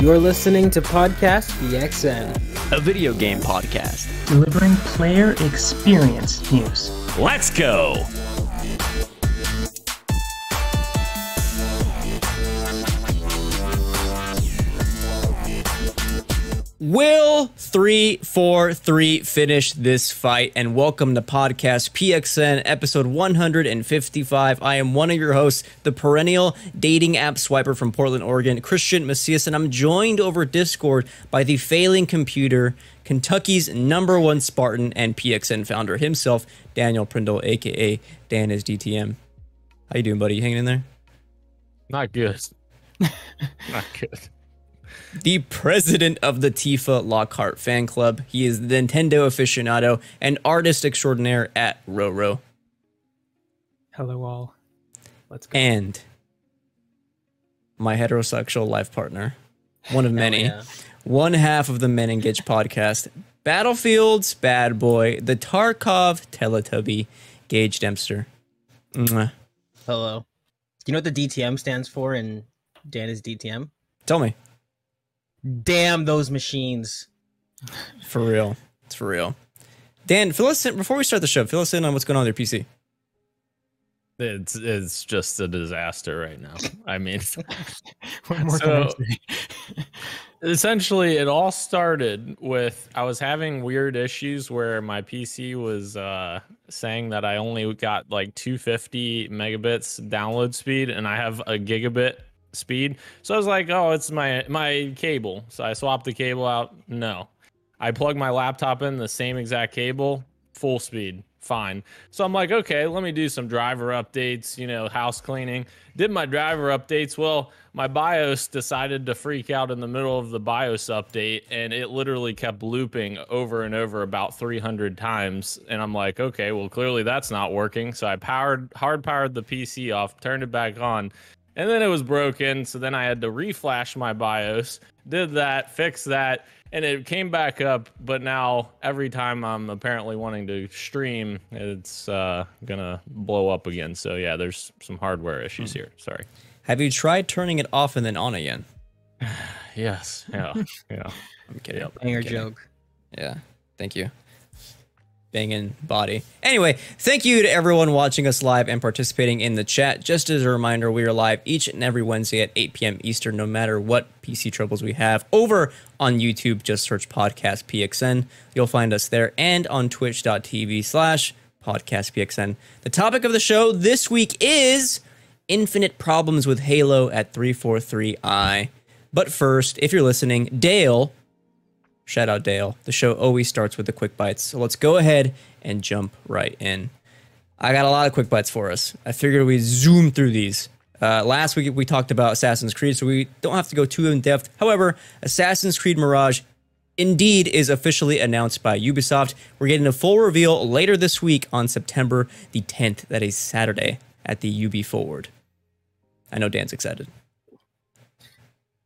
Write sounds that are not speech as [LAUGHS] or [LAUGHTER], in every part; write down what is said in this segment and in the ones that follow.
You're listening to Podcast PXN, a video game podcast delivering player experience news. Let's go! Will 343 finish this fight? And welcome to Podcast PXN episode 155. I am one of your hosts, the perennial dating app swiper from Portland, Oregon, Christian Macias, and I'm joined over Discord by the failing computer, Kentucky's number one Spartan, and PXN founder himself, Daniel Prindle, aka Dan is DTM. How you doing, buddy? You hanging in there? Not good. [LAUGHS] Not good the president of the Tifa Lockhart fan club. He is the Nintendo aficionado and artist extraordinaire at Roro. Hello, all. Let's go. And my heterosexual life partner, one of many, yeah. one half of the Men Engage podcast, Battlefield's bad boy, the Tarkov Teletubby, Gage Dempster. Mwah. Hello. Do you know what the DTM stands for in Dan is DTM? Tell me damn those machines. For real. It's for real. Dan, fill us in before we start the show. Fill us in on what's going on with your PC. It's it's just a disaster right now. I mean, [LAUGHS] so, essentially, it all started with I was having weird issues where my PC was uh, saying that I only got like 250 megabits download speed, and I have a gigabit speed. So I was like, oh, it's my my cable. So I swapped the cable out. No. I plugged my laptop in the same exact cable, full speed, fine. So I'm like, okay, let me do some driver updates, you know, house cleaning. Did my driver updates. Well, my BIOS decided to freak out in the middle of the BIOS update and it literally kept looping over and over about 300 times. And I'm like, okay, well, clearly that's not working. So I powered, hard powered the PC off, turned it back on, and then it was broken. So then I had to reflash my BIOS, did that, fix that, and it came back up. But now every time I'm apparently wanting to stream, it's uh, gonna blow up again. So yeah, there's some hardware issues hmm. here. Sorry. Have you tried turning it off and then on again? [SIGHS] yes. Yeah. [LAUGHS] Yeah. I'm kidding. Yep. Banger joke. Yeah. Thank you banging body. Anyway, thank you to everyone watching us live and participating in the chat. Just as a reminder, we are live each and every Wednesday at 8 p.m. Eastern, no matter what PC troubles we have. Over on YouTube, just search Podcast PXN. You'll find us there and on twitch.tv slash Podcast PXN. The topic of the show this week is infinite problems with Halo at 343i. But first, if you're listening, Dale Shout out Dale. The show always starts with the quick bites. So let's go ahead and jump right in. I got a lot of quick bites for us. I figured we zoom through these. Uh, last week we talked about Assassin's Creed, so we don't have to go too in depth. However, Assassin's Creed Mirage indeed is officially announced by Ubisoft. We're getting a full reveal later this week on September the 10th. That is Saturday at the Ubi Forward. I know Dan's excited.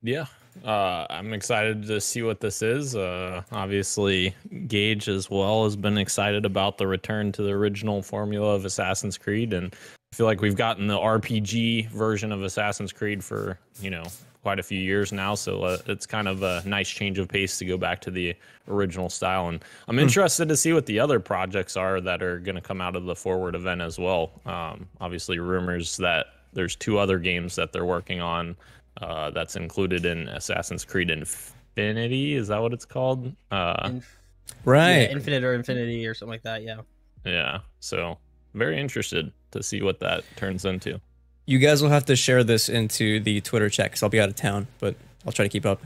Yeah, uh, I'm excited to see what this is. Uh, obviously, Gage as well has been excited about the return to the original formula of Assassin's Creed, and I feel like we've gotten the RPG version of Assassin's Creed for you know quite a few years now. So uh, it's kind of a nice change of pace to go back to the original style. And I'm hmm. interested to see what the other projects are that are going to come out of the forward event as well. Um, obviously, rumors that there's two other games that they're working on uh, that's included in Assassin's Creed Infinity. Is that what it's called? Uh, Inf- right. Yeah, Infinite or Infinity or something like that. Yeah. Yeah. So very interested to see what that turns into. You guys will have to share this into the Twitter chat because I'll be out of town, but I'll try to keep up.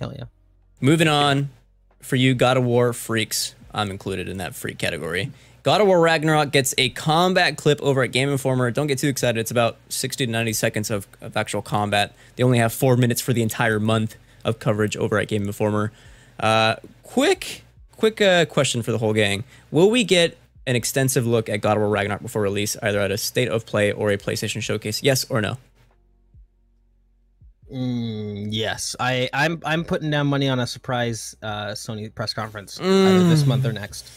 Hell yeah. Moving on, for you God of War freaks, I'm included in that freak category. God of War Ragnarok gets a combat clip over at Game Informer. Don't get too excited. It's about 60 to 90 seconds of, of actual combat. They only have four minutes for the entire month of coverage over at Game Informer. Uh, quick, quick uh, question for the whole gang. Will we get an extensive look at God of War Ragnarok before release, either at a state of play or a PlayStation showcase? Yes or no? Mm, yes, I, I'm I'm putting down money on a surprise uh, Sony press conference mm. either this month or next.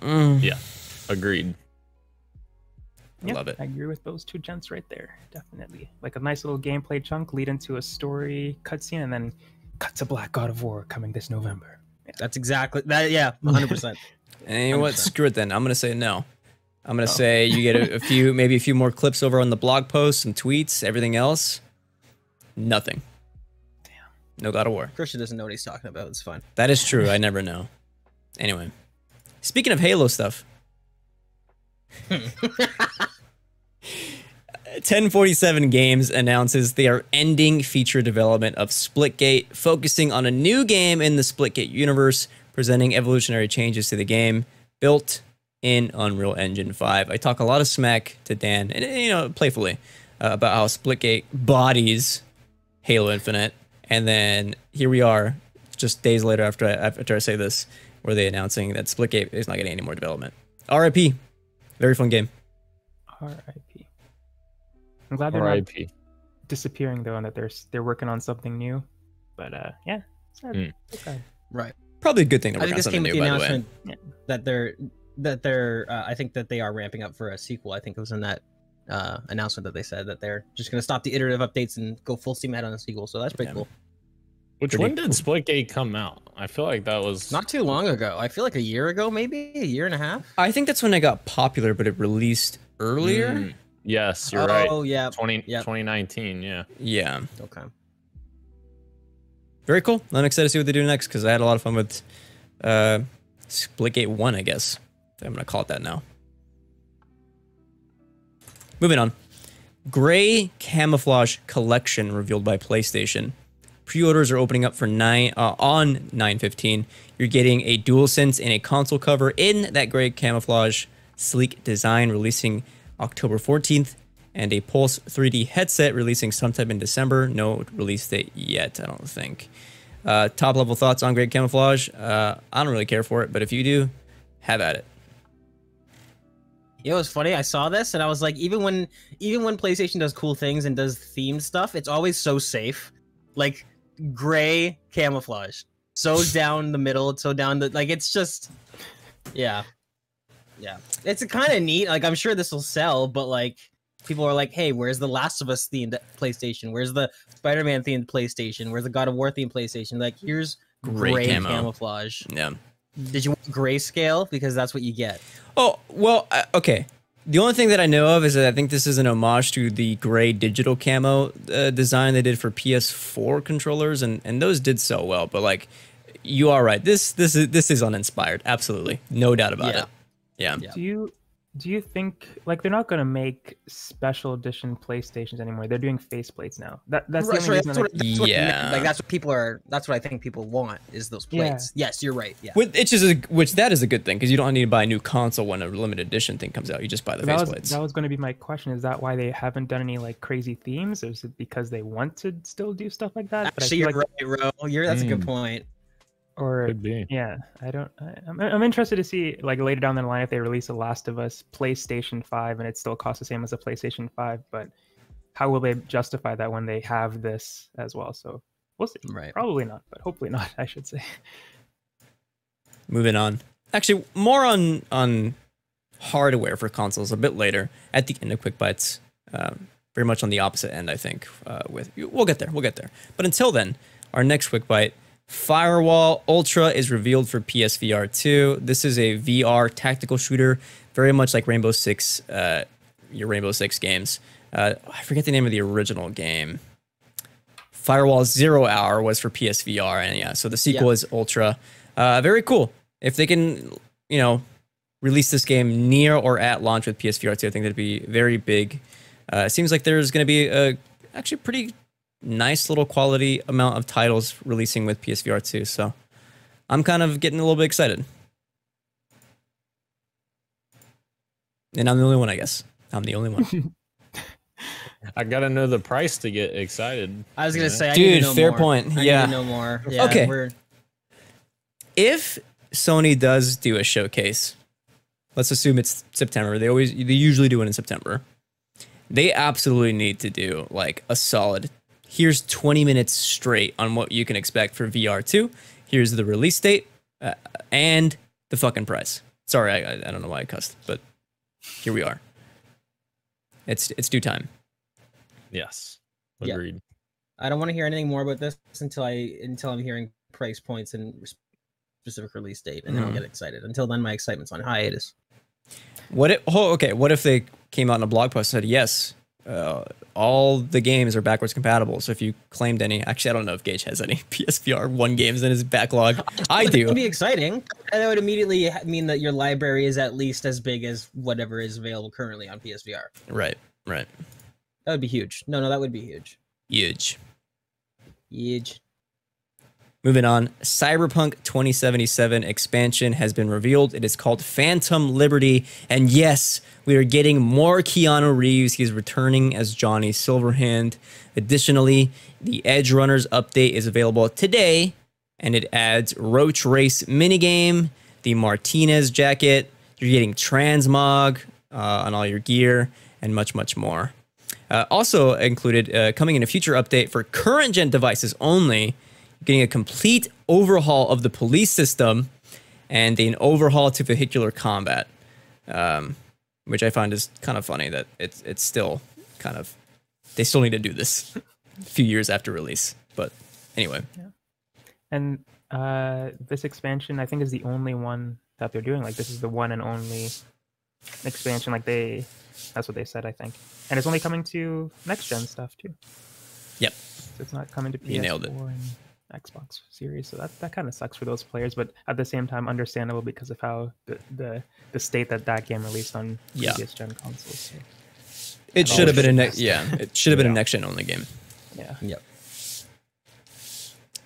Mm. Yeah, agreed. I Yeah, love it. I agree with those two gents right there. Definitely. Like a nice little gameplay chunk lead into a story cutscene and then cut to Black God of War coming this November. That's exactly that. Yeah, 100. percent [LAUGHS] And you know what? 100%. Screw it then. I'm gonna say no. I'm gonna Oh. say you get a, a few, [LAUGHS] maybe a few more clips over on the blog posts, some tweets, everything else. Nothing. Damn. No God of War. Christian doesn't know what he's talking about. It's fine. That is true. I never know. Anyway, speaking of Halo stuff, [LAUGHS] 1047 Games announces they are ending feature development of Splitgate, focusing on a new game in the Splitgate universe, presenting evolutionary changes to the game built in Unreal Engine 5. I talk a lot of smack to Dan, and you know, playfully, uh, about how Splitgate bodies Halo Infinite, and then here we are, just days later after I, after I say this, where they announcing that Splitgate is not getting any more development. RIP. Very fun game. R.I.P. I'm glad they're not R.I.P. disappearing though, and that they're they're working on something new. But uh, yeah, it's Mm. okay. Right. Probably a good thing to I work think on this something came with new, the by the way. announcement that they're that they're. Uh, I think that they are ramping up for a sequel. I think it was in that uh, announcement that they said that they're just going to stop the iterative updates and go full steam ahead on a sequel. So that's pretty Yeah. cool. Which Pretty when did Splitgate come out? I feel like that was Not too long ago. I feel like a year ago, maybe a year and a half. I think that's when it got popular, but it released earlier. Mm, yes, you're right. Oh yeah. 20, Yep. 2019, yeah. Yeah. Okay. Very cool. I'm excited to see what they do next because I had a lot of fun with uh, Splitgate 1, I guess. I'm going to call it that now. Moving on. Gray Camouflage Collection revealed by PlayStation. Pre-orders are opening up for nine uh, on 9/15. You're getting a DualSense and a console cover in that gray camouflage sleek design, releasing October 14th, and a Pulse 3D headset releasing sometime in December. No release date yet, I don't think. Uh, top level thoughts on Gray Camouflage? Uh, I don't really care for it, but if you do, have at it. Know, it's funny. I saw this and I was like, even when even when PlayStation does cool things and does themed stuff, it's always so safe. Like gray camouflage, so [LAUGHS] down the middle, so down the like. It's just, yeah, yeah. It's kind of neat. Like I'm sure this will sell, but like people are like, hey, where's the Last of Us themed PlayStation? Where's the Spider-Man themed PlayStation? Where's the God of War themed PlayStation? Like here's Gray gray, camo. camouflage. Yeah. Did you want grayscale? Because that's what you get. Oh, well, uh, okay. The only thing that I know of is that I think this is an homage to the gray digital camo uh, design they did for PS4 controllers, and, and those did so well. But like, you are right. This this is this is uninspired. Absolutely, no doubt about Yeah. it. Yeah. Yeah. Do you do you think like they're not gonna make special edition PlayStations anymore? They're doing faceplates now. That that's Right, the so only that's reason. what, I- that's what it meant. Yeah. like that's what people are. That's what I think people want is those Yeah. plates. Yes, you're right. Yeah, Which is a, which that is a good thing because you don't need to buy a new console when a limited edition thing comes out. You just buy the that was faceplates. that was going to be my question. Is that why they haven't done any like crazy themes, or is it because they want to still do stuff like that? actually, you're like, right, Ro. You're that's a good Mm. point. Or Could be. yeah, I don't. I, I'm I'm interested to see like later down the line if they release a Last of Us PlayStation Five and it still costs the same as a PlayStation Five, but how will they justify that when they have this as well? So we'll see. Right. Probably not, but hopefully not. I should say. [LAUGHS] Moving on. Actually, more on on hardware for consoles a bit later at the end of Quick Bites. Um, very much on the opposite end, I think. Uh, with we'll get there, we'll get there. But until then, our next Quick Bite, Firewall Ultra is revealed for PSVR 2. This is a VR tactical shooter, very much like Rainbow Six, uh, your Rainbow Six games. Uh, I forget the name of the original game. Firewall Zero Hour was for PSVR, and yeah, so the sequel Yeah. is Ultra. Uh, very cool. If they can, you know, release this game near or at launch with PSVR 2, I think that'd be very big. Uh, it seems like there's going to be a actually pretty nice little quality amount of titles releasing with PSVR 2, so I'm kind of getting a little bit excited. And I'm the only one, I guess. I'm the only one. [LAUGHS] I gotta know the price to get excited. I was gonna Yeah. say, I need to Dude, know fair more. point. I Yeah. no more. Yeah, Okay. We're, if Sony does do a showcase, let's assume it's September. They always they usually do it in September. They absolutely need to do like a solid. Here's 20 minutes straight on what you can expect for VR2. Here's the release date uh, and the fucking price. Sorry, I, I I don't know why I cussed, but here we are. It's it's due time. Yes. Yeah. Agreed. I don't want to hear anything more about this until I until I'm hearing price points and specific release date, and then I'll Mhm. get excited. Until then, my excitement's on hiatus. What if? Oh, okay. What if they came out in a blog post and said yes, uh, all the games are backwards compatible. So if you claimed any, actually, I don't know if Gage has any [LAUGHS] PSVR one games in his backlog. I do. It would be exciting. And that would immediately mean that your library is at least as big as whatever is available currently on PSVR. Right. Right. That would be huge. No, no, that would be huge. Huge. Huge. Moving on, Cyberpunk 2077 expansion has been revealed. It is called Phantom Liberty. And yes, we are getting more Keanu Reeves. He's returning as Johnny Silverhand. Additionally, the Edgerunners update is available today, and it adds Roach Race minigame, the Martinez jacket. You're getting Transmog uh, on all your gear, and much, much more. Uh, also included, uh, coming in a future update for current gen devices only, getting a complete overhaul of the police system and an overhaul to vehicular combat, um, which I find is kind of funny that it's it's still kind of they still need to do this a few years after release. But anyway, yeah. And uh, this expansion, I think, is the only one that they're doing. Like, this is the one and only expansion. Like, they, that's what they said, I think. And it's only coming to next gen stuff too. Yep. So it's not coming to PS4 You nailed it. and Xbox Series. So that, that kind of sucks for those players, but at the same time, understandable because of how the the, the state that that game released on Yeah. previous gen consoles. So, it should have been a should ne- be yeah, it should have been a next gen only game. yeah. Yep.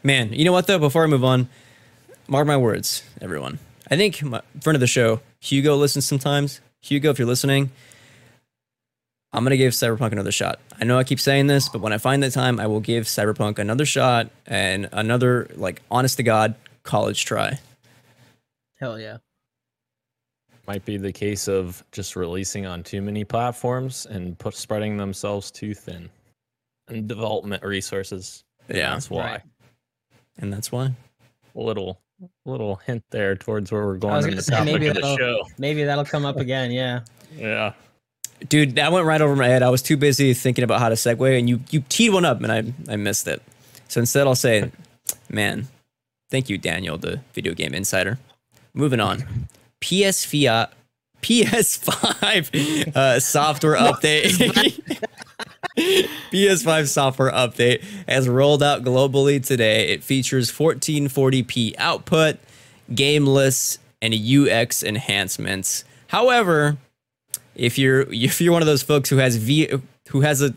Man, you know what though? Before I move on, mark my words, everyone. I think my friend of the show, Hugo, listens sometimes. Hugo, if you're listening, I'm gonna give Cyberpunk another shot. I know I keep saying this, but when I find the time, I will give Cyberpunk another shot and another like honest to god college try. Hell yeah. Might be the case of just releasing on too many platforms and put spreading themselves too thin. And development resources. Yeah, That's why. Right. and that's why. Little little hint there towards where we're going was in gonna the say, topic maybe of the that'll- show. Maybe that'll come up [LAUGHS] again. Yeah. Yeah. Dude, that went right over my head. I was too busy thinking about how to segue, and you you teed one up, and I I missed it. So instead, I'll say, man, thank you, Daniel, the video game insider. Moving on, PS5 PS5 uh, software update. [LAUGHS] PS5 software update has rolled out globally today. It features 1440p output, game lists, and UX enhancements. However, if you're [LAUGHS] if you're one of those folks who has V who has a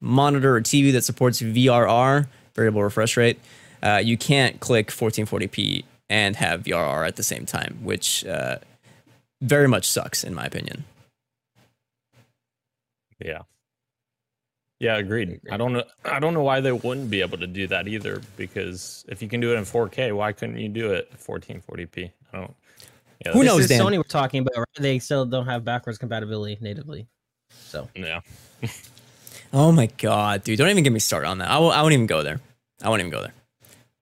monitor or TV that supports VRR variable refresh rate, uh, you can't click 1440p and have VRR at the same time, which uh, very much sucks in my opinion. Yeah. Yeah, agreed. I don't know. I don't know why they wouldn't be able to do that either. Because if you can do it in 4K, why couldn't you do it 1440p? I don't. Yeah, Who that's- knows, This is Dan? Sony we're talking about. Right? They still don't have backwards compatibility natively. So Yeah. [LAUGHS] Oh my god, dude! Don't even get me started on that. I won't, I won't even go there. I won't even go there.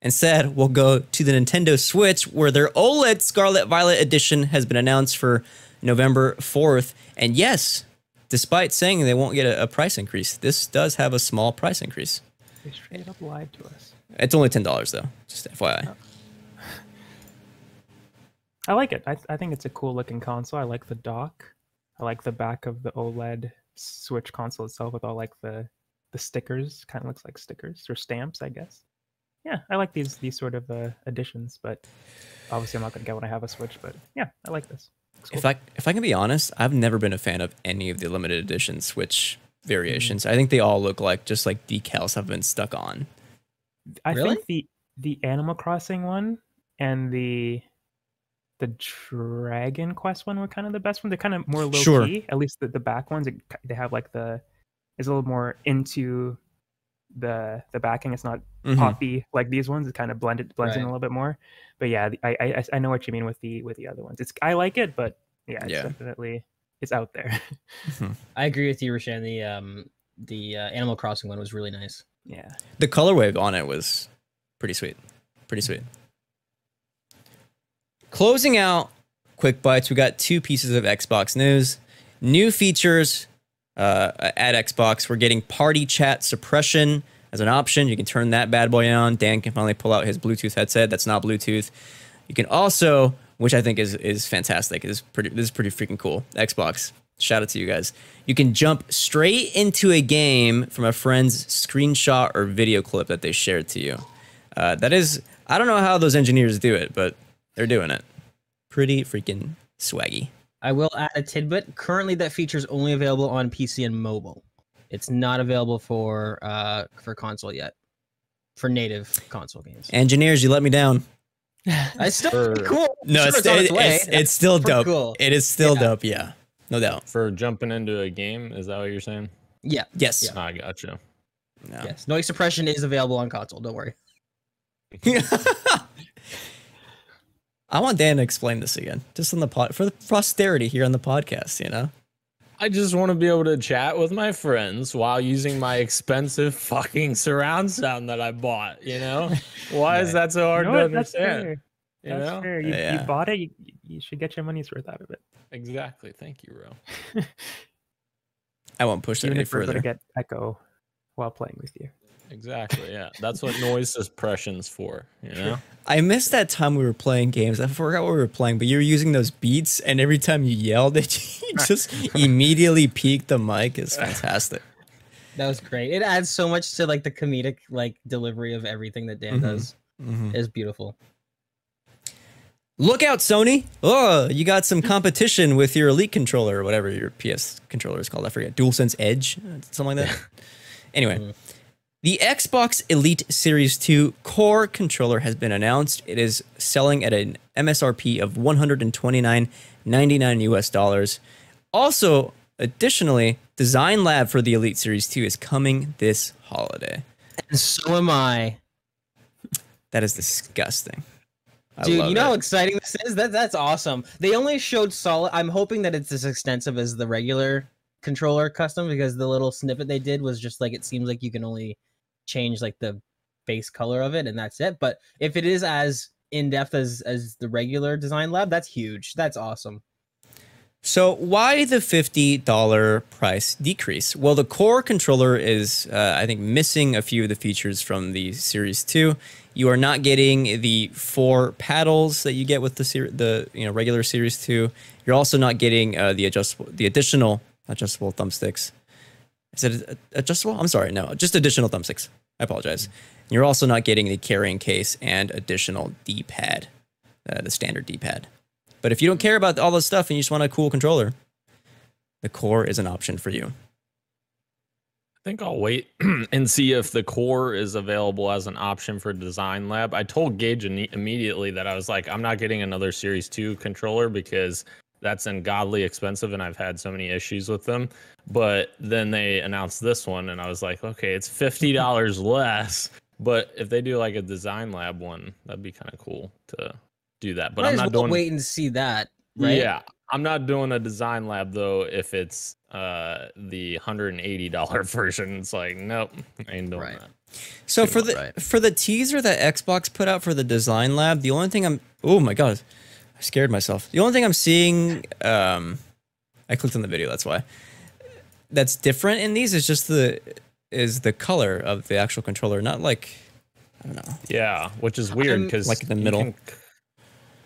Instead, we'll go to the Nintendo Switch, where their OLED Scarlet Violet edition has been announced for November 4th. And yes, despite saying they won't get a, a price increase, this does have a small price increase. They straight up lied to us. It's only ten dollars though, just FYI. Oh. I like it. I, I think it's a cool looking console. I like the dock. I like the back of the OLED Switch console itself with all like the the stickers. Kind of looks like stickers or stamps, I guess. Yeah, I like these these sort of uh, additions, but obviously I'm not gonna get when I have a Switch. But yeah, I like this. Cool. If I if I can be honest, I've never been a fan of any of the limited edition Switch variations. I think they all look like just like decals have been stuck on. I Really? think the the Animal Crossing one and the the Dragon Quest one were kind of the best one. They're kind of more low Sure. key. At least the, the back ones, it, they have like the is a little more into the the backing. It's not Mhm. poppy like these ones. It kind of blended blends in a little bit more. But yeah, I, I I know what you mean with the with the other ones. It's I like it, but yeah, it's Yeah. definitely it's out there. I agree with you, Rashan. The um the uh, Animal Crossing one was really nice. yeah. The color colorway on it was pretty sweet. Pretty sweet. Closing out quick bites, we got two pieces of Xbox news. New features uh, at Xbox. We're getting party chat suppression as an option. You can turn that bad boy on. Dan can finally pull out his Bluetooth headset. That's not Bluetooth. You can also, which I think is is fantastic. Is pretty. This is pretty freaking cool. Xbox. Shout out to you guys. You can jump straight into a game from a friend's screenshot or video clip that they shared to you. Uh, that is, I don't know how those engineers do it, but they're doing it. Pretty freaking swaggy. I will add a tidbit. Currently, that feature is only available on PC and mobile. It's not available for uh for console yet. For native console games. Engineers, you let me down. [LAUGHS] It's still For- cool. No, Sure, it's on it's, it's, it's still dope. cool. It is still Yeah. dope. Yeah, no doubt. For jumping into a game, is that what you're saying? yeah. Yes. Yeah. I gotcha. No. Yes. Noise suppression is available on console. Don't worry. [LAUGHS] [LAUGHS] I want Dan to explain this again, just on the pod for the posterity here on the podcast. You know, I just want to be able to chat with my friends while using my expensive fucking surround sound that I bought. You know, [LAUGHS] why is that so hard You know to what? That's understand? fair. You That's know, fair. You, Yeah. you bought it. You, you should get your money's worth out of it. exactly. Thank you, Ro. [LAUGHS] I won't push it Even any if we're further. going to get echo while playing with you. Exactly. Yeah, that's what noise suppression's for. You know. I missed that time we were playing games. I forgot what we were playing, but you were using those beats, and every time you yelled, it [LAUGHS] you just [LAUGHS] immediately peaked the mic. It's fantastic. That was great. It adds so much to like the comedic like delivery of everything that Dan Mhm. does. Mhm. It's beautiful. Look out, Sony! Oh, you got some [LAUGHS] competition with your Elite controller or whatever your PS controller is called. I forget. DualSense Edge, something like that. anyway, Mhm. The Xbox Elite Series 2 Core controller has been announced. It is selling at an MSRP of 129.99 US dollars. Also, additionally, Design Lab for the Elite Series 2 is coming this holiday. And so am I. That is disgusting. I Dude, you know how exciting this is? That that's awesome. They only showed solid I'm hoping that it's as extensive as the regular controller custom because the little snippet they did was just like it seems like you can only change like the base color of it and that's it. But if it is as in depth as as the regular design lab, that's huge. That's awesome. So why the fifty dollar price decrease? Well, the core controller is, uh, I think, missing a few of the features from the Series Two. You are not getting the four paddles that you get with the ser- the you know regular Series Two. You're also not getting uh, the adjustable, the additional adjustable thumbsticks. Is it adjustable? I'm sorry, no, just additional thumbsticks. I apologize. You're also not getting the carrying case and additional D-pad, uh, the standard D-pad. But if you don't care about all this stuff and you just want a cool controller, the core is an option for you. I think I'll wait [CLEARS THROAT] and see if the core is available as an option for Design Lab. I told Gage immediately that I was like, I'm not getting another Series 2 controller because that's ungodly expensive and I've had so many issues with them. But then they announced this one and I was like, okay, it's $50 [LAUGHS] less. But if they do like a Design Lab one, that'd be kind of cool to do that. But Might I'm not well doing wait and see that, right? yeah, I'm not doing a design lab though. If it's uh the hundred and eighty dollar [LAUGHS] version, it's like nope, I ain't doing Right. that. So Too for the right. for the teaser that Xbox put out for the design lab, the only thing I'm oh my god, I scared myself. The only thing I'm seeing, um, I clicked on the video. That's why. That's different in these is just the is the color of the actual controller, not like I don't know. Yeah, which is weird because Like in the middle.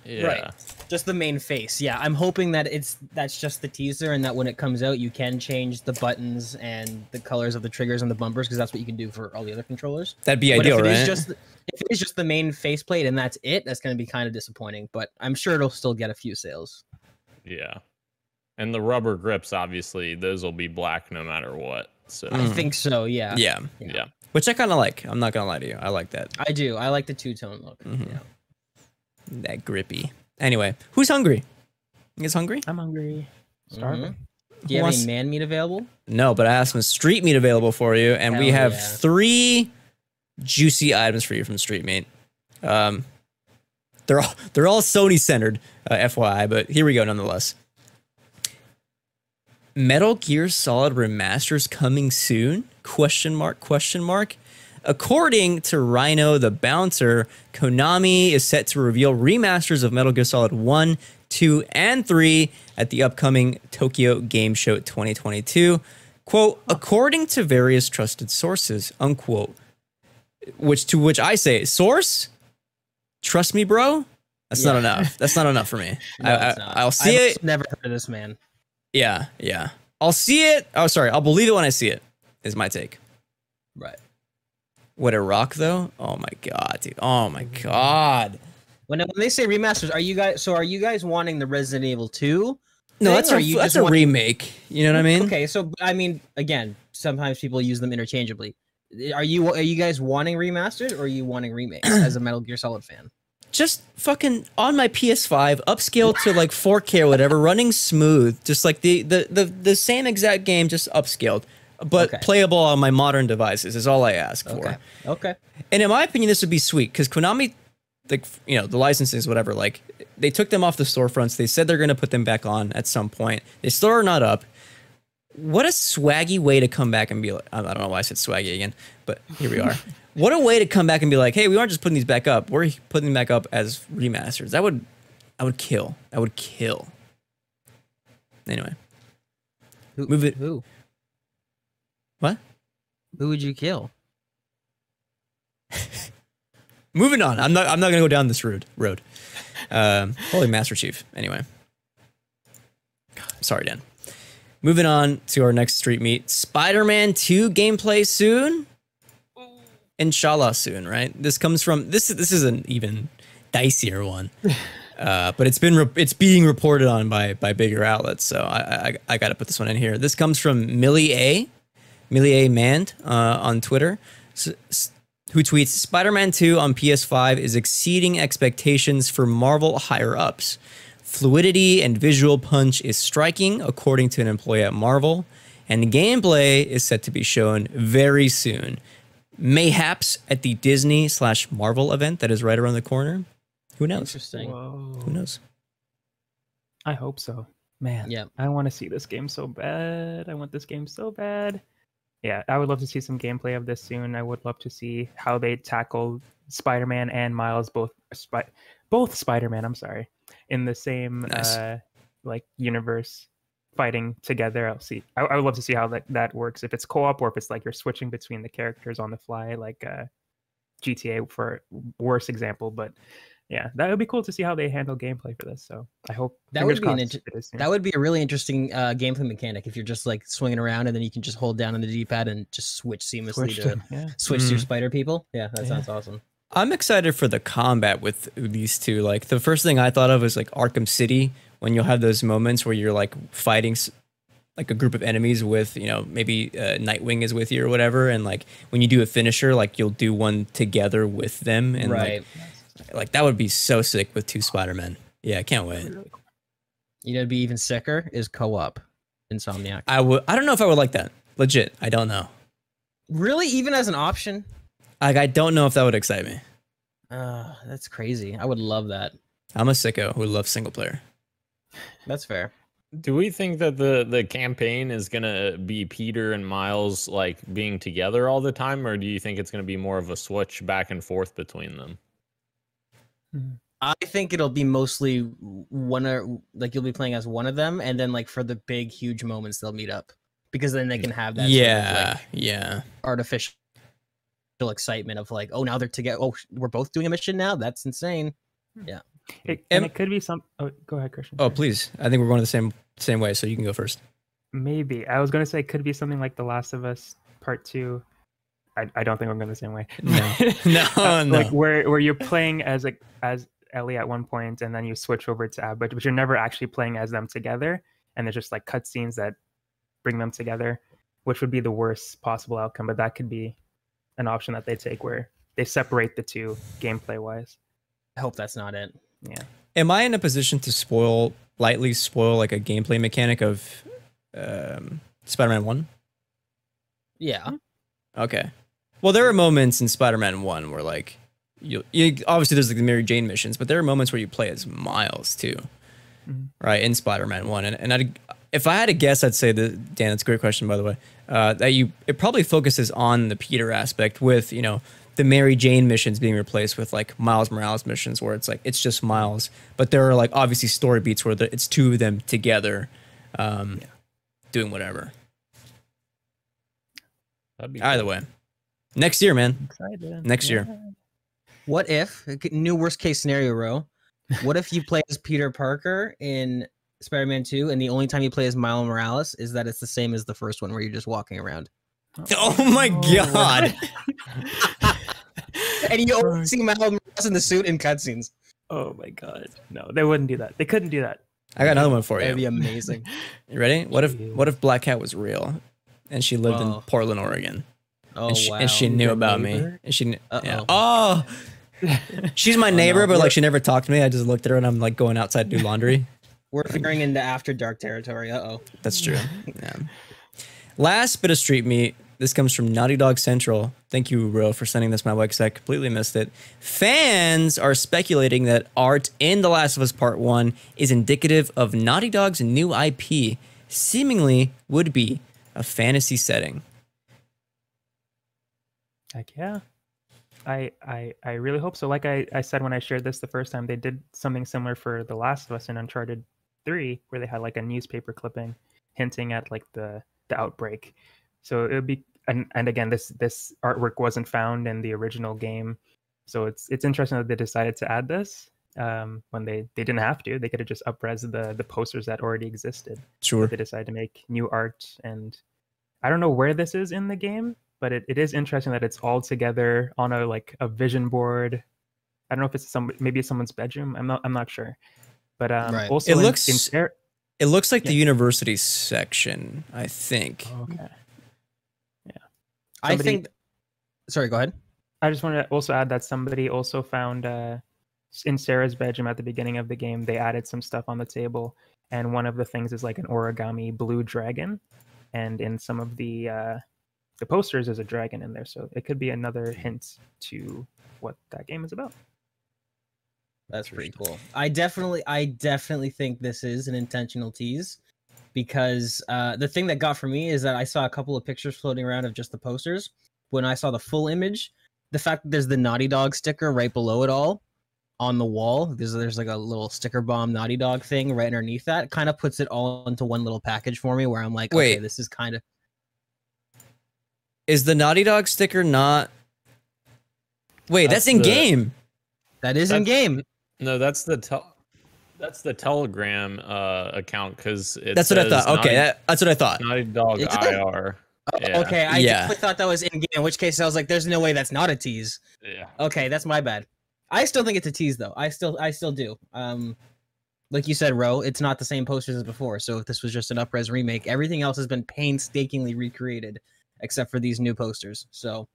yeah, Right. Just the main face. Yeah, I'm hoping that it's that's just the teaser and that when it comes out you can change the buttons and the colors of the triggers and the bumpers because that's what you can do for all the other controllers. That'd be but ideal, if it right? is just if it is just the main faceplate and that's it, that's going to be kind of disappointing, but I'm sure it'll still get a few sales. yeah. And the rubber grips, obviously, those will be black no matter what. So I Mm. think so, yeah. yeah, yeah, which I kind of like. I'm not gonna lie to you. I like that. I do. I like the two-tone look. Mhm. Yeah. That grippy. Anyway, who's hungry? You guys hungry? I'm hungry. Starving. Do Who you have wants- any man meat available? No, but I have some street meat available for you, and we Hell have yeah. three juicy items for you from street meat. Um, they're all they're all Sony centered, uh, FYI, but here we go nonetheless. Metal Gear Solid remasters coming soon? Question mark? Question mark? According to Rhino the Bouncer, Konami is set to reveal remasters of Metal Gear Solid 1, 2, and 3 at the upcoming Tokyo Game Show 2022. quote according to various trusted sources unquote. Which to which i say source? Trust me bro? That's not enough. That's not enough for me. [LAUGHS] No, I, I, I'll see I've it Never heard of this man. yeah yeah. I'll see it. Oh sorry. I'll believe it when i see it is my take. Right. Would it rock though oh my god dude oh my god When, when they say remasters, are you guys so are you guys wanting the Resident Evil 2? no that's a, you that's a want- remake you know what i mean Okay, so I mean, again, sometimes people use them interchangeably. Are you are you guys wanting remasters or are you wanting remakes [CLEARS THROAT] as a Metal Gear Solid fan? just fucking on my PS5, upscale to like 4K or whatever, running smooth, just like the the the, the same exact game, just upscaled, but Okay. playable on my modern devices is all I ask for. Okay. Okay. And in my opinion, this would be sweet because Konami, like you know, the licenses, whatever, like they took them off the storefronts. They said they're gonna put them back on at some point. They still are not up. What a swaggy way to come back and be like, I don't know why I said swaggy again, but here we are. [LAUGHS] what a way to come back and be like, hey, we aren't just putting these back up. We're putting them back up as remasters. That would, I would kill. That would kill. Anyway, Who, Move it- Who? What? Who would you kill? [LAUGHS] Moving on. I'm not. I'm not gonna go down this road. Road. Um, holy Master Chief. Anyway. Sorry, Dan. Moving on to our next street meat. Spider-Man 2 gameplay soon. Inshallah soon, right? This comes from this. This is an even dicier one, [LAUGHS] uh, but it's been re- it's being reported on by by bigger outlets. So I I, I got to put this one in here. This comes from Millie A. Millie A. Mand uh, on Twitter. S- s- who tweets Spider-Man 2 on PS5 is exceeding expectations for Marvel higher ups. Fluidity and visual punch is striking, according to an employee at Marvel, and the gameplay is set to be shown very soon. Mayhaps at the Disney slash Marvel event that is right around the corner. Who knows? Interesting. Whoa. Who knows? I hope so. Man, Yeah. I want to see this game so bad. I want this game so bad. Yeah, I would love to see some gameplay of this soon. I would love to see how they tackle Spider-Man and Miles both both Spider-Man, I'm sorry, in the same Nice. uh like universe fighting together. I'll see. I, I would love to see how that, that works. If it's co-op or if it's like you're switching between the characters on the fly, like uh GTA for worse example, but yeah, that would be cool to see how they handle gameplay for this. So I hope That would be an inter- it is soon. That would be a really interesting uh, gameplay mechanic if you're just like swinging around and then you can just hold down on the D-pad and just switch seamlessly Switch to to- yeah. switch to your Mm. spider people. Yeah, that Yeah. sounds awesome. I'm excited for the combat with these two. Like the first thing I thought of was like Arkham City when you'll have those moments where you're like fighting s- like a group of enemies with you know maybe uh, Nightwing is with you or whatever, and like when you do a finisher, like you'll do one together with them, and right. like, like that would be so sick with two Spider Men. Yeah, I can't wait. You know, it'd be even sicker is co-op Insomniac. I would. I don't know if I would like that. Legit, I don't know. Really, even as an option? Like I don't know if that would excite me. Uh, that's crazy. I would love that. I'm a sicko who loves single player. That's fair. Do we think that the the campaign is gonna be Peter and Miles like being together all the time, or do you think it's gonna be more of a switch back and forth between them? Hmm. I think it'll be mostly one or like you'll be playing as one of them, and then like for the big huge moments they'll meet up because then they can have that sort of, yeah, like, yeah. artificial excitement of like oh now they're together oh we're both doing a mission now that's insane hmm. It, Em- and it could be some. Oh, go ahead, Christian. Oh please, I think we're going the same same way, so you can go first. Maybe I was gonna say it could be something like The Last of Us Part Two. I, I don't think we're going the same way. [LAUGHS] No. [LAUGHS] No, Uh, no. Like where where you're playing as a as Ellie at one point, and then you switch over to Ab, but, but you're never actually playing as them together, and there's just like cutscenes that bring them together, which would be the worst possible outcome. But that could be an option that they take where they separate the two gameplay wise. i hope that's not it Yeah. Am I in a position to spoil lightly spoil like a gameplay mechanic of um, Spider-Man One? yeah Okay. Well, there are moments in Spider-Man One where like you, you obviously there's like the Mary Jane missions, but there are moments where you play as Miles too, Mhm. right? In Spider-Man One, and and I'd, if I had to guess, I'd say that Dan, that's a great question by the way. Uh, that you it probably focuses on the Peter aspect with you know the Mary Jane missions being replaced with like Miles Morales missions where it's like it's just Miles, but there are like obviously story beats where the, it's two of them together, um, doing whatever. Either cool. way, next year, man. Excited. Next year. What if new worst case scenario, row? [LAUGHS] What if you play as Peter Parker in Spider-Man 2, and the only time you play as Miles Morales is that it's the same as the first one, where you're just walking around, [LAUGHS] Oh my oh. god. [LAUGHS] and you only see Miles Morales in the suit in cutscenes. oh my god. No, they wouldn't do that. They couldn't do that. I got another one for you. That'd be amazing. You ready? What if what if Black Cat was real, and she lived in Oh. Portland, Oregon, Oh and, she, wow! and she knew about me, and she kn- yeah. Oh. [LAUGHS] She's my neighbor, no. but like she never talked to me. I just looked at her and I'm like going outside to do laundry. [LAUGHS] We're veering into After Dark territory. Uh oh. That's true. Yeah. Last bit of street meat. This comes from Naughty Dog Central. Thank you, Ro, for sending this my way because I completely missed it. Fans are speculating that art in The Last of Us Part 1 is indicative of Naughty Dog's new IP, seemingly would be a fantasy setting. Heck yeah. I, I I really hope so. Like I, I said when I shared this the first time, they did something similar for The Last of Us in Uncharted 3, where they had like a newspaper clipping hinting at like the the outbreak. So it would be and, and again this this artwork wasn't found in the original game. So it's it's interesting that they decided to add this um, when they, they didn't have to. They could have just upres the the posters that already existed. Sure. They decided to make new art and I don't know where this is in the game, but it, it is interesting that it's all together on a like a vision board. I don't know if it's some maybe it's someone's bedroom. I'm not I'm not sure. But um Right. also It in- looks- in Sar- It looks like the university section, I think. okay. Yeah. I think. Sorry, go ahead. I just wanted to also add that somebody also found uh, in Sarah's bedroom at the beginning of the game, they added some stuff on the table, and one of the things is like an origami blue dragon, and in some of the uh, the posters, there's a dragon in there, so it could be another hint to what that game is about. That's pretty cool. I definitely, I definitely think this is an intentional tease, because uh, the thing that got for me is that I saw a couple of pictures floating around of just the posters. When I saw the full image, the fact that there's the Naughty Dog sticker right below it all on the wall, there's there's like a little sticker bomb Naughty Dog thing right underneath that, kind of puts it all into one little package for me. Where I'm like, okay, Wait. this is kind of Is the Naughty Dog sticker not. Wait, that's, That's in the- game. that is in game. No, that's the tel- that's the Telegram uh, account because it's That's what I thought. Okay, Naughty, that, that's what I thought. Naughty Dog Is it? IR. Oh, Yeah. Okay, I Yeah. definitely thought that was in game. In which case, I was like, "There's no way that's not a tease." Yeah. Okay, that's my bad. I still think it's a tease though. I still I still do. Um like you said, Ro, it's not the same posters as before. So if this was just an upres remake, everything else has been painstakingly recreated except for these new posters. So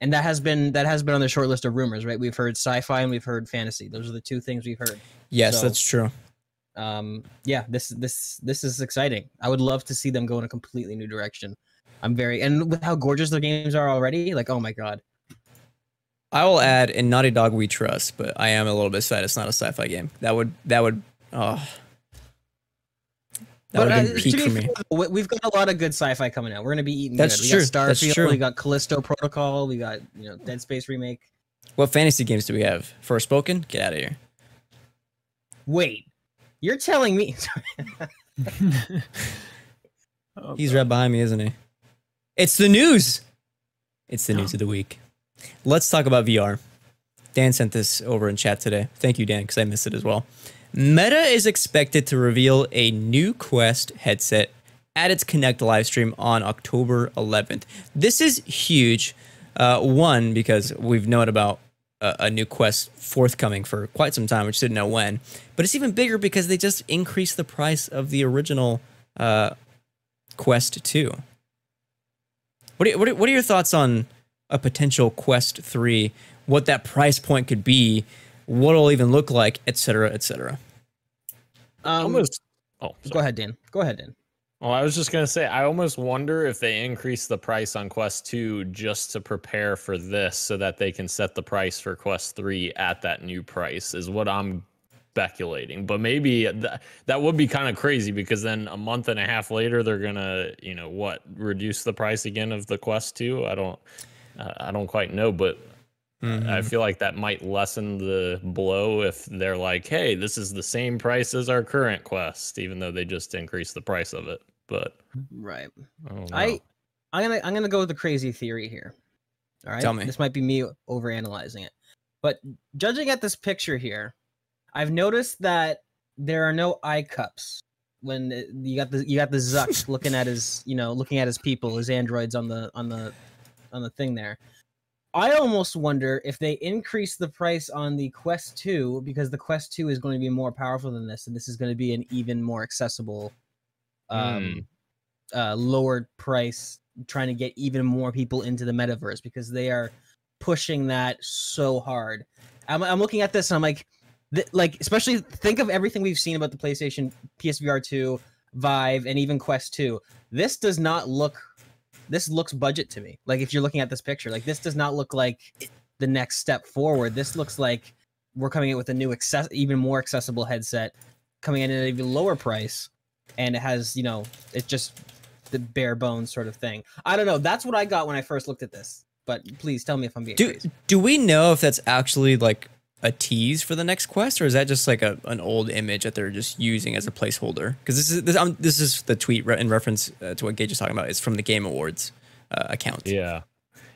and that has been that has been on the short list of rumors, right? We've heard sci-fi and we've heard fantasy. Those are the two things we've heard. Yes, So- that's true. Um yeah, this this this is exciting. I would love to see them go in a completely new direction. I'm very and with how gorgeous their games are already, like oh my god. I will add in Naughty Dog we trust, but I am a little bit sad it's not a sci-fi game. That would that would oh that would uh, have been to be for me. fair, we- We've got a lot of good sci-fi coming out. We're gonna be eating. That's good. We true, got that's true. We got Callisto Protocol. We got you know Dead Space remake. What fantasy games do we have? Forspoken? Get out of here. Wait, you're telling me? [LAUGHS] Oh, He's God. right behind me, isn't he? It's the news. It's the news of the week. Let's talk about VR. Dan sent this over in chat today. Thank you, Dan, because I missed it as well. Meta is expected to reveal a new Quest headset at its Connect livestream on October 11th. This is huge. Uh, one, because we've known about a, a new Quest forthcoming for quite some time, which didn't know when. But it's even bigger because they just increased the price of the original uh, Quest 2. What are, what, are, what are your thoughts on a potential Quest 3? What that price point could be, what it'll even look like, etc., etc. Um, almost. Oh, Go ahead, Dan. Go ahead, Dan. Well, I was just gonna say, I almost wonder if they increase the price on Quest Two just to prepare for this, so that they can set the price for Quest Three at that new price. Is what I'm speculating. But maybe th- that would be kind of crazy because then a month and a half later, they're gonna, you know, what reduce the price again of the Quest Two. I don't, uh, I don't quite know, but Mm-hmm. I feel like that might lessen the blow if they're like, "Hey, this is the same price as our current Quest," even though they just increased the price of it. But Right. I, I I'm gonna I'm gonna go with the crazy theory here. All right. Tell me. This might be me overanalyzing it. But judging at this picture here, I've noticed that there are no eye cups when it- you got the you got the Zuck [LAUGHS] looking at his you know looking at his people his androids on the on the on the thing there. I almost wonder if they increase the price on the Quest 2 because the Quest 2 is going to be more powerful than this, and this is going to be an even more accessible, um, uh, lowered price, trying to get even more people into the metaverse because they are pushing that so hard. I'm, I'm looking at this and I'm like, th- like especially think of everything we've seen about the PlayStation, PSVR 2, Vive, and even Quest 2. This does not look. This looks budget to me. Like if you're looking at this picture, like this does not look like the next step forward. This looks like we're coming in with a new access, even more accessible headset, coming in at an even lower price, and it has you know it's just the bare bones sort of thing. I don't know. That's what I got when I first looked at this. But please tell me if I'm being Do crazy. do we know if that's actually like a tease for the next quest, or is that just like a an old image that they're just using as a placeholder? Because this is this, um, this is the tweet re- in reference uh, to what Gage is talking about. It's from the Game Awards uh, account. Yeah.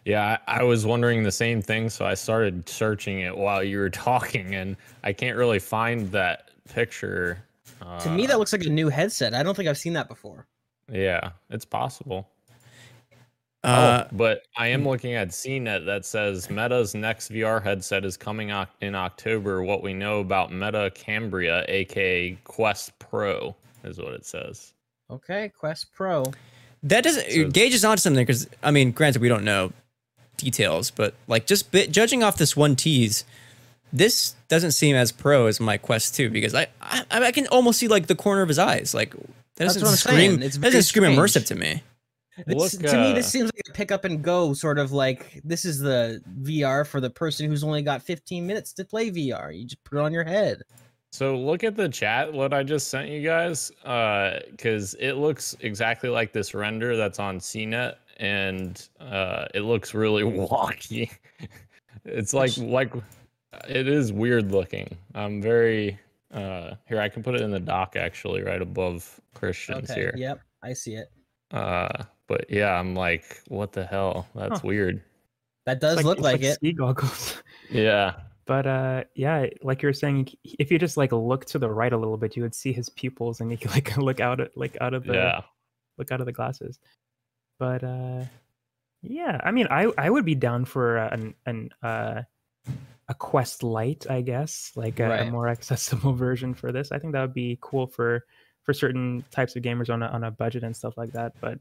Yeah, I, I was wondering the same thing, so I started searching it while you were [LAUGHS] talking, and I can't really find that picture. Uh, To me, that looks like a new headset. I don't think I've seen that before. yeah, it's possible. Uh, oh, but I am looking at CNET that says Meta's next VR headset is coming oc- in October. What we know about Meta Cambria, aka Quest Pro, is what it says. Okay, Quest Pro. That doesn't So- Gage is on something because I mean, granted, we don't know details, but like just bit, judging off this one tease, this doesn't seem as pro as my Quest Two because I I, I can almost see like the corner of his eyes. Like that doesn't what I'm scream. saying. It's that very doesn't scream strange. immersive to me. Look, to me, this uh, seems like a pick up and go sort of like this is the VR for the person who's only got 15 minutes to play VR. You just put it on your head. So look at the chat, what I just sent you guys, because it looks exactly like this render that's on CNET, and uh, it looks really [LAUGHS] wonky. it's like like it is weird looking. I'm very uh, here. I can put it in the dock actually, right above Christians Okay. here. Yep, I see it. Uh, but yeah, I'm like, what the hell? That's Huh. weird. That does It's look it's like, it. Ski goggles. [LAUGHS] Yeah. But uh, yeah, like you were saying, if you just like look to the right a little bit, you would see his pupils, and you could [LAUGHS] like look out at like out of the Yeah. look out of the glasses. But uh, yeah, I mean, I I would be down for uh, an an uh, a Quest Lite, I guess, like a, a more [LAUGHS] accessible version for this. I think that would be cool for for certain types of gamers on a on a budget and stuff like that. But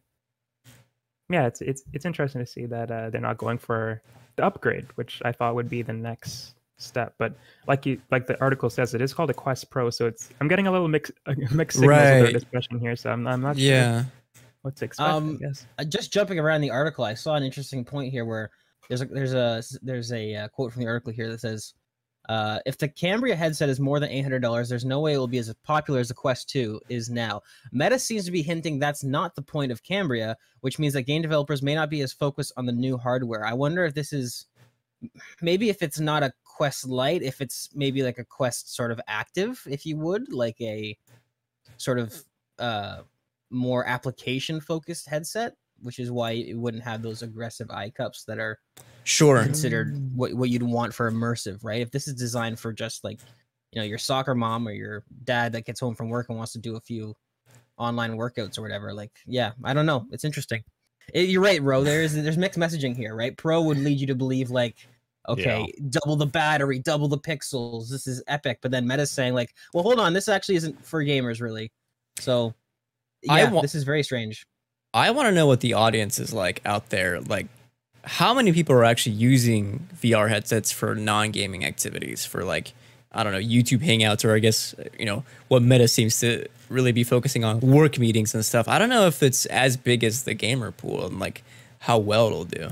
yeah, it's it's it's interesting to see that uh, they're not going for the upgrade, which I thought would be the next step. But like you like the article says, it is called a Quest Pro, so it's I'm getting a little mix [LAUGHS] mixed signals with Right. our discussion here. So I'm I'm not sure Yeah. what to expect. Um, I guess. Uh, just jumping around the article, I saw an interesting point here where there's a there's a there's a uh, quote from the article here that says, uh, "If the Cambria headset is more than eight hundred dollars, there's no way it will be as popular as the Quest Two is now." Meta seems to be hinting that's not the point of Cambria, which means that game developers may not be as focused on the new hardware. I wonder if this is maybe if it's not a Quest Lite, if it's maybe like a Quest sort of active, if you would, like a sort of uh more application focused headset, which is why it wouldn't have those aggressive eye cups that are Sure. considered what, what you'd want for immersive, right? If this is designed for just like, you know, your soccer mom or your dad that gets home from work and wants to do a few online workouts or whatever, like, yeah, I don't know. It's interesting. It- you're right, Ro. There's there's mixed messaging here, right? Pro would lead you to believe like, okay, double the battery, double the pixels. This is epic. But then Meta's saying like, well, hold on, this actually isn't for gamers really. So, I yeah, wa- this is very strange. I want to know what the audience is like out there. Like, how many people are actually using VR headsets for non-gaming activities? For like, I don't know, YouTube Hangouts, or I guess you know what Meta seems to really be focusing on work meetings and stuff. I don't know if it's as big as the gamer pool and like how well it'll do.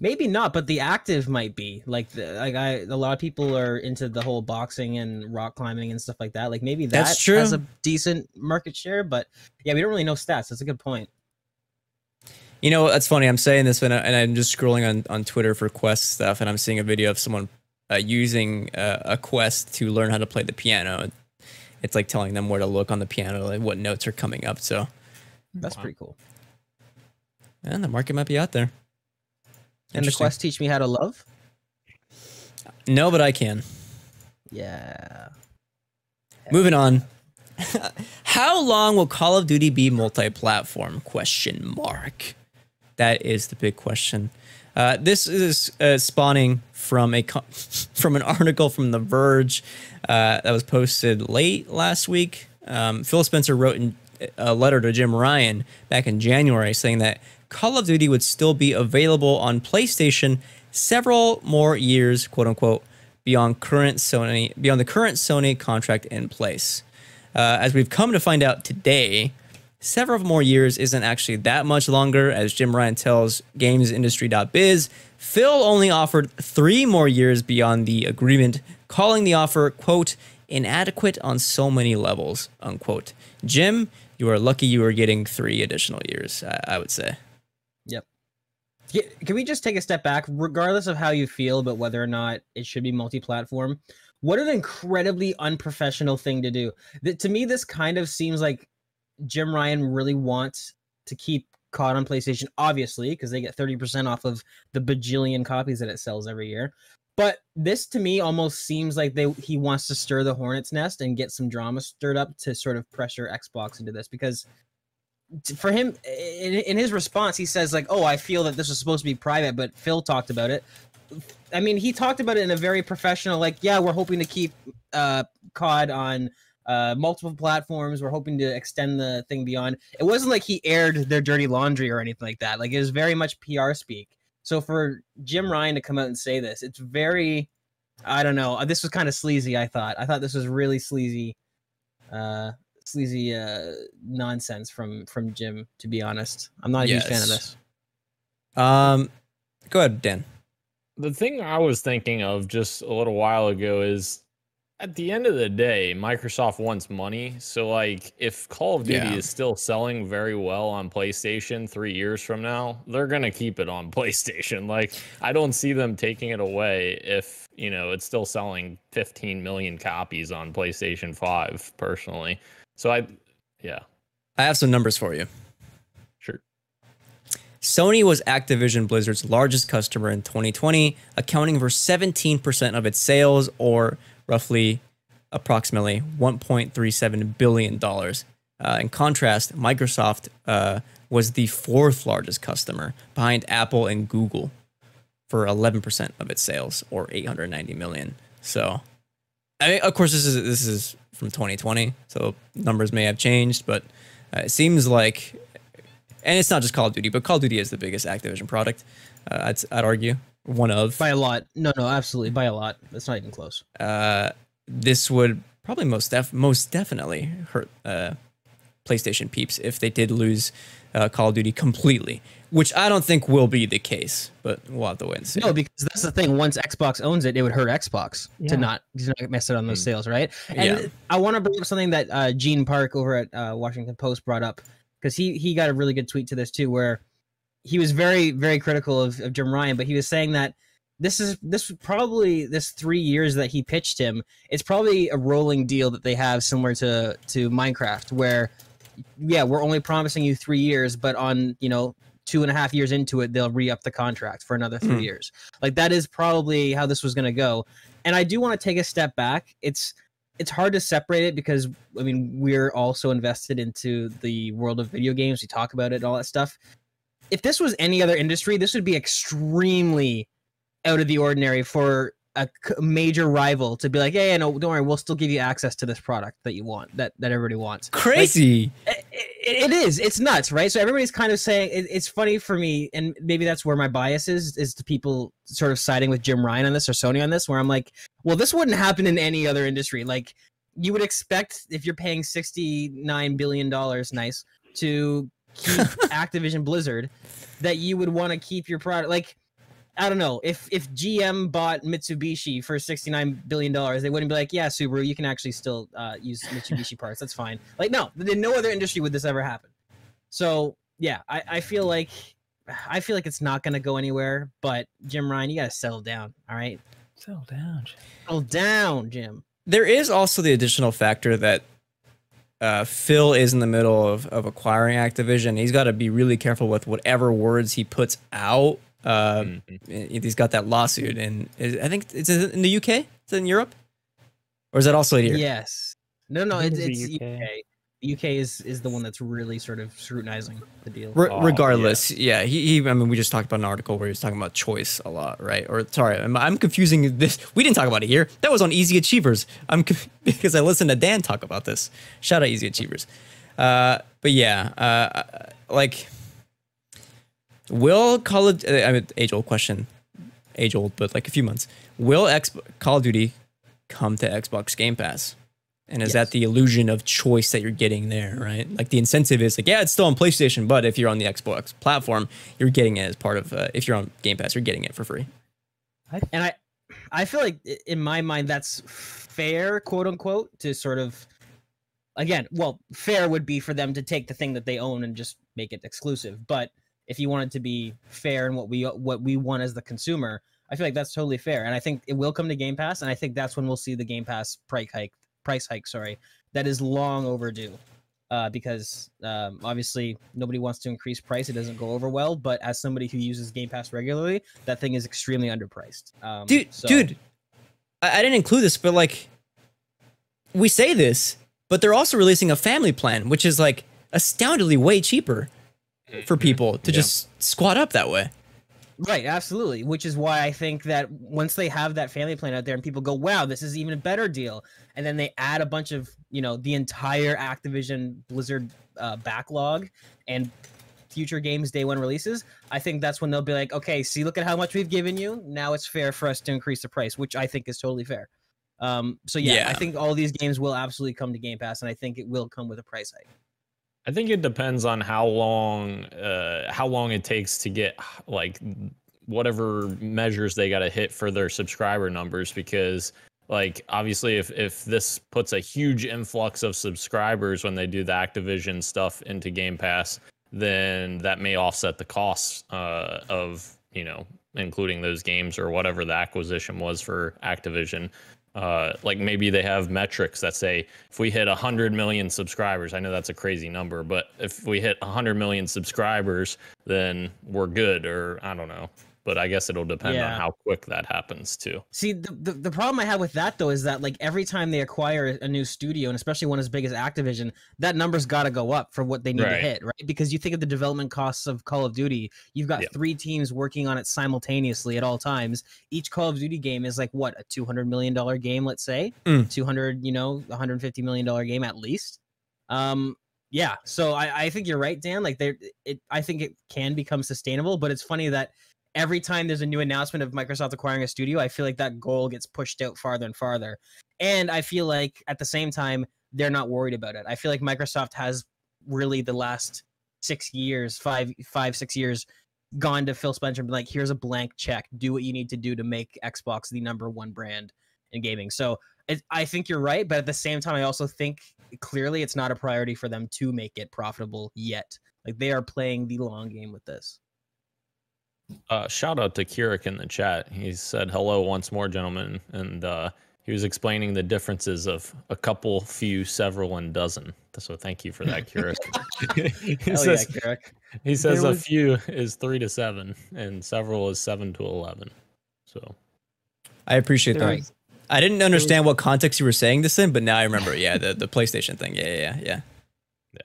Maybe not, but the active might be like the, like I a lot of people are into the whole boxing and rock climbing and stuff like that. Like maybe that That's has true. a decent market share, but yeah, we don't really know stats. That's a good point. You know, that's funny. I'm saying this when I, and I'm just scrolling on, on Twitter for Quest stuff, and I'm seeing a video of someone uh, using uh, a Quest to learn how to play the piano. It's like telling them where to look on the piano, like what notes are coming up. So That's Wow. pretty cool. And the market might be out there. And the quest teach me how to love. No, but I can. Yeah. Moving on. [LAUGHS] How long will Call of Duty be multi-platform? Question mark. That is the big question. Uh, this is uh, spawning from a [LAUGHS] from an article from The Verge uh, that was posted late last week. Um, Phil Spencer wrote in a letter to Jim Ryan back in January saying that Call of Duty would still be available on PlayStation several more years, quote unquote, beyond current Sony beyond the current Sony contract in place. Uh, as we've come to find out today, several more years isn't actually that much longer. As Jim Ryan tells GamesIndustry.biz, Phil only offered three more years beyond the agreement, calling the offer quote inadequate on so many levels unquote. Jim, you are lucky you are getting three additional years. I, I would say. Yep. Can we just take a step back, regardless of how you feel about whether or not it should be multi-platform? What an incredibly unprofessional thing to do. That to me, this kind of seems like Jim Ryan really wants to keep COD on PlayStation, obviously, because they get 30% off of the bajillion copies that it sells every year. But this to me almost seems like they he wants to stir the hornet's nest and get some drama stirred up to sort of pressure Xbox into this because for him in, in his response he says like oh i feel that this was supposed to be private but phil talked about it i mean he talked about it in a very professional like yeah we're hoping to keep uh cod on uh multiple platforms. We're hoping to extend the thing beyond. It wasn't like he aired their dirty laundry or anything like that. Like it was very much pr speak. So for jim ryan to come out and say this it's very i don't know. This was kind of sleazy i thought. I thought this was really sleazy uh sleazy uh nonsense from from Jim to be honest. I'm not a huge fan of this. Um, go ahead, Dan. The thing I was thinking of just a little while ago is at the end of the day, Microsoft wants money. So, like, if Call of Duty Yeah. is still selling very well on PlayStation three years from now, they're going to keep it on [LAUGHS] PlayStation. Like, I don't see them taking it away if, you know, it's still selling 15 million copies on PlayStation 5, personally. So, I, yeah, I have some numbers for you. sure. Sony was Activision Blizzard's largest customer in 2020, accounting for 17% of its sales, or roughly approximately $1.37 billion. Uh, in contrast, Microsoft uh, was the fourth largest customer behind Apple and Google for 11% of its sales, or 890 million. So, I mean, of course, this is this is from 2020, so numbers may have changed, but uh, it seems like and it's not just Call of Duty, but Call of Duty is the biggest Activision product. Uh, I'd, I'd argue one of. By a lot. No, no, absolutely by a lot. That's not even close. Uh, this would probably most def- most definitely hurt uh, PlayStation peeps if they did lose uh, Call of Duty completely, which I don't think will be the case. But we'll have to wait and see. No, because that's the thing. Once Xbox owns it, it would hurt Xbox Yeah. to not to not miss it on those Mm. sales, right? And Yeah. I want to bring up something that uh, Gene Park over at uh, Washington Post brought up because he he got a really good tweet to this too, where he was very very critical of, of Jim Ryan, but he was saying that this is this probably this three years that he pitched him. It's probably a rolling deal that they have similar to to Minecraft, where yeah, we're only promising you three years, but on you know two and a half years into it, they'll re up the contract for another three Mm. years. Like that is probably how this was going to go. And I do want to take a step back. It's it's hard to separate it because I mean we're also invested into the world of video games. We talk about it, all that stuff. If this was any other industry, this would be extremely out of the ordinary for a major rival to be like, "Yeah, yeah, no, don't worry, we'll still give you access to this product that you want, that that everybody wants." Crazy. it, it is it's nuts right so everybody's kind of saying it, it's funny for me and maybe that's where my bias is is to people sort of siding with jim ryan on this or sony on this where i'm like well this wouldn't happen in any other industry like you would expect if you're paying 69 billion dollars nice to keep [LAUGHS] activision blizzard that you would want to keep your product like I don't know if if GM bought Mitsubishi for sixty nine billion dollars, they wouldn't be like, yeah, Subaru, you can actually still uh, use Mitsubishi parts. That's fine. Like, no, in no other industry would this ever happen. So yeah, I, I feel like I feel like it's not gonna go anywhere. But Jim Ryan, you gotta settle down. All right, Settle down. Jim. settle down, Jim. There is also the additional factor that uh, Phil is in the middle of, of acquiring Activision. He's got to be really careful with whatever words he puts out. Uh, Mhm. He's got that lawsuit, and is, I think it's in the UK. Is it in Europe, or is that also here? Yes. No, no, it's, it's it's UK. UK. The UK is is the one that's really sort of scrutinizing the deal. Re- Oh, regardless, yeah. he, he. I mean, we just talked about an article where he was talking about choice a lot, right? Or sorry, I'm, I'm confusing this. We didn't talk about it here. That was on Easy Achievers. I'm [LAUGHS] because I listened to Dan talk about this. Shout out Easy Achievers. Uh, but yeah, uh, like, will Call of I mean, age old question, age old, but like a few months. Will X Call of Duty come to Xbox Game Pass? And is Yes. that the illusion of choice that you're getting there, right? Like the incentive is like, yeah, it's still on PlayStation, but if you're on the Xbox platform, you're getting it as part of. Uh, if you're on Game Pass, you're getting it for free. and I, I feel like in my mind that's fair, quote unquote, to sort of, again, well, fair would be for them to take the thing that they own and just make it exclusive. But if you want it to be fair and what we what we want as the consumer, I feel like that's totally fair. And I think it will come to Game Pass, and I think that's when we'll see the Game Pass price hike. Price hike, sorry, that is long overdue. Uh, because um, obviously nobody wants to increase price; it doesn't go over well. But as somebody who uses Game Pass regularly, that thing is extremely underpriced. Um, dude, so- dude, I, I didn't include this, but like, we say this, but they're also releasing a family plan, which is like astoundingly way cheaper for people to Yeah. just squat up that way. Right, absolutely. Which is why I think that once they have that family plan out there and people go, wow, this is even a better deal. And then they add a bunch of, you know, the entire Activision Blizzard uh, backlog and future games day one releases, I think that's when they'll be like, okay, see, look at how much we've given you. Now it's fair for us to increase the price, which I think is totally fair. Um, so yeah, I think all these games will absolutely come to Game Pass, and I think it will come with a price hike. I think it depends on how long uh how long it takes to get like whatever measures they got to hit for their subscriber numbers because like obviously if if this puts a huge influx of subscribers when they do the Activision stuff into Game Pass then that may offset the costs uh of you know including those games or whatever the acquisition was for Activision uh, like maybe they have metrics that say if we hit 100 million subscribers i know that's a crazy number but if we hit 100 million subscribers then we're good or i don't know but i guess it'll depend Yeah. on how quick that happens too See, the, the the problem I have with that though is that like every time they acquire a new studio, and especially one as big as Activision, that number's got to go up for what they need to hit, right? Because you think of the development costs of Call of Duty, you've got Yeah. three teams working on it simultaneously at all times. Each Call of Duty game is like what a two hundred million dollar game, let's say, Mm. two hundred, you know, one hundred fifty million dollar game at least. Um, yeah, so I, I think you're right, Dan. Like there, it I think it can become sustainable, but it's funny that every time there's a new announcement of Microsoft acquiring a studio, I feel like that goal gets pushed out farther and farther. And I feel like at the same time, they're not worried about it. I feel like Microsoft has really the last six years, five, five, six years, gone to Phil Spencer and been like, here's a blank check. Do what you need to do to make Xbox the number one brand in gaming. So it, I think you're right, but at the same time, I also think clearly it's not a priority for them to make it profitable yet. Like they are playing the long game with this. Uh shout out to Kirik in the chat he said hello once more gentlemen and uh he was explaining the differences of a couple few several and dozen so thank you for that [LAUGHS] Kirik [LAUGHS] he Hell says, yeah, Kirik. He says There a few is three to seven, and several is seven to eleven. So I appreciate There that. was- I didn't understand what context you were saying this in, but now I remember. Yeah, the, the PlayStation thing. Yeah, yeah, yeah, yeah.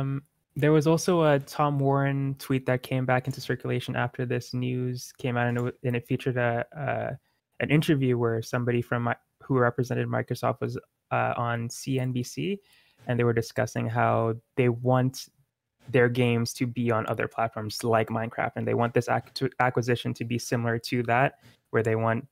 Um, there was also a Tom Warren tweet that came back into circulation after this news came out, and it, and it featured a, an interview where somebody from who represented Microsoft was uh, on CNBC, and they were discussing how they want their games to be on other platforms like Minecraft, and they want this ac- acquisition to be similar to that, where they want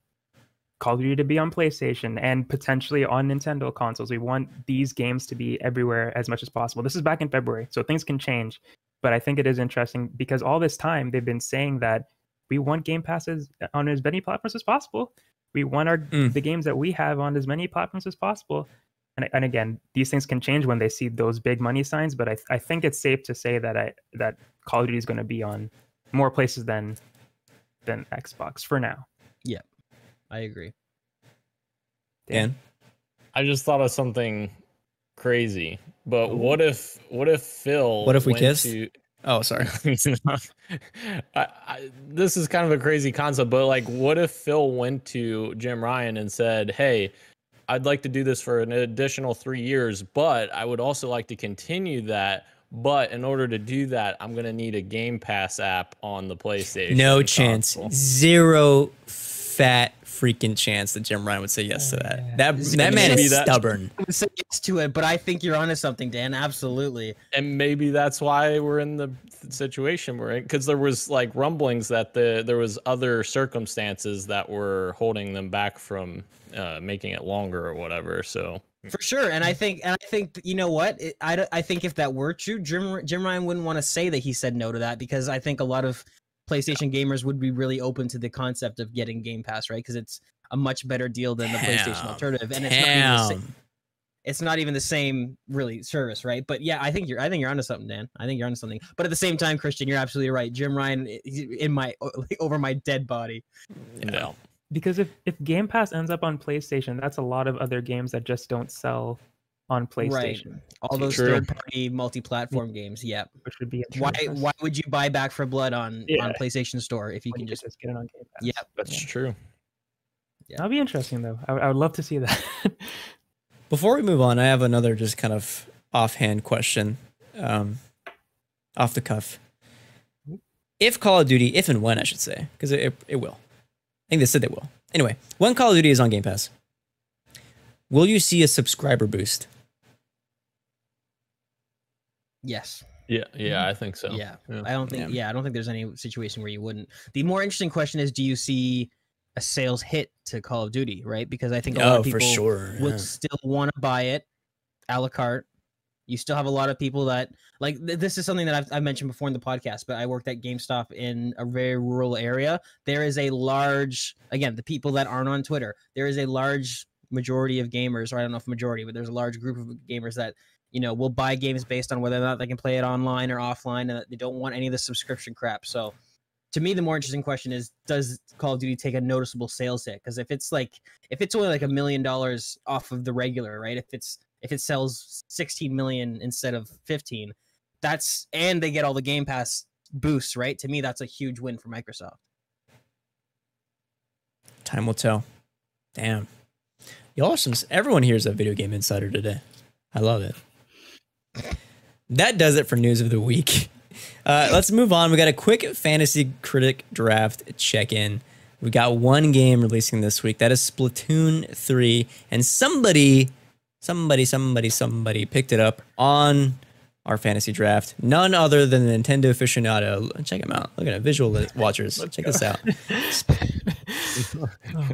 Call of Duty to be on PlayStation and potentially on Nintendo consoles. We want these games to be everywhere as much as possible. This is back in February, so things can change. But I think it is interesting because all this time they've been saying that we want Game Passes on as many platforms as possible. We want our Mm. the games that we have on as many platforms as possible. And, and again, these things can change when they see those big money signs. But I, I think it's safe to say that I, that Call of Duty is going to be on more places than than Xbox for now. I agree. Dan. I just thought of something crazy. But what if what if Phil What if we kiss? to- Oh, sorry. [LAUGHS] I, I, this is kind of a crazy concept, but like, what if Phil went to Jim Ryan and said, "Hey, I'd like to do this for an additional three years, but I would also like to continue that. But in order to do that, I'm gonna need a Game Pass app on the PlayStation." No chance. console." Zero fat freaking chance that Jim Ryan would say yes to that. That that man Maybe is that- stubborn. I would say yes to it, but I think you're onto something, Dan. Absolutely. and maybe that's why we're in the situation we're in because there was like rumblings that the there was other circumstances that were holding them back from uh, making it longer or whatever. So For sure, and I think, and I think, you know what? It, I, I think if that were true, Jim Jim Ryan wouldn't want to say that he said no to that because I think a lot of PlayStation gamers would be really open to the concept of getting Game Pass, right? Because it's a much better deal than the PlayStation alternative, and it's not even the same. It's not even the same really service, right? But yeah, I think you're, I think you're onto something, Dan. I think you're onto something. But at the same time, Christian, you're absolutely right. Jim Ryan in my [LAUGHS] over my dead body. yeah, Because if, if Game Pass ends up on PlayStation, that's a lot of other games that just don't sell on PlayStation, All those True. third-party multi-platform games. Yep. which would be Why interesting why would you buy Back for Blood on on PlayStation Store if you when can could just get it on Game Pass. Yeah. that's true. Yeah. That'll be interesting though. I, would- I would love to see that. [LAUGHS] Before we move on, I have another just kind of offhand question, um, off the cuff. If Call of Duty, if and when I should say, because it, it, it will. I think they said they will. Anyway, when Call of Duty is on Game Pass, will you see a subscriber boost? Yes. Yeah, yeah, mm. I think so. Yeah. Yeah. I don't think Yeah. yeah. I don't think there's any situation where you wouldn't. The more interesting question is do you see a sales hit to Call of Duty, right? Because I think a lot Oh, of people for sure. would yeah. still want to buy it a la carte. You still have a lot of people that like th- this is something that I've, I've mentioned before in the podcast, but I worked at GameStop in a very rural area. There is a large, again, the people that aren't on Twitter, there is a large majority of gamers, or I don't know if majority, but there's a large group of gamers that you know will buy games based on whether or not they can play it online or offline, and they don't want any of the subscription crap. So, to me, the more interesting question is: Does Call of Duty take a noticeable sales hit? Because if it's like if it's only like a million dollars off of the regular, right? If it's if it sells 16 million instead of 15, that's and they get all the Game Pass boosts, right? To me, that's a huge win for Microsoft. Time will tell. Damn. Y'all are. Everyone here is a video game insider today. I love it. That does it for news of the week. Uh, let's move on. We got a quick fantasy critic draft check in. We got one game releasing this week. That is Splatoon 3. And somebody, somebody, somebody, somebody picked it up on our fantasy draft. None other than the Nintendo aficionado. Check him out. Look at it. Visual [LAUGHS] watchers. Check this out. [LAUGHS] Oh,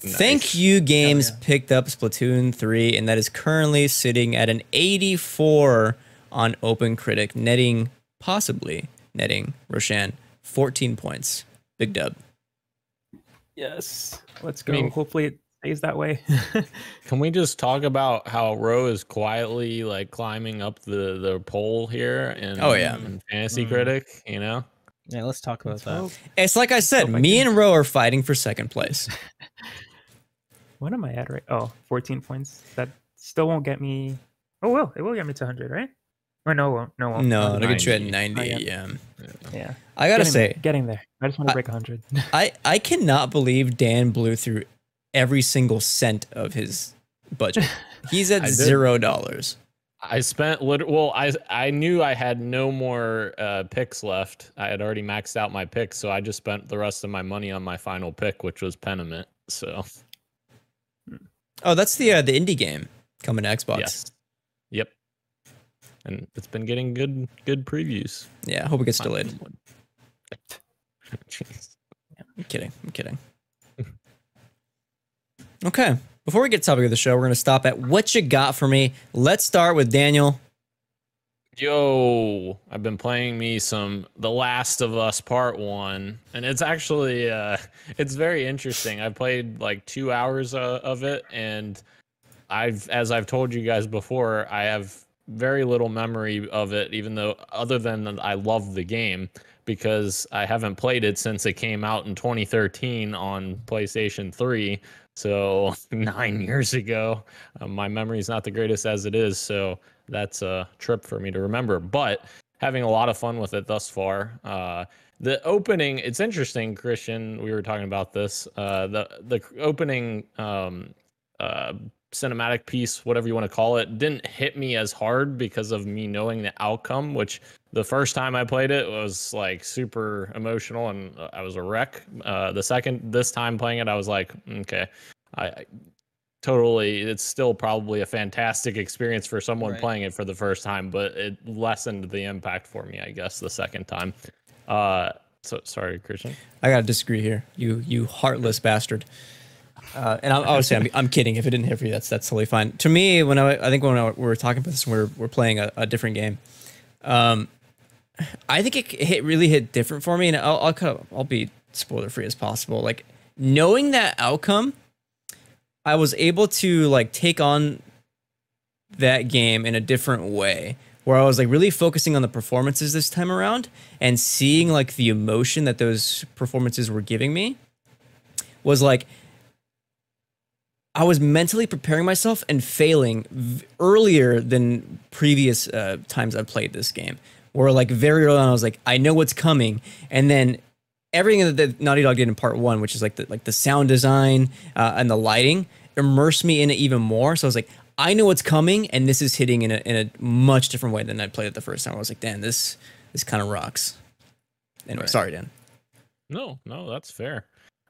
Thank you Games picked up Splatoon 3 and that is currently sitting at an 84 on Open Critic, netting possibly netting Roshan 14 points. Big dub. yes. Let's I go. mean- Hopefully it stays that way. [LAUGHS] Can we just talk about how Ro is quietly like climbing up the the pole here in Oh, yeah. in Fantasy Mm. Critic? You know, Yeah, let's talk about Let's that. hope. It's like I said, my me and Ro are fighting for second place. [LAUGHS] What am I at right? Oh, 14 points. That still won't get me. Oh, well, it will get me to 100, right? Or no, it won't. No, it won't. No, it'll get you at 90. 90. Oh, yeah. Yeah. I gotta getting say, there, getting there. I just want to break 100. [LAUGHS] I, I cannot believe Dan blew through every single cent of his budget. [LAUGHS] He's at zero dollars. I spent lit- well. I I knew I had no more uh, picks left. I had already maxed out my picks, so I just spent the rest of my money on my final pick, which was Pentiment. So Oh, that's the uh, the indie game coming to Xbox. yes, yep. And it's been getting good good previews. Yeah, I hope it gets delayed. Jeez. [LAUGHS] I'm kidding. I'm kidding. Okay. Before we get to the topic of the show, we're going to stop at what you got for me. Let's start with Daniel. Yo, I've been playing me some The Last of Us Part 1 and it's actually uh it's very interesting. I played like 2 hours uh, of it and I've as I've told you guys before, I have very little memory of it even though other than I love the game because I haven't played it since it came out in 2013 on PlayStation 3 So [LAUGHS] nine years ago, uh, my memory is not the greatest as it is. So that's a trip for me to remember. But having a lot of fun with it thus far. Uh, the opening, it's interesting, Christian. We were talking about this. Uh, the the opening um, uh, cinematic piece, whatever you want to call it, didn't hit me as hard because of me knowing the outcome. Which the first time I played it was like super emotional and uh, I was a wreck. Uh, the second this time playing it, I was like, okay, I, I totally. It's still probably a fantastic experience for someone Right. playing it for the first time, but it lessened the impact for me, I guess, the second time. Uh, so sorry, Christian. I gotta disagree here. You you heartless bastard. Uh, and I, obviously, I'm, I'm kidding. If it didn't hit for you, that's that's totally fine. To me, when I, I think when I, we were talking about this, we we're we're playing a, a different game. Um, I think it hit really hit different for me, and I'll I'll, kind of, I'll be spoiler free as possible. Like knowing that outcome, I was able to like take on that game in a different way where I was like really focusing on the performances this time around and seeing like the emotion that those performances were giving me was like I was mentally preparing myself and failing v- earlier than previous uh, times I've played this game. Where like very early on, I was like, I know what's coming, and then everything that the Naughty Dog did in part one, which is like the like the sound design uh, and the lighting, immersed me in it even more. So I was like, I know what's coming, and this is hitting in a in a much different way than I played it the first time. I was like, damn, this this kind of rocks. Anyway, Right. sorry, Dan. No, no, that's fair.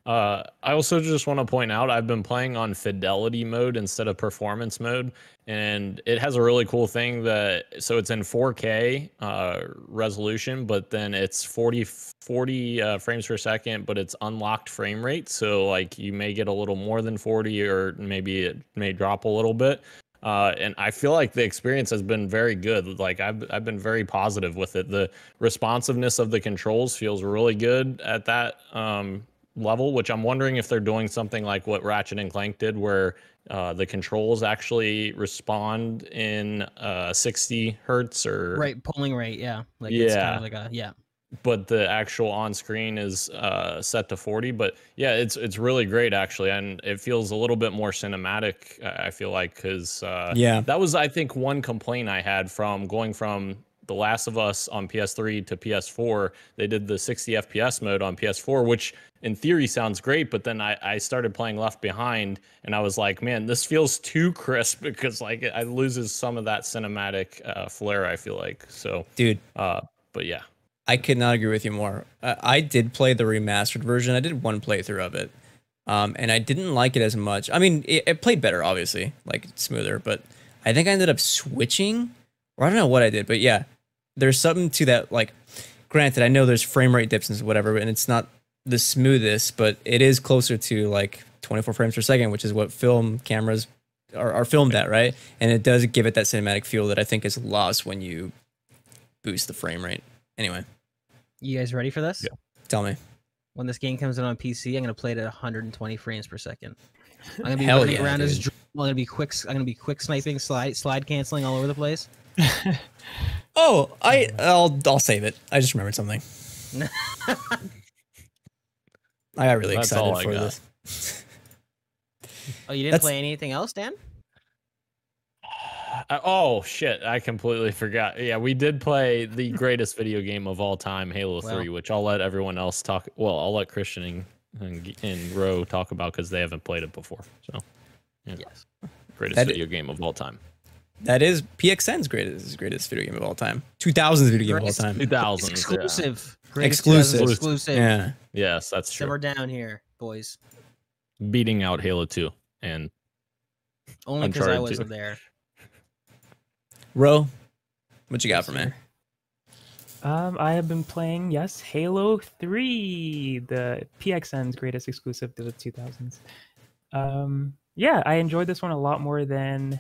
Uh, I also just want to point out I've been playing on fidelity mode instead of performance mode, and it has a really cool thing that so it's in 4K uh, resolution, but then it's 40 40 uh, frames per second, but it's unlocked frame rate. So like you may get a little more than 40, or maybe it may drop a little bit. Uh, and I feel like the experience has been very good. Like I've I've been very positive with it. The responsiveness of the controls feels really good at that um, level, which I'm wondering if they're doing something like what Ratchet and Clank did, where uh, the controls actually respond in uh, 60 hertz or Right, polling rate, yeah. Like it's kind Yeah. of like a yeah. but the actual on screen is uh, set to 40 but yeah it's it's really great actually and it feels a little bit more cinematic i I feel like because uh, Yeah. that was i think one complaint i had from going from the last of us on ps3 to ps4 they did the 60 fps mode on ps4 which in theory sounds great but then i, I started playing left behind and i was like man this feels too crisp [LAUGHS] because like it, loses some of that cinematic uh, flair i feel like so Dude, uh, but yeah I could not agree with you more. Uh, I did play the remastered version. I did one playthrough of it, um, and I didn't like it as much. I mean, it, it played better, obviously, like smoother. But I think I ended up switching, or I don't know what I did. But yeah, there's something to that. Like, granted, I know there's frame rate dips and whatever, and it's not the smoothest, but it is closer to like 24 frames per second, which is what film cameras are, are filmed at, right? And it does give it that cinematic feel that I think is lost when you boost the frame rate. Anyway. You guys ready for this? Yeah. Tell me. When this game comes out on PC, I'm gonna play it at 120 frames per second. I'm gonna be Hell running yeah, around as dude. dr- I'm gonna be quick. I'm gonna be quick sniping, slide slide canceling all over the place. [LAUGHS] Oh, I I'll I'll save it. I just remembered something. [LAUGHS] I got really That's excited all I for got. this. Oh, you didn't That's- play anything else, Dan? Uh, oh shit! I completely forgot. Yeah, we did play the [LAUGHS] greatest video game of all time, Halo Well. Three, which I'll let everyone else talk. Well, I'll let Christian and, and, and Ro talk about because they haven't played it before. So, yeah, Yes. greatest That- video game of all time. That is PXN's greatest greatest video game of all time. 2000's video game of all time. Two It's thousand exclusive. Greatest Exclusive. Exclusive. Yeah. Yes, that's true. We're down here, boys. Beating out Halo Two and Only because I wasn't 2. there. Ro, what you got for me? Um, I have been playing yes, Halo Three, the PXN's greatest exclusive to the 2000s. Um, yeah, I enjoyed this one a lot more than.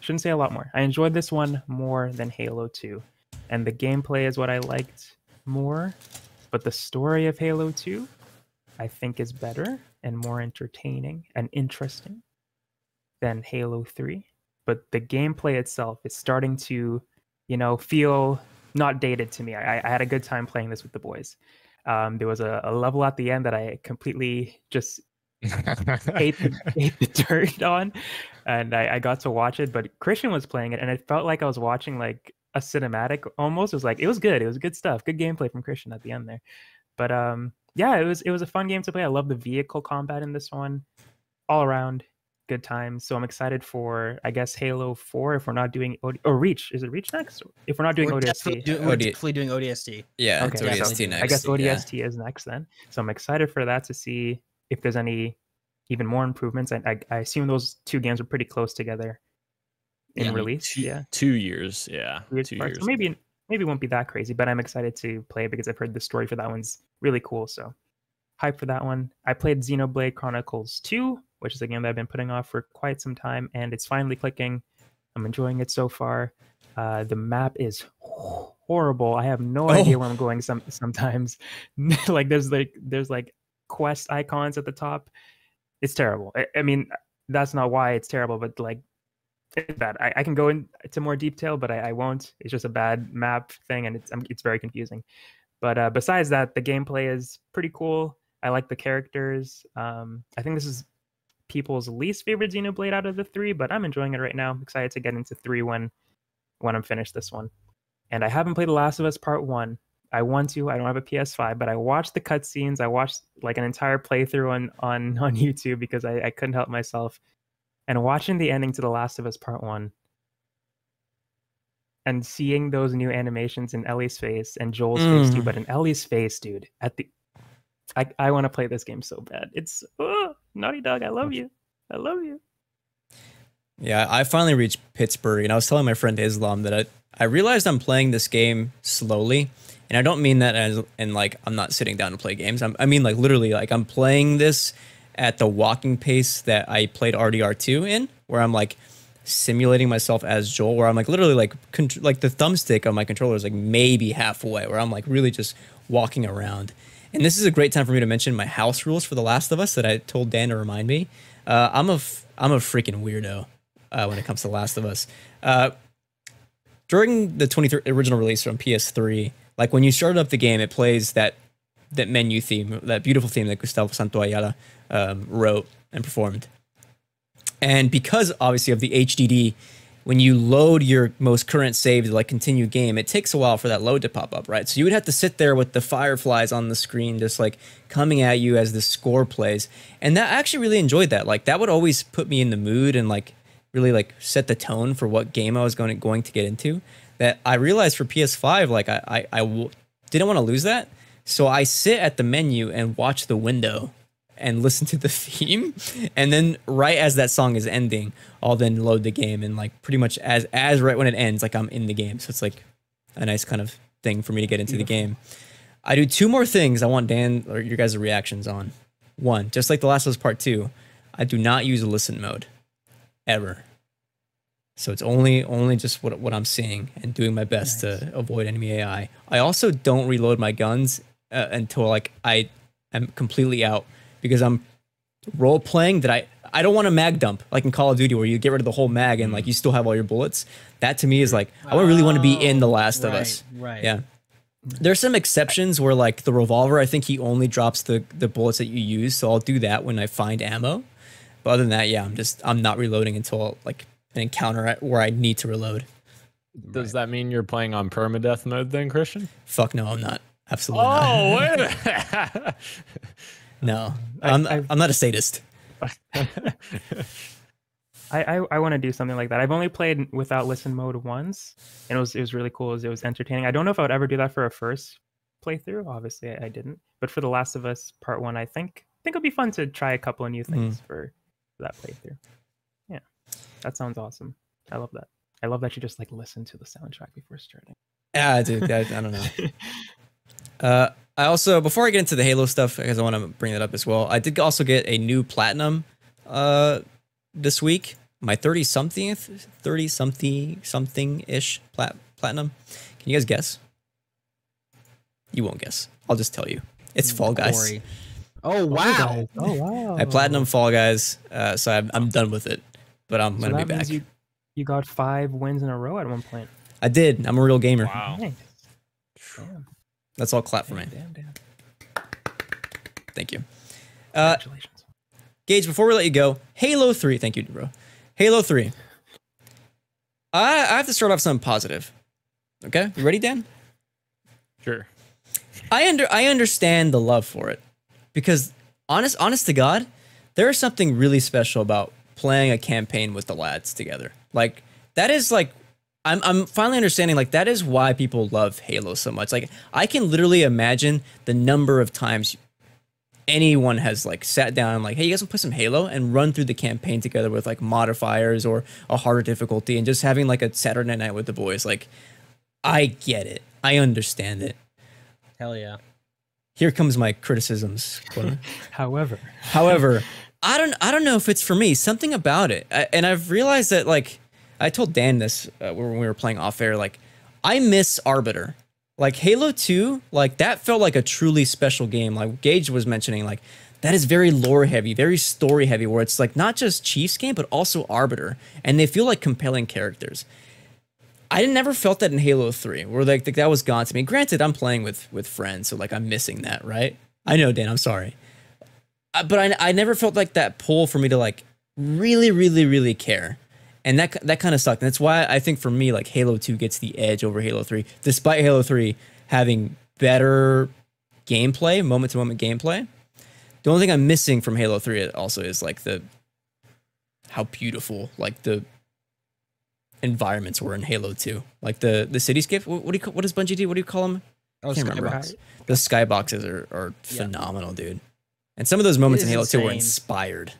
Shouldn't say a lot more. I enjoyed this one more than Halo 2, and the gameplay is what I liked more. But the story of Halo 2, I think, is better and more entertaining and interesting than Halo 3. But the gameplay itself is starting to, you know, feel not dated to me. I, I had a good time playing this with the boys. Um, there was a, a level at the end that I completely just ate the, [LAUGHS] ate the dirt on, and I, I got to watch it. But Christian was playing it, and it felt like I was watching like a cinematic almost. It was like it was good. It was good stuff. Good gameplay from Christian at the end there. But um, yeah, it was it was a fun game to play. I love the vehicle combat in this one, all around good times. So I'm excited for I guess Halo Four if we're not doing OD- or Reach. Is it Reach next? If we're not doing we're ODST. definitely, do- we're OD definitely doing ODST. Yeah, Okay, it's ODST so next. I guess yeah. ODST is next then. So I'm excited for that to see if there's any even more improvements. I, I, I assume those two games are pretty close together in Yeah, release. two, yeah, two years. Yeah, Years two years. So maybe maybe it won't be that crazy, but I'm excited to play it because I've heard the story for that one's really cool. So hype for that one. I played Xenoblade Chronicles 2, which is a game that I've been putting off for quite some time, and it's finally clicking. I'm enjoying it so far. Uh, the map is horrible. I have no idea Oh. where I'm going. Some sometimes, [LAUGHS] like there's like there's like quest icons at the top. It's terrible. I, I mean, that's not why it's terrible, but like it's bad. I, I can go into more detail, but I, I won't. It's just a bad map thing, and it's um, it's very confusing. But uh, besides that, the gameplay is pretty cool. I like the characters. Um, I think this is people's least favorite Xenoblade out of the three, but I'm enjoying it right now. I'm excited to get into three when when I'm finished this one. And I haven't played The Last of Us Part One. I want to. I don't have a PS5, but I watched the cutscenes. I watched like an entire playthrough on on [LAUGHS] on YouTube because I, I couldn't help myself. And watching the ending to The Last of Us Part One, and seeing those new animations in Ellie's face and Joel's face too, Mm. but in Ellie's face, dude, at the I, I want to play this game so bad. It's oh, Naughty Dog, I love you. I love you. Yeah, I finally reached Pittsburgh, and I was telling my friend Islam that I, I realized I'm playing this game slowly, and I don't mean that as in like I'm not sitting down to play games. I'm, I mean like literally like I'm playing this at the walking pace that I played RDR2 in, where I'm like simulating myself as Joel, where I'm like literally like contr- like the thumbstick on my controller is like maybe halfway, where I'm like really just walking around. And this is a great time for me to mention my house rules for The Last of Us that I told Dan to remind me. Uh, I'm a f- I'm a freaking weirdo uh, when it comes to The Last of Us. Uh, during the 23 original release on PS3, like when you started up the game, it plays that that menu theme, that beautiful theme that Gustavo Santaolalla um, wrote and performed. And because obviously of the HDD, when you load your most current save to like continue game, it takes a while for that load to pop up, right? So you would have to sit there with the fireflies on the screen, just like coming at you as the score plays. And that I actually really enjoyed that. Like that would always put me in the mood and like really like set the tone for what game I was going to, going to get into. That I realized for PS5, like I I, I w- didn't want to lose that, so I sit at the menu and watch the window and [LAUGHS] listen to the theme. And then right as that song is ending i'll then load the game and like pretty much as as right when it ends like i'm in the game. So it's like a nice kind of thing for me to get into the game. I do two more things i want dan or your guys' reactions on. One just like the last of us part two i do not use a listen mode. Ever so it's only only just what, what i'm seeing and doing my best to avoid enemy ai i also don't reload my guns uh, until like i am completely out because I'm role playing that I I don't want a mag dump like in Call of Duty where you get rid of the whole mag and like you still have all your bullets. That to me is like I would really want to be in The Last of Us. Right. Yeah. There's some exceptions where like the revolver, I think he only drops the the bullets that you use, so I'll do that when I find ammo. But other than that, yeah, I'm just I'm not reloading until like an encounter where I need to reload. Does that mean you're playing on permadeath mode then, Christian? Fuck no, I'm not. Absolutely Oh, not. [LAUGHS] wait a minute. No, I- I'm I've- I'm not a sadist. [LAUGHS] I I, I want to do something like that. I've only played without listen mode once, and it was it was really cool. It was, it was entertaining. I don't know if I would ever do that for a first playthrough. Obviously, I, I didn't. But for The Last of Us Part One, I think I think it'll be fun to try a couple of new mm. things for that playthrough. Yeah, that sounds awesome. I love that. I love that you just like listen to the soundtrack before starting. Yeah, dude, I, I don't know. [LAUGHS] Uh, I also before I get into the Halo stuff, because I want to bring that up as well. I did also get a new platinum uh, this week. My thirty something, thirty something something ish plat- platinum. Can you guys guess? You won't guess. I'll just tell you. It's Fall Guys. Corey. Oh wow. Oh wow! I platinum Fall Guys, uh, so I'm, I'm done with it. But I'm So gonna be back. means you you got five wins in a row at one point. I did. I'm a real gamer. Wow. Nice. Damn. That's all clap for me. Damn, damn, damn. Thank you. Uh, Congratulations. Gage, before we let you go, Halo 3. Thank you, bro. Halo 3. I, I have to start off something positive. Okay, you ready, Dan? Sure. I under I understand the love for it because honest honest to God, there is something really special about playing a campaign with the lads together. Like that is like I'm I'm finally understanding like that is why people love Halo so much. Like I can literally imagine the number of times anyone has like sat down and like, hey, you guys want to play some Halo and run through the campaign together with like modifiers or a harder difficulty and just having like a Saturday night with the boys. Like I get it. I understand it. Hell yeah. Here comes my criticisms. [LAUGHS] However, However, I don't I don't know if it's for me. Something about it, I, and I've realized that like I told Dan this uh, when we were playing off air. Like I miss Arbiter. Like Halo Two, like that felt like a truly special game. Like Gage was mentioning, like that is very lore heavy, very story heavy. Where it's like not just Chiefs game, but also Arbiter, and they feel like compelling characters. I never felt that in Halo 3, where like that was gone to me. Granted, I'm playing with with friends, so like I'm missing that, right? I know, Dan. I'm sorry, but I I never felt like that pull for me to like really, really, really care, and that that kind of sucked. And that's why I think for me, like Halo 2 gets the edge over Halo 3, despite Halo 3 having better gameplay, moment to moment gameplay. The only thing I'm missing from Halo 3 also is like the how beautiful like the environments were in Halo 2. Like the the cityscape. What, what do you call, what does Bungie do? What do you call them? Oh, Can't remember. Skybox. The skyboxes are are Yeah. phenomenal, dude. And some of those moments in Halo 2 were inspired.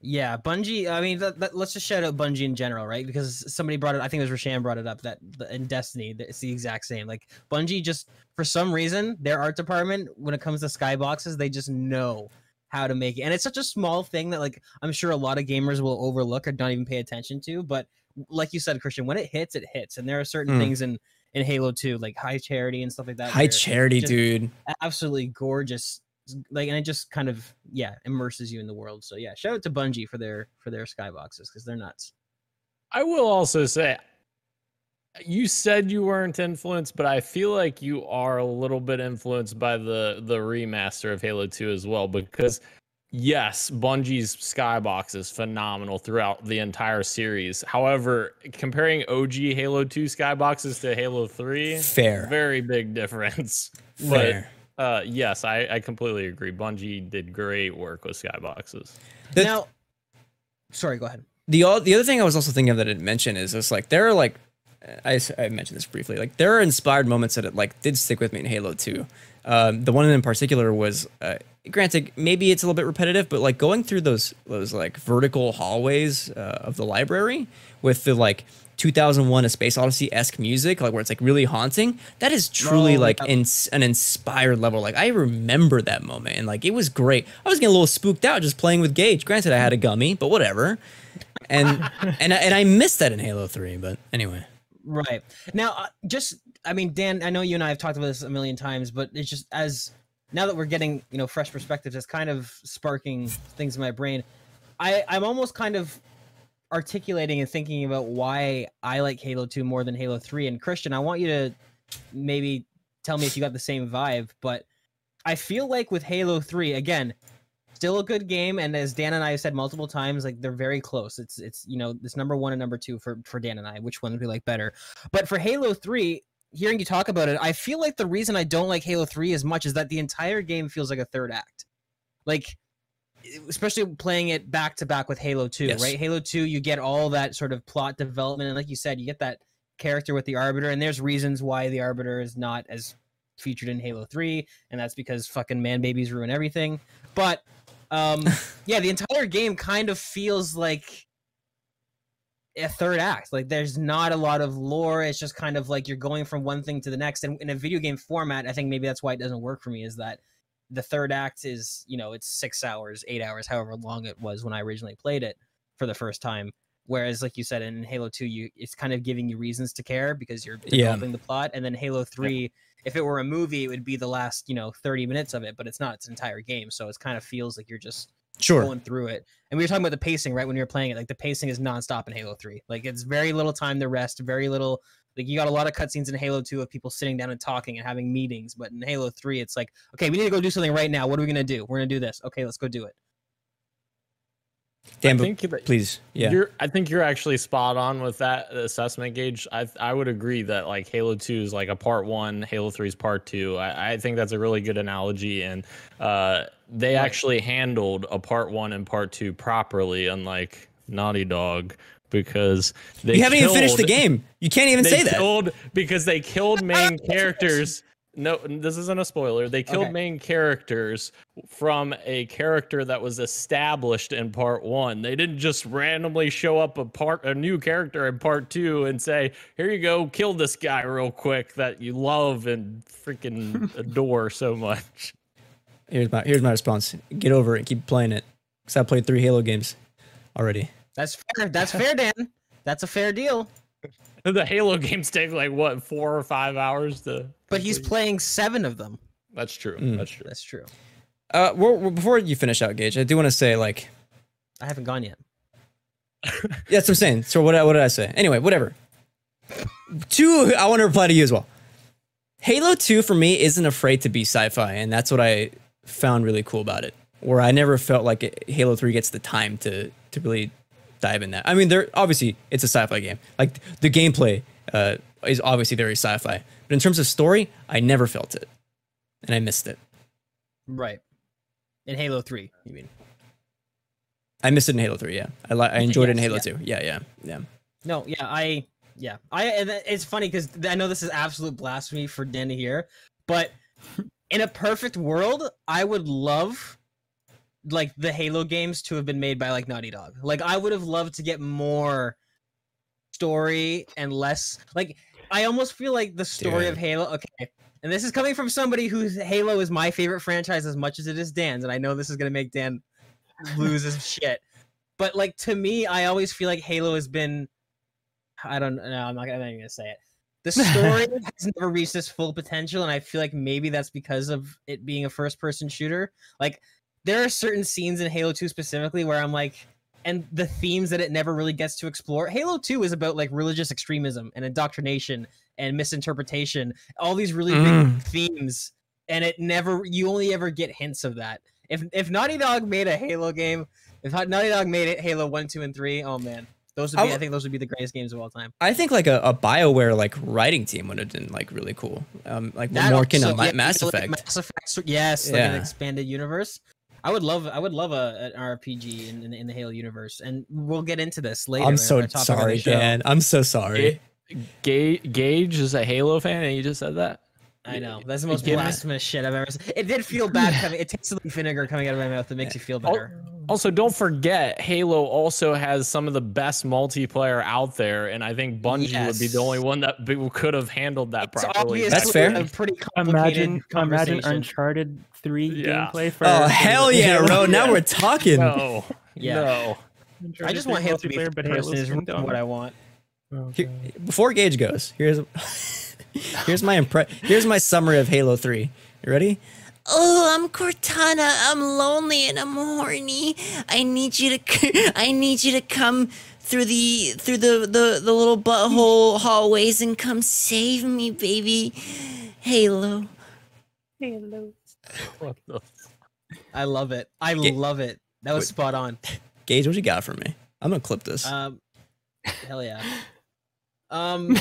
Yeah, Bungie. I mean, that, that, let's just shout out Bungie in general, right? Because somebody brought it. I think it was Rashan brought it up that in Destiny, it's the exact same. Like Bungie, just for some reason, their art department, when it comes to skyboxes, they just know how to make it, and it's such a small thing that, like, I'm sure a lot of gamers will overlook or not even pay attention to. But like you said, Christian, when it hits, it hits, and there are certain Mm. things in in Halo 2, like High Charity and stuff like that. High charity, dude. absolutely gorgeous like and it just kind of yeah immerses you in the world so yeah shout out to bungie for their for their skyboxes because they're nuts I will also say, you said you weren't influenced, but I feel like you are a little bit influenced by the the remaster of Halo 2 as well. Because yes, Bungie's skybox is phenomenal throughout the entire series. However, comparing OG Halo 2 skyboxes to Halo 3, Fair. very big difference. Fair. But uh, yes, I, I completely agree. Bungie did great work with skyboxes. The- now sorry go ahead the o- the other thing I was also thinking of that I didn't mention is just like there are like I, I mentioned this briefly like there are inspired moments that it like did stick with me in Halo 2. Um, the one in particular was uh, granted maybe it's a little bit repetitive, but like going through those those like vertical hallways uh, of the library with the like 2001 A Space Odyssey esque music, like where it's like really haunting. That is truly Oh, like yeah. ins- an inspired level. Like I remember that moment and like it was great. I was getting a little spooked out just playing with Gage. Granted, I had a gummy, but whatever. And [LAUGHS] and I- and I missed that in Halo 3. But anyway, right now uh, just i mean dan i know you and i have talked about this a million times but it's just as now that we're getting you know fresh perspectives it's kind of sparking things in my brain i i'm almost kind of articulating and thinking about why i like halo 2 more than halo 3 and christian i want you to maybe tell me if you got the same vibe but i feel like with halo 3 again still a good game. And as dan and i have said multiple times like they're very close. It's it's you know this number one and number two for for dan and i which one would we like better? But for halo 3 hearing you talk about it i feel like the reason i don't like halo 3 as much is that the entire game feels like a third act. Like especially playing it back to back with halo 2 Yes. right? Halo 2 you get all that sort of plot development and like you said you get that character with the arbiter and there's reasons why the arbiter is not as featured in halo 3 and that's because fucking man babies ruin everything. But um [LAUGHS] yeah the entire game kind of feels like a third act. Like there's not a lot of lore. It's just kind of like you're going from one thing to the next and in a video game format i think maybe that's why it doesn't work for me is that the third act is you know it's six hours eight hours however long it was when i originally played it for the first time whereas like you said in halo 2 you it's kind of giving you reasons to care because you're Yeah. developing the plot and then halo 3 if it were a movie it would be the last you know 30 minutes of it but it's not it's an entire game so it kind of feels like you're just sure. going through it. And we were talking about the pacing, right? When you were playing it, like the pacing is nonstop in Halo 3. Like it's very little time to rest, very little. Like you got a lot of cutscenes in Halo 2 of people sitting down and talking and having meetings, but in Halo 3, it's like, okay, we need to go do something right now. What are we gonna do? We're gonna do this. Okay, let's go do it. Dan, I but think that please, yeah. You're, I think you're actually spot on with that assessment Gage. I I would agree that like Halo 2 is like a part one, Halo 3 is part two. I, I think that's a really good analogy, and uh, they actually handled a part one and part two properly, unlike Naughty Dog, because they you haven't even finished the game. You can't even they say that. killed because they killed main [LAUGHS] characters. No, this isn't a spoiler. They killed Okay. main characters from a character that was established in part one. They didn't just randomly show up a part a new character in part two and say, "Here you go, kill this guy real quick that you love and freaking [LAUGHS] adore so much." Here's my here's my response. Get over it. Keep playing it. Cause I played three Halo games already. That's fair. That's fair, Dan. That's a fair deal. [LAUGHS] The Halo games take like what four or five hours to. But he's complete. playing seven of them. That's true. Mm. That's true. That's true. Uh, we're, we're- before you finish out, Gage, I do want to say like I haven't gone yet. [LAUGHS] that's what I'm saying. So what what did I say? Anyway, whatever. Two, I want to reply to you as well. Halo 2 for me isn't afraid to be sci-fi, and that's what I found really cool about it. Where I never felt like it, Halo 3 gets the time to to really dive in that. I mean, there obviously it's a sci-fi game. Like the gameplay uh, is obviously very sci-fi, but in terms of story, I never felt it, and I missed it. Right. In Halo 3, you mean? I missed it in Halo 3. Yeah, I li- I enjoyed it in Halo yeah. 2. Yeah, yeah, yeah. No, yeah, I yeah. I and it's funny cuz I know this is absolute blasphemy for Dan to hear, but in a perfect world, I would love like the Halo games to have been made by like Naughty Dog. Like I would have loved to get more story and less like I almost feel like the story of Halo okay. And this is coming from somebody whose Halo is my favorite franchise as much as it is Dan's and I know this is going to make Dan lose his [LAUGHS] shit. But like to me, I always feel like Halo has been I don't know, I'm not, I'm not even gonna say it. The story [LAUGHS] has never reached its full potential, and I feel like maybe that's because of it being a first person shooter. Like there are certain scenes in Halo 2 specifically where I'm like and the themes that it never really gets to explore. Halo 2 is about like religious extremism and indoctrination and misinterpretation, all these really big Mm. themes, and it never you only ever get hints of that. If if Naughty Dog made a Halo game, if Naughty Dog made it Halo 1, 2, and 3, oh man. Those would I be, I, w- think those would be the greatest games of all time. I think like a, a Bioware like writing team would have been like really cool. Um, like That more akin to also- Ma- yeah, Mass Effect. Mass Effect, yes, like an Yeah. expanded universe. I would love, I would love a an RPG in, in, in the Halo universe, and we'll get into this later. I'm so our topic of the sorry, show. Dan. I'm so sorry. Ga- Gage is a Halo fan, and you just said that. I know that's the most kidding me? blasphemous shit I've ever. Seen. It did feel bad [LAUGHS] coming. It tasted like vinegar coming out of my mouth. It makes you feel better. Also, don't forget, Halo also has some of the best multiplayer out there, and I think Bungie would be the only one that could have handled that It's properly. That's fair. A pretty complicated Imagine, imagine. Uncharted Three Yeah. gameplay for. Oh hell yeah, bro! Now [LAUGHS] we're talking. No, [LAUGHS] Yeah. no. I just want Halo to be multiplayer, but person. Halo's Is what I want. Oh, Here- before Gage goes, here's here's my impre- here's my summary of Halo Three. You ready? Oh, I'm Cortana. I'm lonely and I'm horny. I need you to I need you to come through the through the the, the little butthole hallways and come save me, baby. Halo. What the I love it. I Ga- love it. That was Wait. spot on. Gage, what you got for me? I'm gonna clip this. Um, hell yeah. [LAUGHS] Um.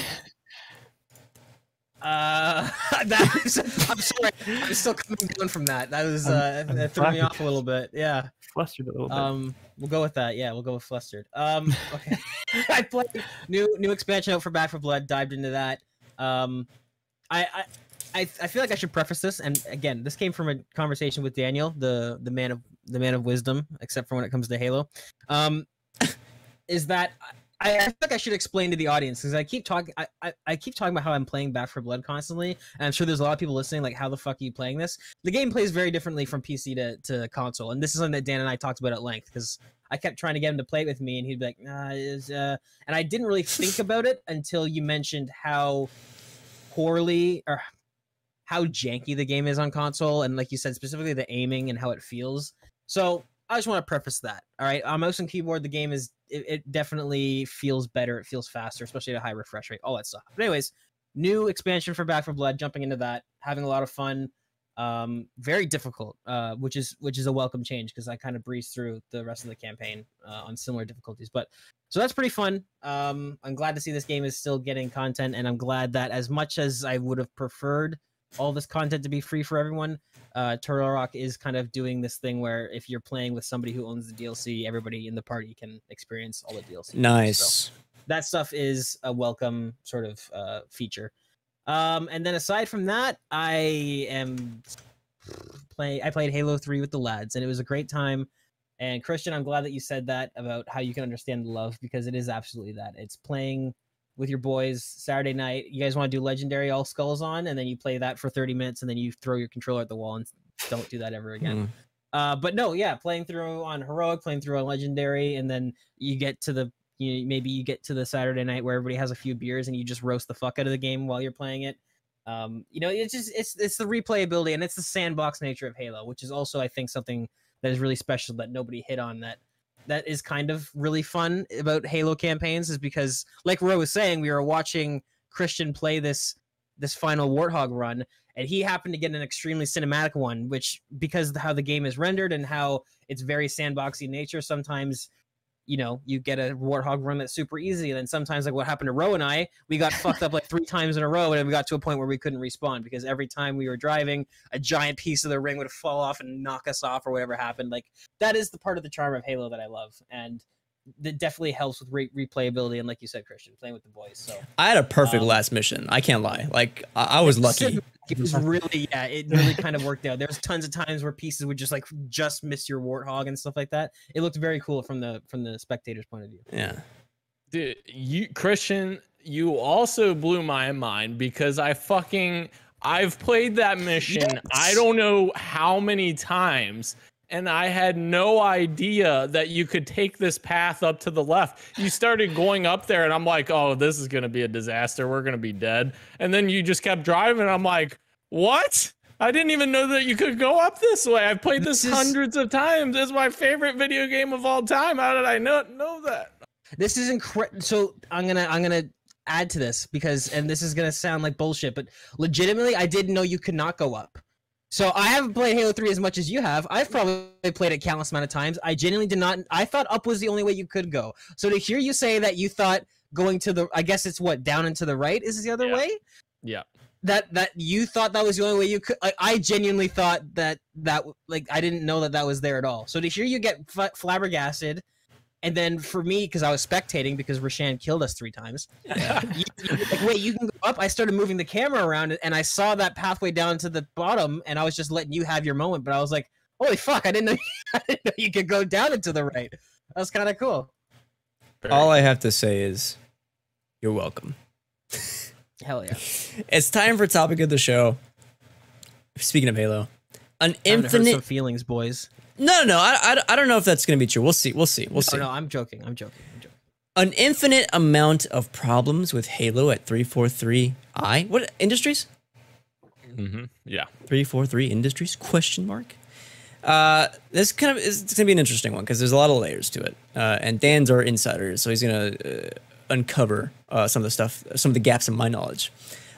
Uh, [LAUGHS] that was, I'm sorry. I'm still coming down from that. That was uh, I'm- I'm that threw me off a little bit. Yeah. Flustered a little bit. Um, we'll go with that. Yeah, we'll go with flustered. Um, okay. [LAUGHS] I played new new expansion out for Back 4 Blood. Dived into that. Um, I I. I, I feel like I should preface this, and again, this came from a conversation with Daniel, the the man of the man of wisdom, except for when it comes to Halo. Um, [COUGHS] is that I, I feel like I should explain to the audience because I keep talking I, I, I keep talking about how I'm playing Back 4 Blood constantly, and I'm sure there's a lot of people listening like how the fuck are you playing this? The game plays very differently from PC to, to console, and this is something that Dan and I talked about at length because I kept trying to get him to play it with me, and he'd be like, nah, is uh, and I didn't really think about it until you mentioned how poorly or how janky the game is on console, and like you said, specifically the aiming and how it feels. So I just want to preface that. All right, on mouse and keyboard, the game is it, it definitely feels better. It feels faster, especially at a high refresh rate. All that stuff. But anyways, new expansion for Back 4 Blood. Jumping into that, having a lot of fun. Um, very difficult, uh, which is which is a welcome change because I kind of breezed through the rest of the campaign uh, on similar difficulties. But so that's pretty fun. Um, I'm glad to see this game is still getting content, and I'm glad that as much as I would have preferred all this content to be free for everyone, uh, Turtle Rock is kind of doing this thing where if you're playing with somebody who owns the DLC, everybody in the party can experience all the DLC. So Nice. that stuff is a welcome sort of uh, feature. Um, and then aside from that, I am playing. I played Halo Three with the lads, and it was a great time. And Christian, I'm glad that you said that about how you can understand love because it is absolutely that. It's playing with your boys Saturday night. You guys want to do Legendary All Skulls on, and then you play that for 30 minutes, and then you throw your controller at the wall and don't do that ever again. Mm. Uh, but no, yeah, playing through on heroic, playing through on legendary, and then you get to the you maybe you get to the Saturday night where everybody has a few beers and you just roast the fuck out of the game while you're playing it. Um, you know, it's just it's it's the replayability and it's the sandbox nature of Halo, which is also I think something that is really special that nobody hit on that that is kind of really fun about Halo campaigns is because like Ro was saying, we were watching Christian play this this final Warthog run and he happened to get an extremely cinematic one which because of how the game is rendered and how it's very sandboxy nature sometimes you know you get a warthog run that's super easy and then sometimes like what happened to Ro and i we got fucked up like three times in a row and we got to a point where we couldn't respawn because every time we were driving a giant piece of the ring would fall off and knock us off or whatever happened like that is the part of the charm of halo that i love and that definitely helps with re- replayability and like you said christian playing with the boys so I had a perfect Um, last mission. I can't lie. Like I, I was lucky. It was [LAUGHS] really yeah, it really kind of worked out. There's tons of times where pieces would just like just miss your warthog and stuff like that. It looked very cool from the from the spectator's point of view. Yeah. Dude, you Christian, you also blew my mind because I fucking I've played that mission I don't know how many times and I had no idea that you could take this path up to the left. You started going up there and I'm like, "Oh, this is going to be a disaster. We're going to be dead." And then you just kept driving I'm like, "What?" I didn't even know that you could go up this way. I've played this, This is- hundreds of times. It's my favorite video game of all time. How did I not know that? This is incredible. So I'm gonna I'm gonna add to this because and this is gonna sound like bullshit, but legitimately I didn't know you could not go up. So I haven't played Halo 3 as much as you have. I've probably played it countless amount of times. I genuinely did not I thought up was the only way you could go. So to hear you say that you thought going to the I guess it's what down and to the right is the other Yeah. way? Yeah. that that you thought that was the only way you could like i genuinely thought that that like i didn't know that that was there at all so to hear you get f- flabbergasted and then for me because i was spectating because rashan killed us three times. You, [LAUGHS] you like wait you can go up? I started moving the camera around and i saw that pathway down to the bottom and i was just letting you have your moment but i was like holy fuck i didn't know [LAUGHS] i didn't know you could go down and to the right. That was kind of cool All I have to say is, you're welcome. hell yeah. [LAUGHS] It's time for topic of the show. Speaking of Halo, an Time to hurt some infinite. feelings boys No, no, I, I, I don't know if that's gonna be true. We'll see. We'll see. We'll oh see. no i'm joking i'm joking i'm joking An infinite amount of problems with Halo at 343i. What industries? Mm-hmm. Yeah. 343 industries question mark uh this kind of is it's gonna be an interesting one because there's a lot of layers to it uh and dan's our insider so he's gonna uh, uncover uh some of the stuff some of the gaps in my knowledge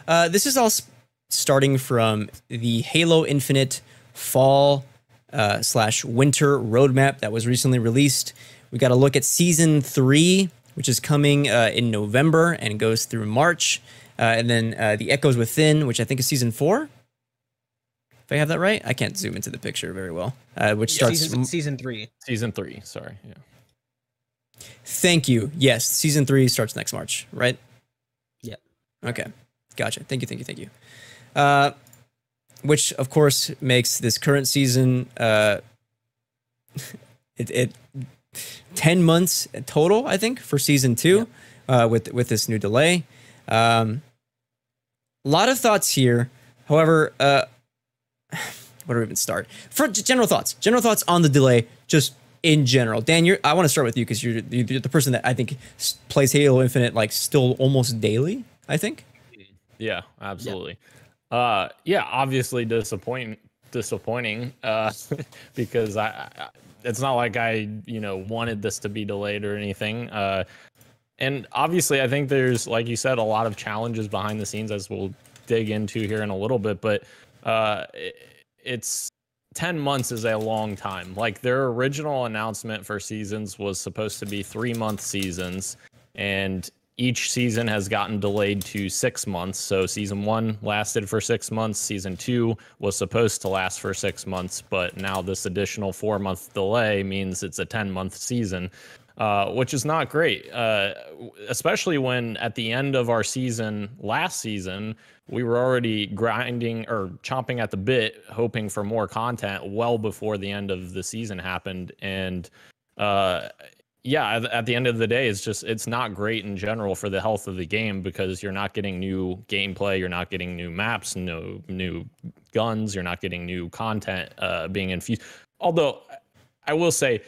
uh this is all s- starting from the halo infinite fall uh slash winter roadmap that was recently released we got to look at season three which is coming uh, in november and goes through march uh, and then uh, the echoes within which i think is season four if I have that right, I can't zoom into the picture very well. Uh, which starts. season, season three Season three. Sorry. Yeah. Thank you. Yes, season three starts next March, right? Yep. Okay, gotcha. Thank you, thank you, thank you. Which of course makes this current season uh, [LAUGHS] it, it ten months total, I think, for season two, uh, with with this new delay. Um, a lot of thoughts here. However, uh, [SIGHS] where do we even start? For general thoughts, general thoughts on the delay, just in general. Dan, you're, I want to start with you because you're, you're the person that I think plays Halo Infinite like still almost daily. I think. Yeah, absolutely. Uh, yeah, obviously disappointing, disappointing. Uh, [LAUGHS] because I, I, it's not like I, you know, wanted this to be delayed or anything. Uh, and obviously, I think there's, like you said, a lot of challenges behind the scenes as we'll dig into here in a little bit. But uh, it, it's 10 months is a long time. Like their original announcement for seasons was supposed to be 3 month seasons and each season has gotten delayed to 6 months. So season 1 lasted for 6 months, season 2 was supposed to last for 6 months, but now this additional 4 month delay means it's a 10 month season. Uh, which is not great, uh, especially when at the end of our season last season, we were already grinding or chomping at the bit, hoping for more content well before the end of the season happened. And uh, yeah, at, the end of the day, it's just it's not great in general for the health of the game because you're not getting new gameplay, you're not getting new maps, no new guns, you're not getting new content uh, being infused. Although I will say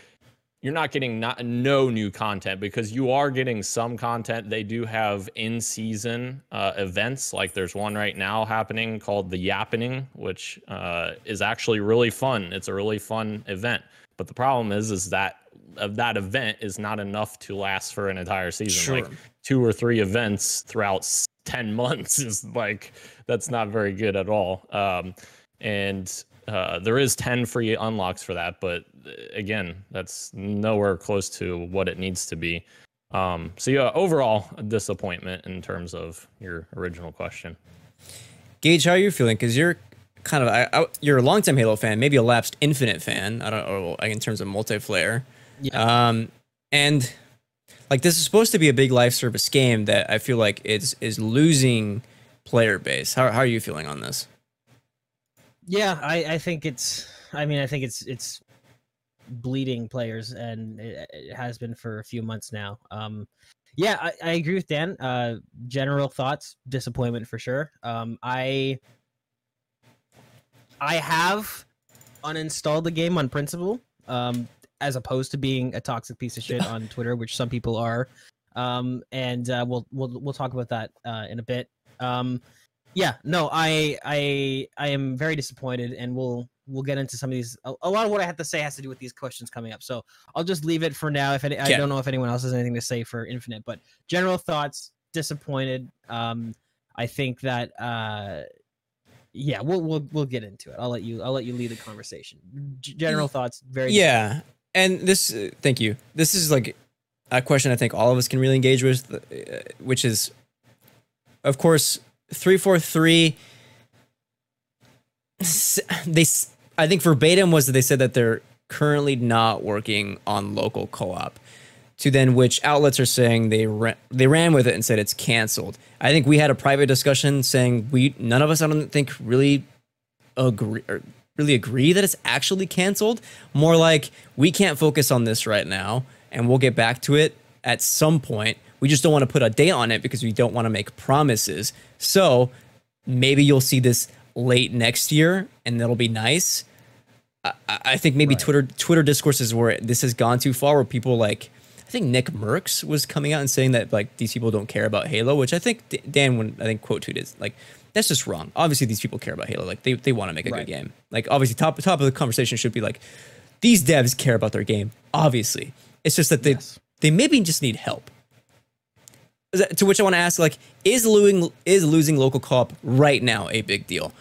you're not getting not no new content because you are getting some content. They do have in season uh, events, like there's one right now happening called the Yappening, which uh, is actually really fun. It's a really fun event. But the problem is, is that of that event is not enough to last for an entire season. Sure. Like two or three events throughout ten [LAUGHS] months is like that's not very good at all. Um, and uh, there is 10 free unlocks for that but uh, again that's nowhere close to what it needs to be um, so yeah overall a disappointment in terms of your original question Gage, how are you feeling? Because you're kind of I, I, you're a longtime Halo fan, maybe a lapsed Infinite fan. I don't know, like in terms of multiplayer. Yeah. Um, and like this is supposed to be a big life service game that I feel like is is losing player base. How how are you feeling on this? Yeah, I, I think it's. I mean, I think it's it's bleeding players, and it, it has been for a few months now. Um, yeah, I, I agree with Dan. Uh, general thoughts, disappointment for sure. Um, I I have uninstalled the game on principle, um, as opposed to being a toxic piece of shit on Twitter, which some people are. Um, and uh, we'll we'll we'll talk about that uh, in a bit. Um, yeah, no, I I I am very disappointed, and we'll we'll get into some of these. A, a lot of what I have to say has to do with these questions coming up, so I'll just leave it for now. If any, I don't know if anyone else has anything to say for Infinite, but general thoughts, disappointed. Um, I think that uh, yeah, we'll we'll we'll get into it. I'll let you I'll let you lead the conversation. G- general thoughts, very Yeah, and this uh, thank you. This is like a question I think all of us can really engage with, uh, which is, of course, three four three. They, I think verbatim was that they said that they're currently not working on local co-op. To then which outlets are saying they ran, they ran with it and said it's canceled. I think we had a private discussion saying we none of us I don't think really agree or really agree that it's actually canceled. More like we can't focus on this right now and we'll get back to it at some point. We just don't want to put a date on it because we don't want to make promises. So maybe you'll see this late next year and that'll be nice. I, I think maybe Right. Twitter Twitter discourses where this has gone too far where people like I think Nick Merckx was coming out and saying that like these people don't care about Halo, which I think D- Dan when I think quote tweeted like that's just wrong. Obviously these people care about Halo. Like they, they want to make a Right. good game. Like obviously top top of the conversation should be like these devs care about their game. Obviously. It's just that they Yes. they maybe just need help. To which I want to ask like is losing is losing local co-op right now a big deal?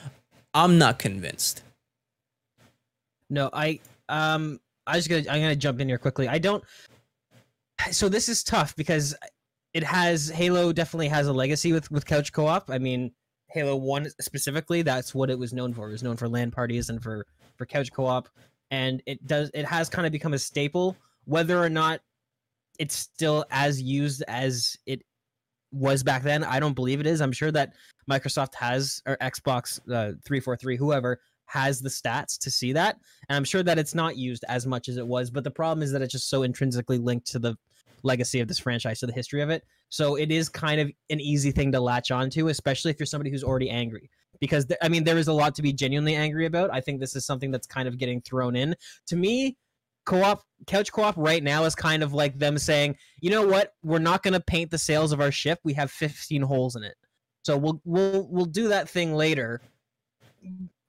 I'm not convinced. No, I um I was gonna I'm gonna jump in here quickly. I don't so this is tough because it has Halo definitely has a legacy with with couch co-op. I mean, Halo 1 specifically, that's what it was known for. It was known for LAN parties and for for couch co-op and it does it has kind of become a staple whether or not it's still as used as it was back then. I don't believe it is. I'm sure that Microsoft has or Xbox uh, 343 whoever has the stats to see that and i'm sure that it's not used as much as it was but the problem is that it's just so intrinsically linked to the legacy of this franchise to the history of it so it is kind of an easy thing to latch onto especially if you're somebody who's already angry. Because th- i mean there is a lot to be genuinely angry about. I think this is something that's kind of getting thrown in. To me co-op couch co-op right now is kind of like them saying you know what? We're not going to paint the sails of our ship. We have 15 holes in it. So we'll we'll we'll do that thing later.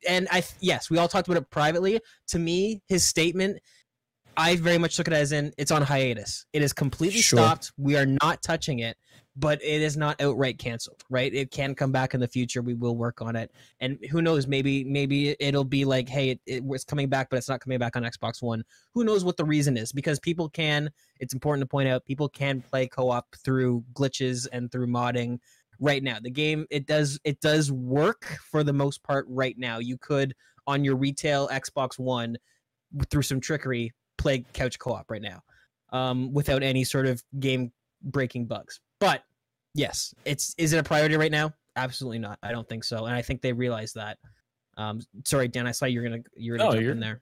And I yes, we all talked about it privately. To me, his statement I very much took it as in it's on hiatus. It is completely Sure. stopped. We are not touching it, but it is not outright canceled, right? It can come back in the future. We will work on it, and who knows? Maybe maybe it'll be like, hey, it, it, it's coming back, but it's not coming back on Xbox One. Who knows what the reason is? Because people can. It's important to point out people can play co-op through glitches and through modding right now. The game it does it does work for the most part right now. You could on your retail Xbox One through some trickery play couch co-op right now um, without any sort of game breaking bugs. But yes, it's is it a priority right now? Absolutely not. I don't think so, and I think they realize that. Um, sorry, Dan. I saw you're gonna you were gonna No, jump you're- in there.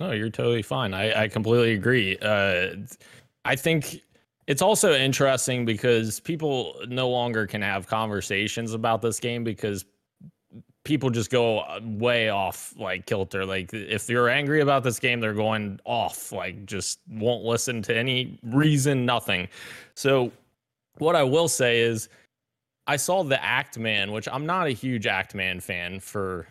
No, you're totally fine. I, I completely agree. Uh, I think it's also interesting because people no longer can have conversations about this game because people just go uh, way off like kilter. Like if you're angry about this game, they're going off. Like just won't listen to any reason, nothing. So what I will say is I saw the Act Man, which I'm not a huge Act Man fan for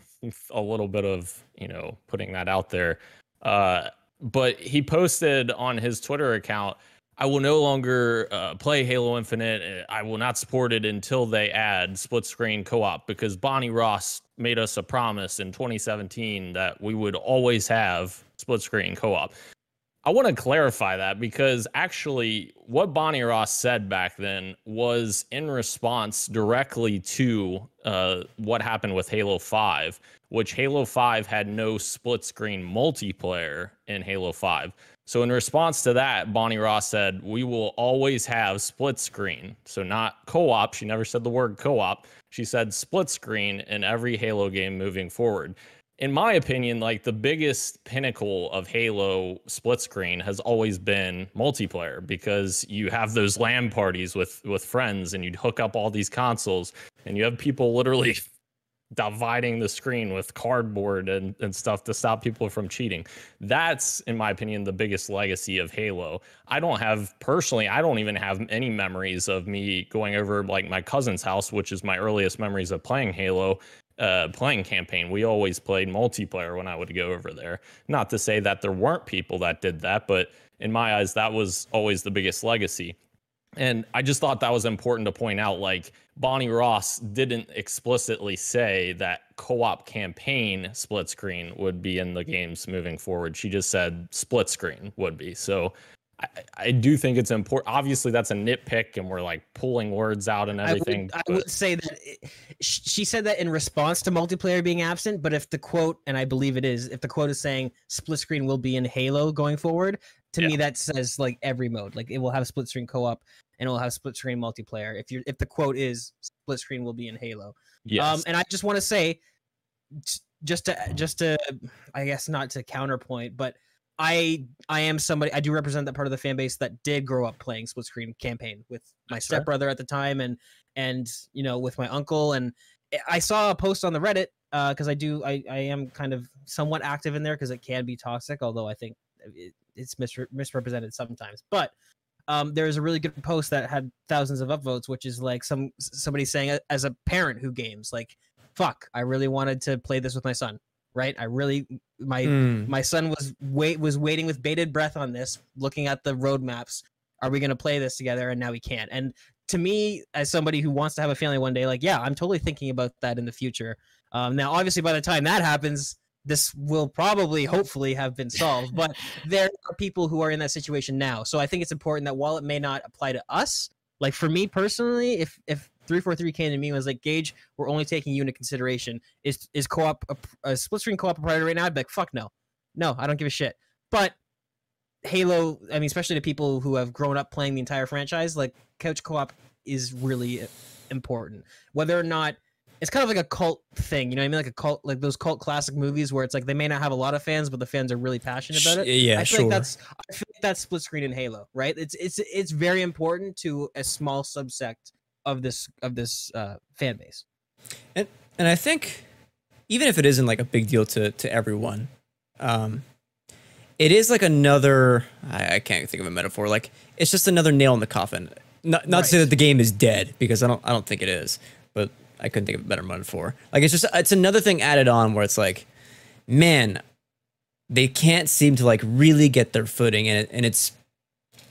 a little bit of, you know, putting that out there. Uh, but he posted on his Twitter account, I will no longer uh, play Halo Infinite. I will not support it until they add split screen co op because Bonnie Ross made us a promise in 2017 that we would always have split screen co op. I want to clarify that because actually, what Bonnie Ross said back then was in response directly to uh, what happened with Halo 5, which Halo 5 had no split screen multiplayer in Halo 5. So, in response to that, Bonnie Ross said, We will always have split screen. So, not co op. She never said the word co op. She said split screen in every Halo game moving forward in my opinion, like the biggest pinnacle of Halo split screen has always been multiplayer because you have those LAN parties with with friends and you'd hook up all these consoles and you have people literally [LAUGHS] dividing the screen with cardboard and, and stuff to stop people from cheating. That's, in my opinion, the biggest legacy of Halo. I don't have personally, I don't even have any memories of me going over like my cousin's house, which is my earliest memories of playing Halo uh, playing campaign. We always played multiplayer when I would go over there. Not to say that there weren't people that did that, but in my eyes, that was always the biggest legacy. And I just thought that was important to point out. Like Bonnie Ross didn't explicitly say that co op campaign split screen would be in the games moving forward. She just said split screen would be. So I, I do think it's important. Obviously, that's a nitpick, and we're like pulling words out and everything. I would, I would say that it, she said that in response to multiplayer being absent. But if the quote, and I believe it is, if the quote is saying split screen will be in Halo going forward, to me that says like every mode, like it will have split screen co-op and it will have split screen multiplayer. If you are if the quote is split screen will be in Halo, yes. um, and I just want to say, just to just to, I guess not to counterpoint, but I I am somebody I do represent that part of the fan base that did grow up playing split screen campaign with my fair. stepbrother at the time, and and you know with my uncle, and I- saw a post on the Reddit because I do I I am kind of somewhat active in there because it can be toxic, although I think it, it's misre- misrepresented sometimes, but um, there's a really good post that had thousands of upvotes, which is like some somebody saying as a parent who games, like, "Fuck, I really wanted to play this with my son." Right? I really my Hmm. my son was wait was waiting with bated breath on this, looking at the roadmaps. Are we going to play this together? And now we can't. And to me, as somebody who wants to have a family one day, like, yeah, I'm totally thinking about that in the future. Um, now, obviously, by the time that happens, this will probably, hopefully, have been solved. But there are people who are in that situation now. So I think it's important that while it may not apply to us, like for me personally, if if three four three came to me and was like, Gage, we're only taking you into consideration. Is is co-op a, a split screen co-op priority right now? I'd be like, fuck no, no, I don't give a shit. But Halo, I mean, especially to people who have grown up playing the entire franchise, like couch co-op is really uh, important. Whether or not it's kind of like a cult thing, you know what I mean? Like a cult, like those cult classic movies where it's like they may not have a lot of fans, but the fans are really passionate about it. Yeah, I feel sure. like that's I feel like that's split screen in Halo, right? It's it's it's very important to a small subsect of this of this uh, fan base. And and I think even if it isn't like a big deal to to everyone, um, it is like another. I, I can't think of a metaphor. Like it's just another nail in the coffin. Not not to say that the game is dead because I don't I don't think it is, but I couldn't think of a better metaphor. Like it's just it's another thing added on where it's like, man, they can't seem to like really get their footing and it, and it's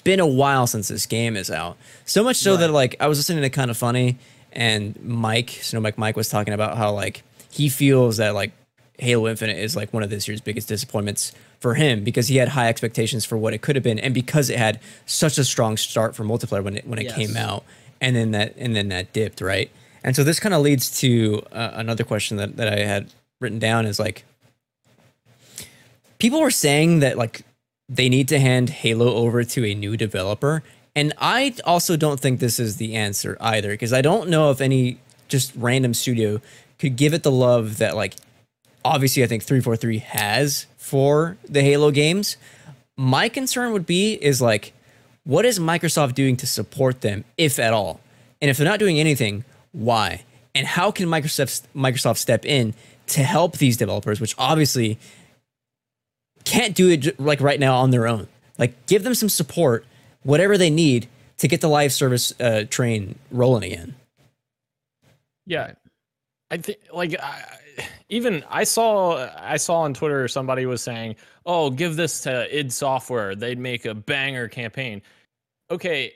been a while since this game is out. So much so that like I was listening to Kinda Funny and Mike, Snow Bike Mike was talking about how like he feels that like Halo Infinite is like one of this year's biggest disappointments for him because he had high expectations for what it could have been and because it had such a strong start for multiplayer when it when it Yes. came out and then that and then that dipped, right? And so this kind of leads to uh, another question that, that I had written down is like people were saying that like they need to hand Halo over to a new developer. And I also don't think this is the answer either, because I don't know if any just random studio could give it the love that like obviously I think 343 has for the Halo games. My concern would be is like what is Microsoft doing to support them, if at all? And if they're not doing anything, why? And how can Microsoft Microsoft step in to help these developers, which obviously can't do it like right now on their own. Like give them some support, whatever they need to get the live service uh, train rolling again. Yeah, I think like I, even I saw I saw on Twitter somebody was saying, "Oh, give this to id Software; they'd make a banger campaign." Okay,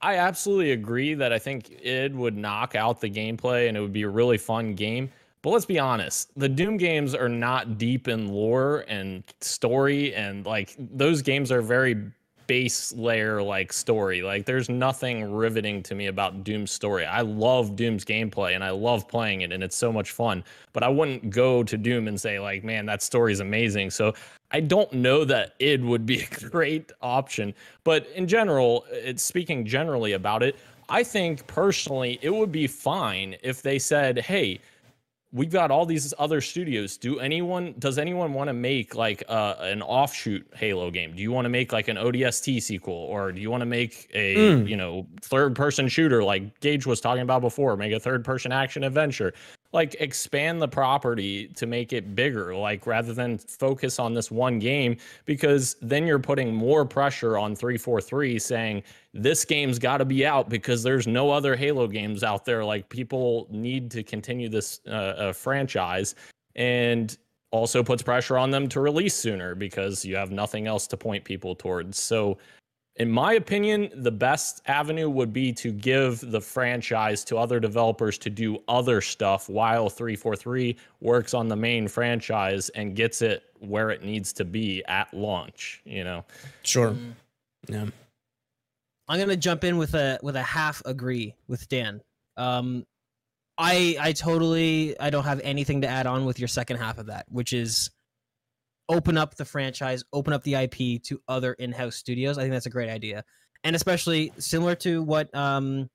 I absolutely agree that I think id would knock out the gameplay and it would be a really fun game. But let's be honest, the Doom games are not deep in lore and story, and like those games are very base layer like story. Like there's nothing riveting to me about Doom's story. I love Doom's gameplay and I love playing it and it's so much fun. But I wouldn't go to Doom and say like, man, that story's amazing. So I don't know that id would be [LAUGHS] a great option. But in general, uh, it's speaking generally about it. I think personally it would be fine if they said, hey, we've got all these other studios. Do anyone does anyone want to make like uh, an offshoot Halo game? Do you want to make like an ODST sequel, or do you want to make a Mm. you know third person shooter like Gage was talking about before? Make a third person action adventure. Like expand the property to make it bigger, like rather than focus on this one game, because then you're putting more pressure on 343 saying this game's got to be out because there's no other Halo games out there. Like people need to continue this uh, uh, franchise, and also puts pressure on them to release sooner because you have nothing else to point people towards. So, in my opinion, the best avenue would be to give the franchise to other developers to do other stuff while 343 works on the main franchise and gets it where it needs to be at launch, you know. Sure. Mm. Yeah. I'm gonna jump in with a with a half agree with Dan. Um, I I totally I don't have anything to add on with your second half of that, which is open up the franchise, open up the IP to other in-house studios. I think that's a great idea, and especially similar to what um,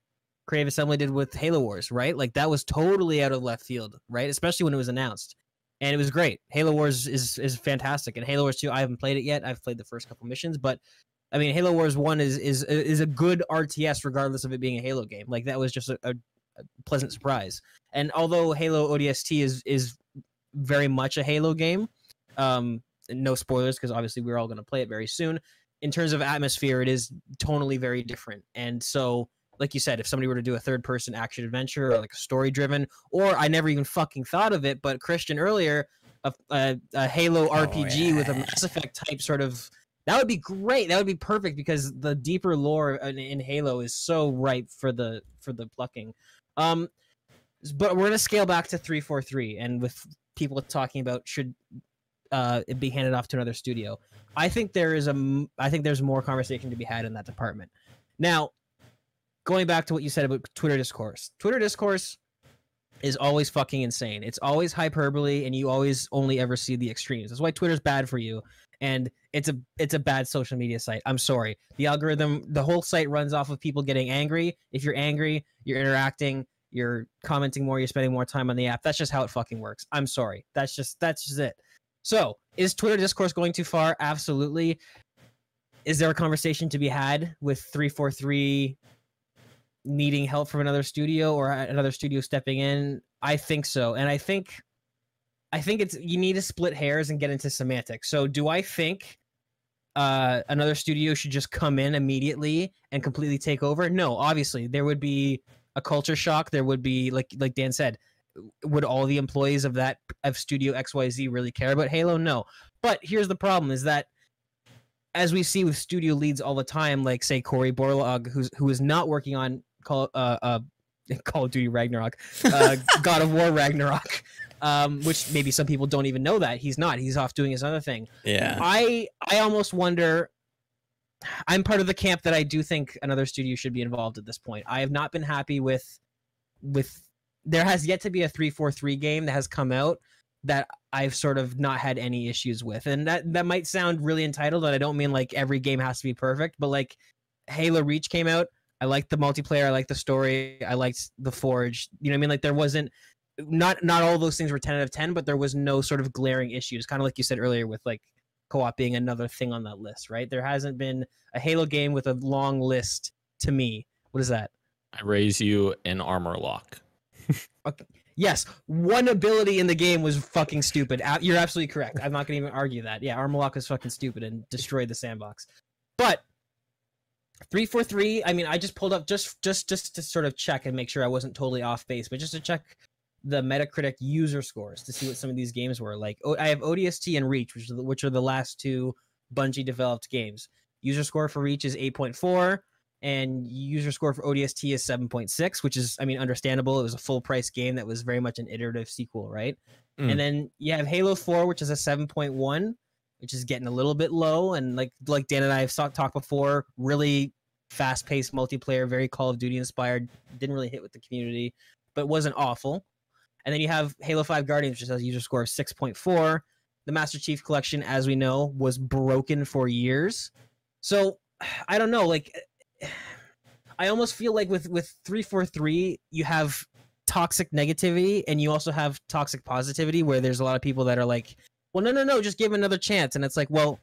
Creative Assembly did with Halo Wars, right? Like that was totally out of left field, right? Especially when it was announced, and it was great. Halo Wars is is fantastic, and Halo Wars Two I haven't played it yet. I've played the first couple missions, but I mean, Halo Wars One is is is a good RTS regardless of it being a Halo game. Like that was just a, a, pleasant surprise. And although Halo ODST is is very much a Halo game, um, no spoilers because obviously we're all going to play it very soon. In terms of atmosphere, it is tonally very different. And so, like you said, if somebody were to do a third person action adventure or like a story driven, or I never even fucking thought of it, but Christian earlier, a, a, a Halo RPG with a. Mass Effect type sort of that would be great. That would be perfect because the deeper lore in, in Halo is so ripe for the for the plucking. Um, but we're gonna scale back to three four three, and with people talking about should uh, it be handed off to another studio. I think there is a I think there's more conversation to be had in that department. Now, going back to what you said about Twitter discourse, Twitter discourse is always fucking insane. It's always hyperbole, and you always only ever see the extremes. That's why Twitter's bad for you, and it's a it's a bad social media site. I'm sorry. The algorithm, the whole site runs off of people getting angry. If you're angry, you're interacting, you're commenting more, you're spending more time on the app. That's just how it fucking works. I'm sorry. That's just that's just it. So, is Twitter discourse going too far? Absolutely. Is there a conversation to be had with 343 needing help from another studio or another studio stepping in? I think so. And I think I think it's you need to split hairs and get into semantics. So, do I think uh, another studio should just come in immediately and completely take over? No, obviously there would be a culture shock. There would be like like Dan said, would all the employees of that of Studio XYZ really care about Halo? No. But here's the problem: is that as we see with studio leads all the time, like say Cory Barlog, who's who is not working on Call uh, uh [LAUGHS] Call of Duty Ragnarok, uh, [LAUGHS] God of War Ragnarok, um, which maybe some people don't even know that he's not. He's off doing his other thing. Yeah. I I almost wonder. I'm part of the camp that I do think another studio should be involved at this point. I have not been happy with with there has yet to be a 343 game that has come out that I've sort of not had any issues with. And that that might sound really entitled and I don't mean like every game has to be perfect, but like Halo Reach came out, I liked the multiplayer, I liked the story, I liked the Forge. You know what I mean? Like there wasn't not not all those things were 10 out of 10, but there was no sort of glaring issues, kind of like you said earlier with like co-op being another thing on that list, right? There hasn't been a Halo game with a long list to me. What is that? I raise you an armor lock. Yes, one ability in the game was fucking stupid. You're absolutely correct. I'm not gonna even argue that. Yeah, Armor Lock was fucking stupid and destroyed the sandbox. But three four three. I mean, I just pulled up just just just to sort of check and make sure I wasn't totally off base, but just to check the Metacritic user scores to see what some of these games were. Like, I have ODST and Reach, which are the, which are the last two Bungie developed games. User score for Reach is 8.4 and user score for ODST is 7.6, which is, I mean, understandable. It was a full price game that was very much an iterative sequel, right? Mm. And then you have Halo 4, which is a 7.1, which is getting a little bit low. And like like Dan and I have talked before, really fast paced multiplayer, very Call of Duty inspired. Didn't really hit with the community, but wasn't awful. And then you have Halo 5 Guardians, which has a user score of 6.4. The Master Chief Collection, as we know, was broken for years. So [SIGHS] I don't know, like I almost feel like with with 343 you have toxic negativity and you also have toxic positivity where there's a lot of people that are like, "Well, no, no, no, just give another chance." And it's like, "Well,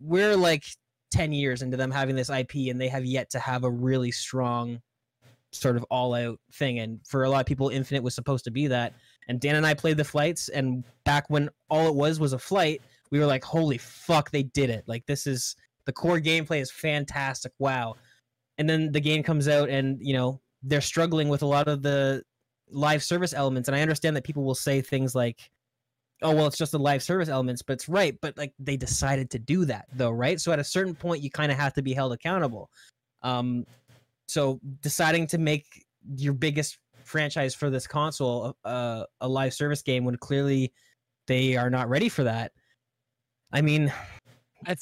we're like 10 years into them having this IP and they have yet to have a really strong sort of all out thing and for a lot of people Infinite was supposed to be that. And Dan and I played the flights and back when all it was was a flight, we were like, "Holy fuck, they did it." Like this is the core gameplay is fantastic. Wow and then the game comes out and you know they're struggling with a lot of the live service elements. And i understand that people will say things like oh well it's just the live service elements but it's right. But like they decided to do that though right? So at a certain point you kind of have to be held accountable. Um so deciding to make your biggest franchise for this console uh, a live service game when clearly they are not ready for that i mean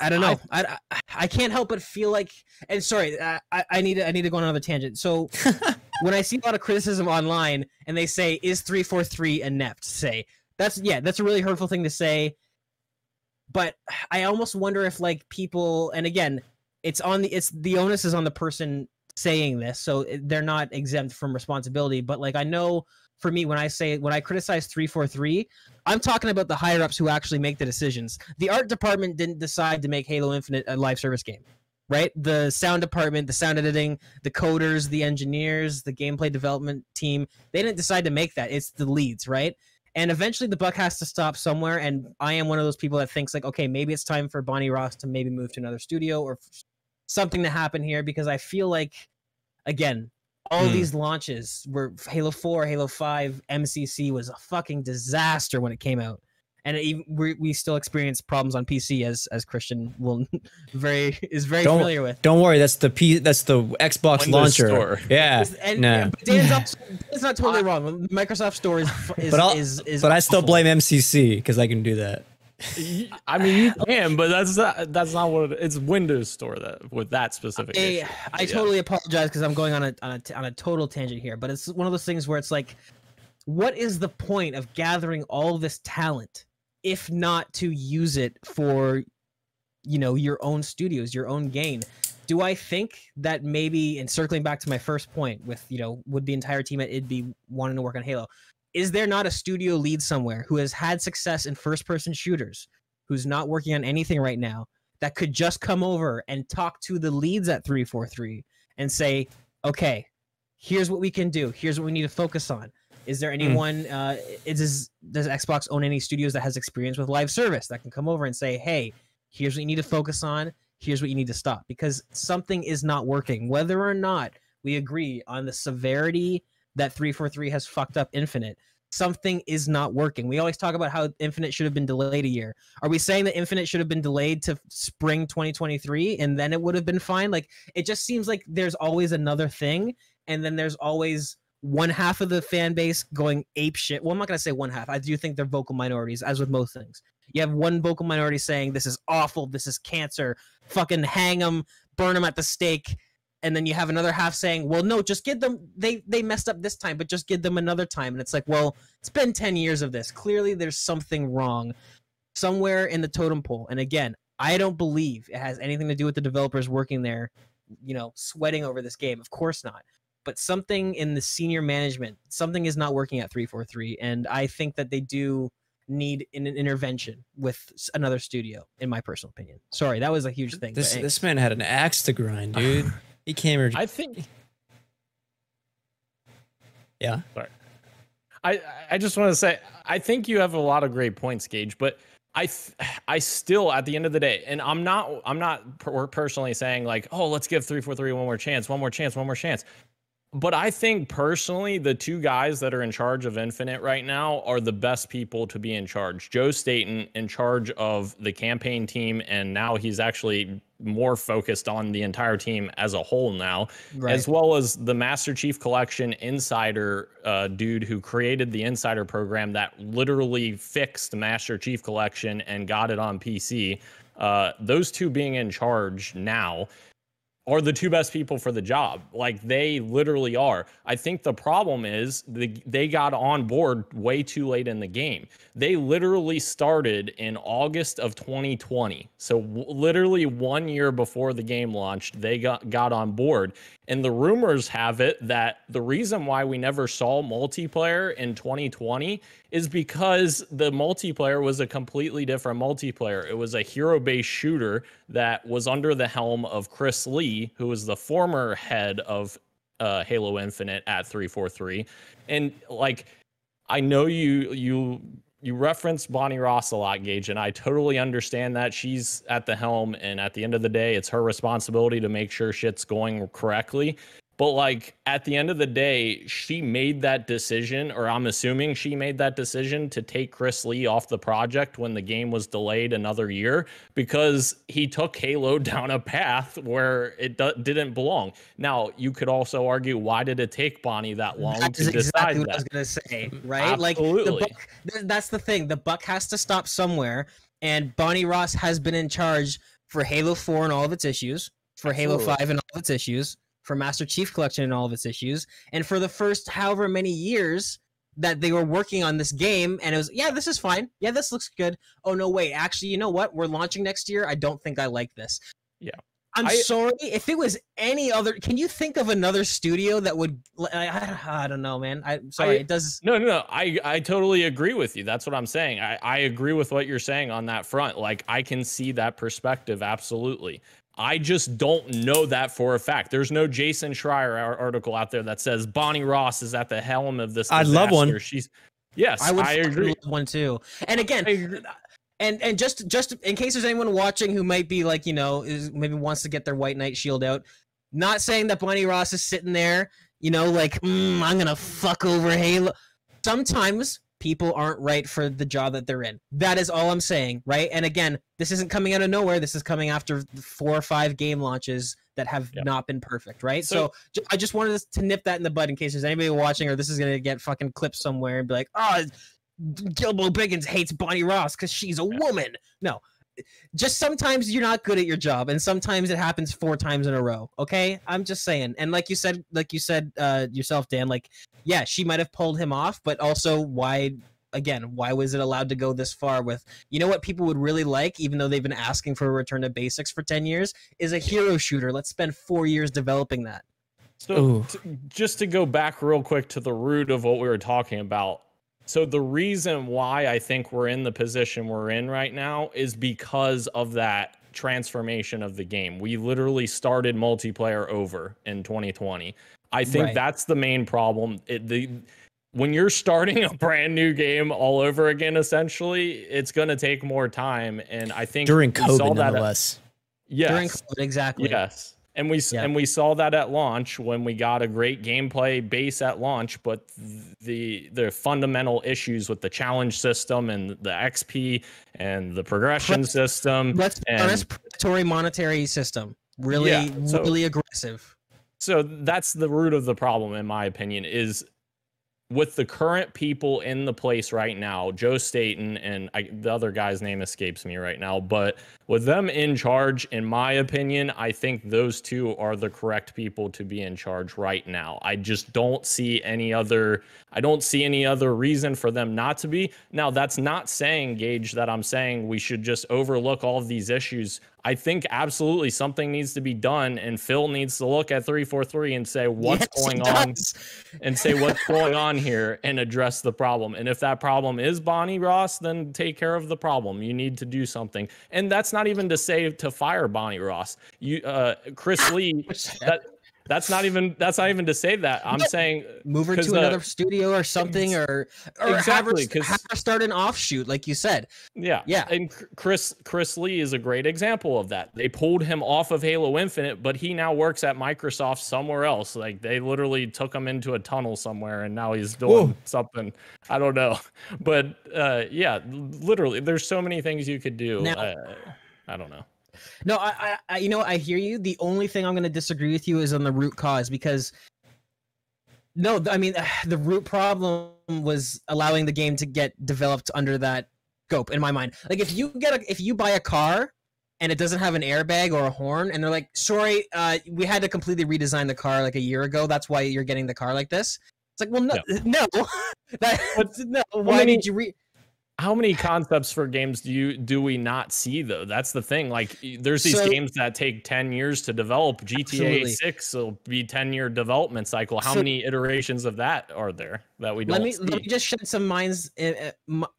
I don't know. I, I, I can't help but feel like, and sorry, I, I- I need to I need to go on another tangent. So [LAUGHS] when I see a lot of criticism online, and they say, "Is three four three inept?" Say that's yeah, that's a really hurtful thing to say. But I almost wonder if like people, and again, it's on the it's the onus is on the person saying this, so eh, they're not exempt from responsibility. But like I know for me, when I say when I criticize three four three, I'm talking about the higher ups who actually make the decisions. The art department didn't decide to make Halo Infinite a live service game, right? The sound department, the sound editing, the coders, the engineers, the gameplay development team, they didn't decide to make that. It's the leads, right? And eventually the buck has to stop somewhere. And I am one of those people that thinks like, okay, maybe it's time for Bonnie Ross to maybe move to another studio or something to happen here because I feel like, again, all Hmm. these launches were Halo 4, Halo 5, MCC was a fucking disaster when it came out. And it, we, we still experience problems on PC as as Christian will [LAUGHS] very is very Don't- familiar with. Don't worry, that's the P that's the Xbox Windows launcher. Store. Yeah. And, nah. but Dan's, also, Dan's not totally [LAUGHS] wrong. Microsoft Store is is But I'll- is, is But I still blame MCC because I can do that. I mean, you can, but that's not that's not what it, it's Windows Store that with that specific. I, issue. I Yeah. totally apologize because I'm going on a, on a on a total tangent here, but it's one of those things where it's like, what is the point of gathering all this talent if not to use it for, you know, your own studios, your own gain? Do I think that maybe, and circling back to my first point with, you know, would the entire team at id be wanting to work on Halo? Is there not a studio lead somewhere who has had success in first person shooters, who's not working on anything right now, that could just come over and talk to the leads at 343 and say, okay, here's what we can do. Here's what we need to focus on. Is there anyone, uh, is, is, does Xbox own any studios that has experience with live service that can come over and say, hey, here's what you need to focus on. Here's what you need to stop because something is not working. Whether or not we agree on the severity that 343 has fucked up Infinite, something is not working. We always talk about how Infinite should have been delayed a year. Are we saying that Infinite should have been delayed to spring 2023 and then it would have been fine? Like it just seems like there's always another thing and then there's always one half of the fan base going ape shit. Well, I'm not gonna say one half. I do think they're vocal minorities, as with most things. You have one vocal minority saying this is awful, this is cancer, fucking hang them, burn them at the stake, and then you have another half saying, well, no, just give them. They they messed up this time, but just give them another time. And it's like, well, it's been ten years of this. Clearly, there's something wrong somewhere in the totem pole. And again, I don't believe it has anything to do with the developers working there, you know, sweating over this game. Of course not but something in the senior management, something is not working at 343. And I think that they do need an intervention with another studio, in my personal opinion. Sorry, that was a huge thing. This this man had an axe to grind, dude. [LAUGHS] he came. I think. Yeah. Sorry. I I just want to say I think you have a lot of great points, Gage, but I th- I still at the end of the day, and I'm not I'm not per- personally saying like, oh, let's give three four three one more chance, one more chance, one more chance. But I think personally, the two guys that are in charge of Infinite right now are the best people to be in charge. Joe Staten in charge of the campaign team, and now he's actually more focused on the entire team as a whole now, Right. as well as the Master Chief Collection insider uh, dude who created the insider program that literally fixed Master Chief Collection and got it on PC. Uh, those two being in charge now are the two best people for the job. Like they literally are. I think the problem is the, they got on board way too late in the game. They literally started in August of 2020. So w- literally 1 year before the game launched, they got got on board. And the rumors have it that the reason why we never saw multiplayer in 2020 is because the multiplayer was a completely different multiplayer. It was a hero based shooter that was under the helm of Chris Lee, who was the former head of uh, Halo Infinite at 343. And like, I know you, you, you reference Bonnie Ross a lot, Gage, and I totally understand that she's at the helm. And at the end of the day, it's her responsibility to make sure shit's going correctly. But like at the end of the day, she made that decision, or I'm assuming she made that decision to take Chris Lee off the project when the game was delayed another year because he took Halo [LAUGHS] down a path where it do- didn't belong. Now, you could also argue why did it take Bonnie that long That to decide exactly what I was gonna say, right? Like the Absolutely. buck, th- that's the thing. The buck has to stop somewhere, and Bonnie Ross has been in charge for Halo Four and all of its issues, for Halo Five and all of its issues, for Master Chief Collection and all of its issues, and for the first however many years that they were working on this game, and it was yeah, this is fine. Yeah, this looks good. Oh no, wait, actually, you know what? We're launching next year. I don't think I like this. Yeah. I'm I- sorry. If it was any other, can you think of another studio that would? I, I, don't know, man. I'm sorry. I- it does. No, no, no. I, I totally agree with you. That's what I'm saying. I, I agree with what you're saying on that front. Like, I can see that perspective. Absolutely. I just don't know that for a fact. There's no Jason Schreier article out there that says Bonnie Ross is at the helm of this. I'd love one. She's, yes, I would I agree. love one too. And again, and and just just in case there's anyone watching who might be like you know is maybe wants to get their white knight shield out not saying that bonnie ross is sitting there you know like mm, i'm gonna fuck over halo sometimes people aren't right for the job that they're in that is all i'm saying right and again this isn't coming out of nowhere this is coming after four or five game launches that have Yeah. not been perfect right so, So- i just wanted to nip that in the bud in case there's anybody watching or this is gonna get fucking clipped somewhere and be like oh Gilbo Biggins hates Bonnie Ross because she's a woman. No, just sometimes you're not good at your job, and sometimes it happens four times in a row. Okay, I'm just saying. And like you said, like you said uh, yourself, Dan. Like, yeah, she might have pulled him off, but also why? Again, why was it allowed to go this far? With you know what people would really like, even though they've been asking for a return to basics for ten years, is a hero shooter. Let's spend four years developing that. So, t- just to go back real quick to the root of what we were talking about. So, the reason why I think we're in the position we're in right now is because of that transformation of the game. We literally started multiplayer over in 2020. I think Right. that's the main problem. It, the when you're starting [LAUGHS] a brand new game all over again, essentially, it's going to take more time. And I think During we saw COVID, that- nonetheless. Yes. During COVID, exactly. Yes. And we Yeah. and we saw that at launch when we got a great gameplay base at launch, but the the fundamental issues with the challenge system and the XP and the progression Let's- system. Let's be and- honest, predatory monetary system. Really, Yeah, so- really aggressive. So that's the root of the problem in my opinion is with the current people in the place right now joe staten and I, the other guy's name escapes me right now but with them in charge in my opinion i think those two are the correct people to be in charge right now. I just don't see any other i don't see any other reason for them not to be. Now that's not saying gage that i'm saying we should just overlook all of these issues I think absolutely something needs to be done, and Phil needs to look at 343 and say what's Yes, going on and say what's going on here and address the problem. And if that problem is Bonnie Ross, then take care of the problem. You need to do something. And that's not even to say to fire Bonnie Ross. You uh Chris [LAUGHS] Lee that that's not even that's not even to say that. I'm saying Move her to the- another studio or something, or, or Exactly, have, her, 'cause- have her start an offshoot, like you said. Yeah, Yeah. And Chris Chris Lee is a great example of that. They pulled him off of Halo Infinite, but he now works at Microsoft somewhere else. Like they literally took him into a tunnel somewhere, and now he's doing Whoa. something. I don't know, [LAUGHS] but uh, yeah, literally, there's so many things you could do. Now- uh, I don't know. No, I, I, you know, I hear you. The only thing I'm going to disagree with you is on the root cause because, no, I mean, [SIGHS] the root problem was allowing the game to get developed under that scope. In my mind, like if you get a, if you buy a car and it doesn't have an airbag or a horn, and they're like, sorry, uh, we had to completely redesign the car like a year ago. That's why you're getting the car like this. It's like, well, no, [LAUGHS] no, [LAUGHS] that, no. Why many- did you re? How many concepts for games do you do we not see though? That's the thing. Like there's these So- games that take 10 years to develop. GTA Absolutely. 6 will be 10 year development cycle. How So- many iterations of that are there that we don't let me see? let me just shed some minds uh,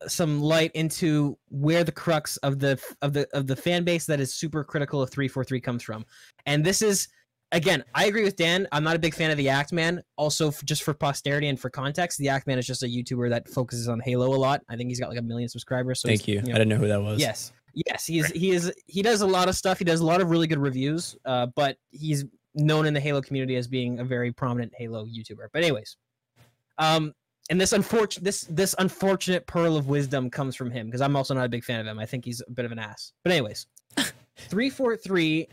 some light into where the crux of the of the of the fan base that is super critical of 343 comes from and this is again i agree with dan i'm not a big fan of the act man also just for posterity and for context the act man is just a youtuber that focuses on halo a lot i think he's got like a million subscribers so Thank he's, you. know, I didn't know who that was. Yes. Yes, he is he is he does a lot of stuff. He does a lot of really good reviews. Uh, but he's known in the Halo community as being a very prominent Halo YouTuber. But anyways, um, and this unfortunate this this unfortunate pearl of wisdom comes from him because I'm also not a big fan of him. I think he's a bit of an ass. But anyways, [LAUGHS] three four three,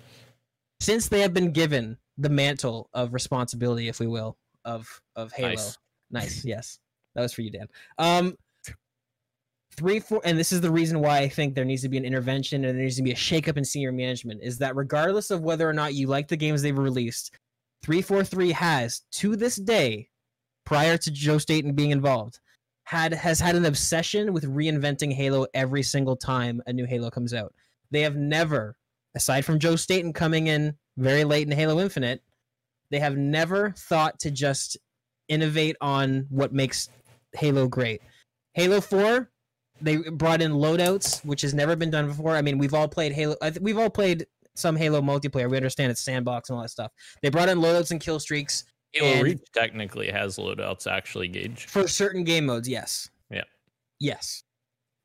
since they have been given the mantle of responsibility, if we will, of of Halo. Nice. Nice. Yes, that was for you, Dan. Um, three four and this is the reason why i think there needs to be an intervention and there needs to be a shakeup in senior management is that regardless of whether or not you like the games they've released 343 has to this day prior to joe staten being involved had has had an obsession with reinventing halo every single time a new halo comes out they have never aside from joe staten coming in very late in halo infinite they have never thought to just innovate on what makes halo great halo 4 they brought in loadouts, which has never been done before. I mean, we've all played Halo. We've all played some Halo multiplayer. We understand it's sandbox and all that stuff. They brought in loadouts and kill streaks Halo Reach technically has loadouts actually, Gage. for certain game modes. Yes. Yeah. Yes.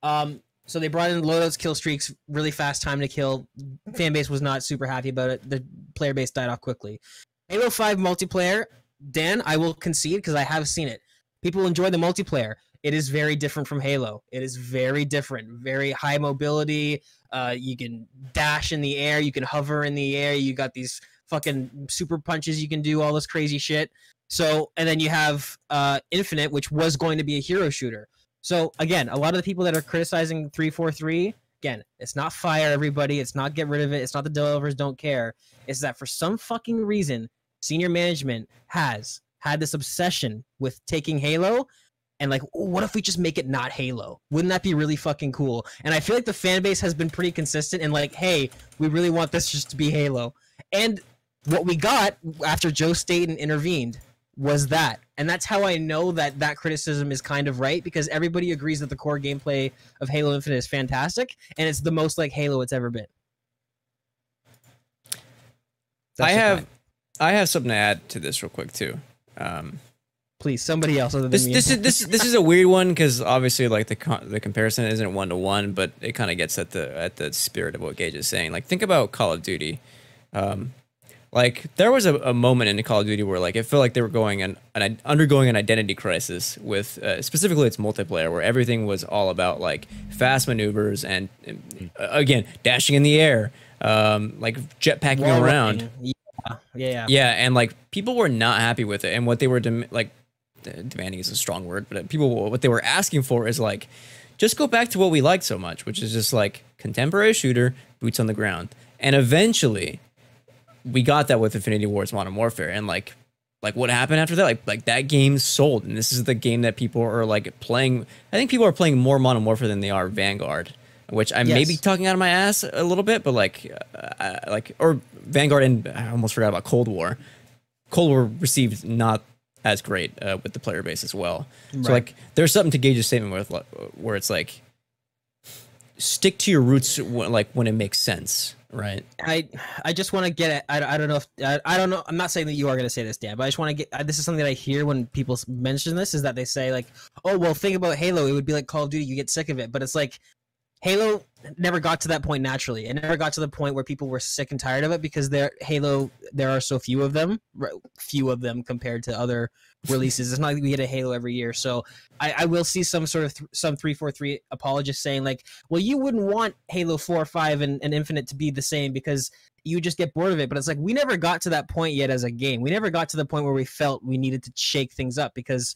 Um. So they brought in loadouts, kill streaks, really fast time to kill. Fan base was not super happy about it. The player base died off quickly. Halo Five multiplayer. Dan, I will concede because I have seen it. People enjoy the multiplayer. It is very different from Halo. It is very different. Very high mobility. Uh, you can dash in the air. You can hover in the air. You got these fucking super punches. You can do all this crazy shit. So, and then you have uh, Infinite, which was going to be a hero shooter. So again, a lot of the people that are criticizing 343, again, it's not fire everybody. It's not get rid of it. It's not the developers don't care. It's that for some fucking reason, senior management has had this obsession with taking Halo and like, "Ooh, what if we just make it not Halo? Wouldn't that be really fucking cool? And I feel like the fan base has been pretty consistent in like, hey, we really want this just to be Halo. And what we got after Joe Staten intervened was that. And that's how I know that that criticism is kind of right because everybody agrees that the core gameplay of Halo Infinite is fantastic and it's the most like Halo it's ever been. That's I have mine. I have something to add to this real quick too. Um, please somebody else other than this me. this is this [LAUGHS] this is a weird one because obviously like the con- the comparison isn't one to one, but it kind of gets at the at the spirit of what Gage is saying. Like think about Call of Duty. Um, Like there was a, a moment in Call of Duty where like it felt like they were going and an, undergoing an identity crisis with uh, specifically its multiplayer, where everything was all about like fast maneuvers and uh, again dashing in the air, um, like jetpacking Wall around. Yeah, yeah, yeah. Yeah, and like people were not happy with it, and what they were dem- like demanding is a strong word, but people what they were asking for is like just go back to what we liked so much, which is just like contemporary shooter, boots on the ground, and eventually we got that with Infinity Ward's Modern Warfare, and like like what happened after that? Like like that game sold and this is the game that people are like playing i think people are playing more modern warfare than they are vanguard which i may be Yes. talking out of my ass a little bit but like uh, like or vanguard and i almost forgot about cold war. Cold war received not as great uh, with the player base as well. So like there's something to Gage a statement with like, where it's like stick to your roots when, like when it makes sense right I I just want to get it. I, I don't know if I, I don't know. I'm not saying that you are going to say this, Dan, but I just want to get. uh, This is something that I hear when people mention this is that they say like, oh well, think about Halo. It would be like Call of Duty. You get sick of it, but it's like Halo never got to that point naturally. It never got to the point where people were sick and tired of it because there Halo there are so few of them, few of them compared to other [LAUGHS] releases. It's not like we get a Halo every year, so I, I will see some sort of th- some three four three apologists saying like, well, you wouldn't want Halo four, five, and, and Infinite to be the same because you just get bored of it. But it's like we never got to that point yet as a game. We never got to the point where we felt we needed to shake things up because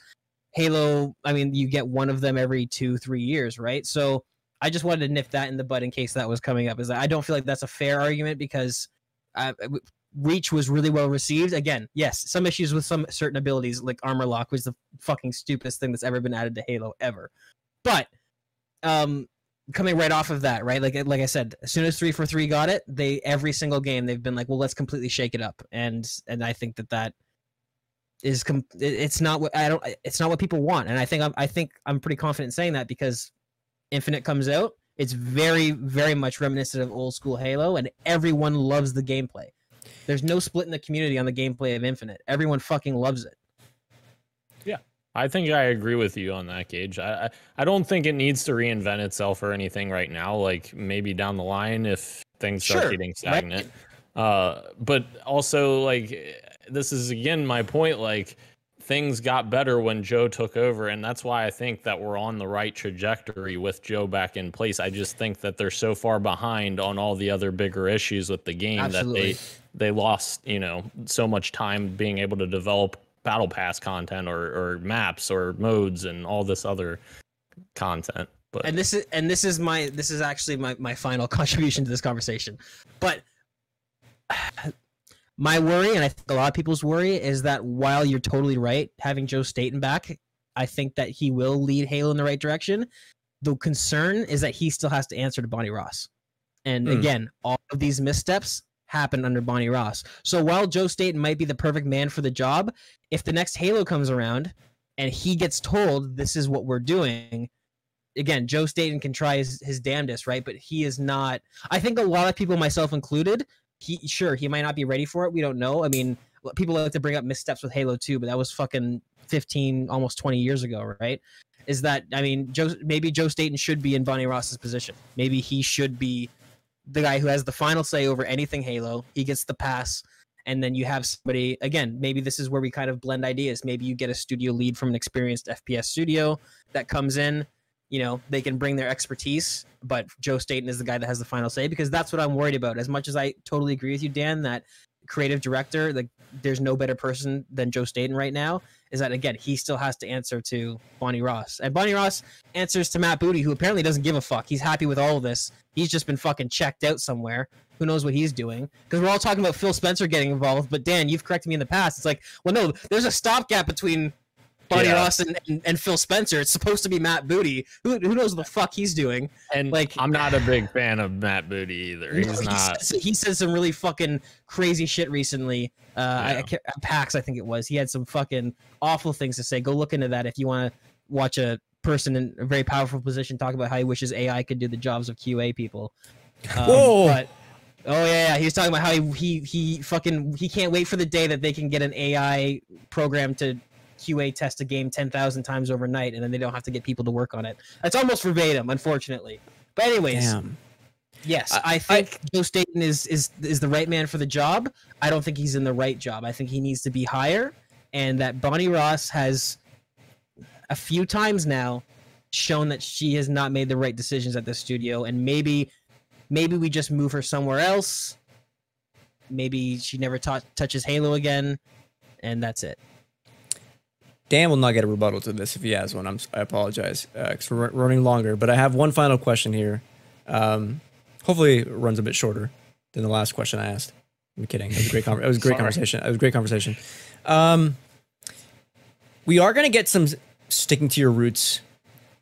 Halo. I mean, you get one of them every two three years, right? So I just wanted to nip that in the bud in case that was coming up. Is I don't feel like that's a fair argument because uh, w- Reach was really well received. Again, yes, some issues with some certain abilities like armor lock was the fucking stupidest thing that's ever been added to Halo ever. But um coming right off of that, right? Like like I said, as soon as three four three got it, they every single game they've been like, "Well, let's completely shake it up." And and I think that that is com- it's not what I don't it's not what people want. And I think I'm I think I'm pretty confident in saying that because Infinite comes out, it's very very much reminiscent of old school Halo and everyone loves the gameplay. There's no split in the community on the gameplay of Infinite. Everyone fucking loves it. Yeah, I think I agree with you on that, Gage. I, I I don't think it needs to reinvent itself or anything right now. Like maybe down the line if things start Sure, getting right. stagnant. Uh, but also like this is again my point. Like things got better when Joe took over, and that's why I think that we're on the right trajectory with Joe back in place. I just think that they're so far behind on all the other bigger issues with the game Absolutely. that they they lost you know so much time being able to develop battle pass content or, or maps or modes and all this other content but and this is and this is my this is actually my, my final [LAUGHS] contribution to this conversation but my worry and i think a lot of people's worry is that while you're totally right having joe staten back i think that he will lead halo in the right direction the concern is that he still has to answer to bonnie ross and Hmm. again all of these missteps happened under bonnie ross so while joe staten might be the perfect man for the job if the next halo comes around and he gets told this is what we're doing again, Joe Staten can try his, his damnedest, right? But he is not. I think a lot of people, myself included, he sure he might not be ready for it. We don't know. I mean, people like to bring up missteps with Halo 2, but that was fucking 15, almost 20 years ago, right? Is that I mean, Joe maybe Joe Staten should be in Bonnie Ross's position. Maybe he should be the guy who has the final say over anything Halo. He gets the pass. And then you have somebody again. Maybe this is where we kind of blend ideas. Maybe you get a studio lead from an experienced FPS studio that comes in you know they can bring their expertise but joe staten is the guy that has the final say because that's what i'm worried about. As much as i totally agree with you dan that creative director like there's no better person than joe staten right now is that again he still has to answer to bonnie ross. And bonnie ross answers to matt booty who apparently doesn't give a fuck. He's happy with all of this. He's just been fucking checked out somewhere. Who knows what he's doing? Because we're all talking about phil spencer getting involved but dan you've corrected me in the past. It's like well no there's a stopgap between Bonnie Yeah. Ross and, and, Phil Spencer. It's supposed to be Matt Booty. Who, who knows what the fuck he's doing? and like- i'm not a big fan of matt booty either he's he not he said some really fucking crazy shit recently. Uh, I, I can't, PAX, I think it was. He had some fucking awful things to say. Go look into that if you want to watch a person in a very powerful position talk about how he wishes AI could do the jobs of QA people. Um, Whoa. But, oh yeah, yeah, he was talking about how he, he he fucking he can't wait for the day that they can get an AI program to QA test a game ten thousand times overnight, and then they don't have to get people to work on it. That's almost verbatim, unfortunately. But anyways, Damn. Yes, I- I, think Joe Staten is is is the right man for the job. I don't think he's in the right job. I think he needs to be higher, and that Bonnie Ross has a few times now shown that she has not made the right decisions at the studio, and maybe maybe we just move her somewhere else. Maybe she never touches Halo again, and that's it. Dan will not get a rebuttal to this if he has one. I'm, I apologize because we're running longer. But I have one final question here. Um, hopefully, it runs a bit shorter than the last question I asked. I'm kidding. It was a great. Con- it was a great [LAUGHS] conversation. It was a great conversation. Um, we are going to get some sticking to your roots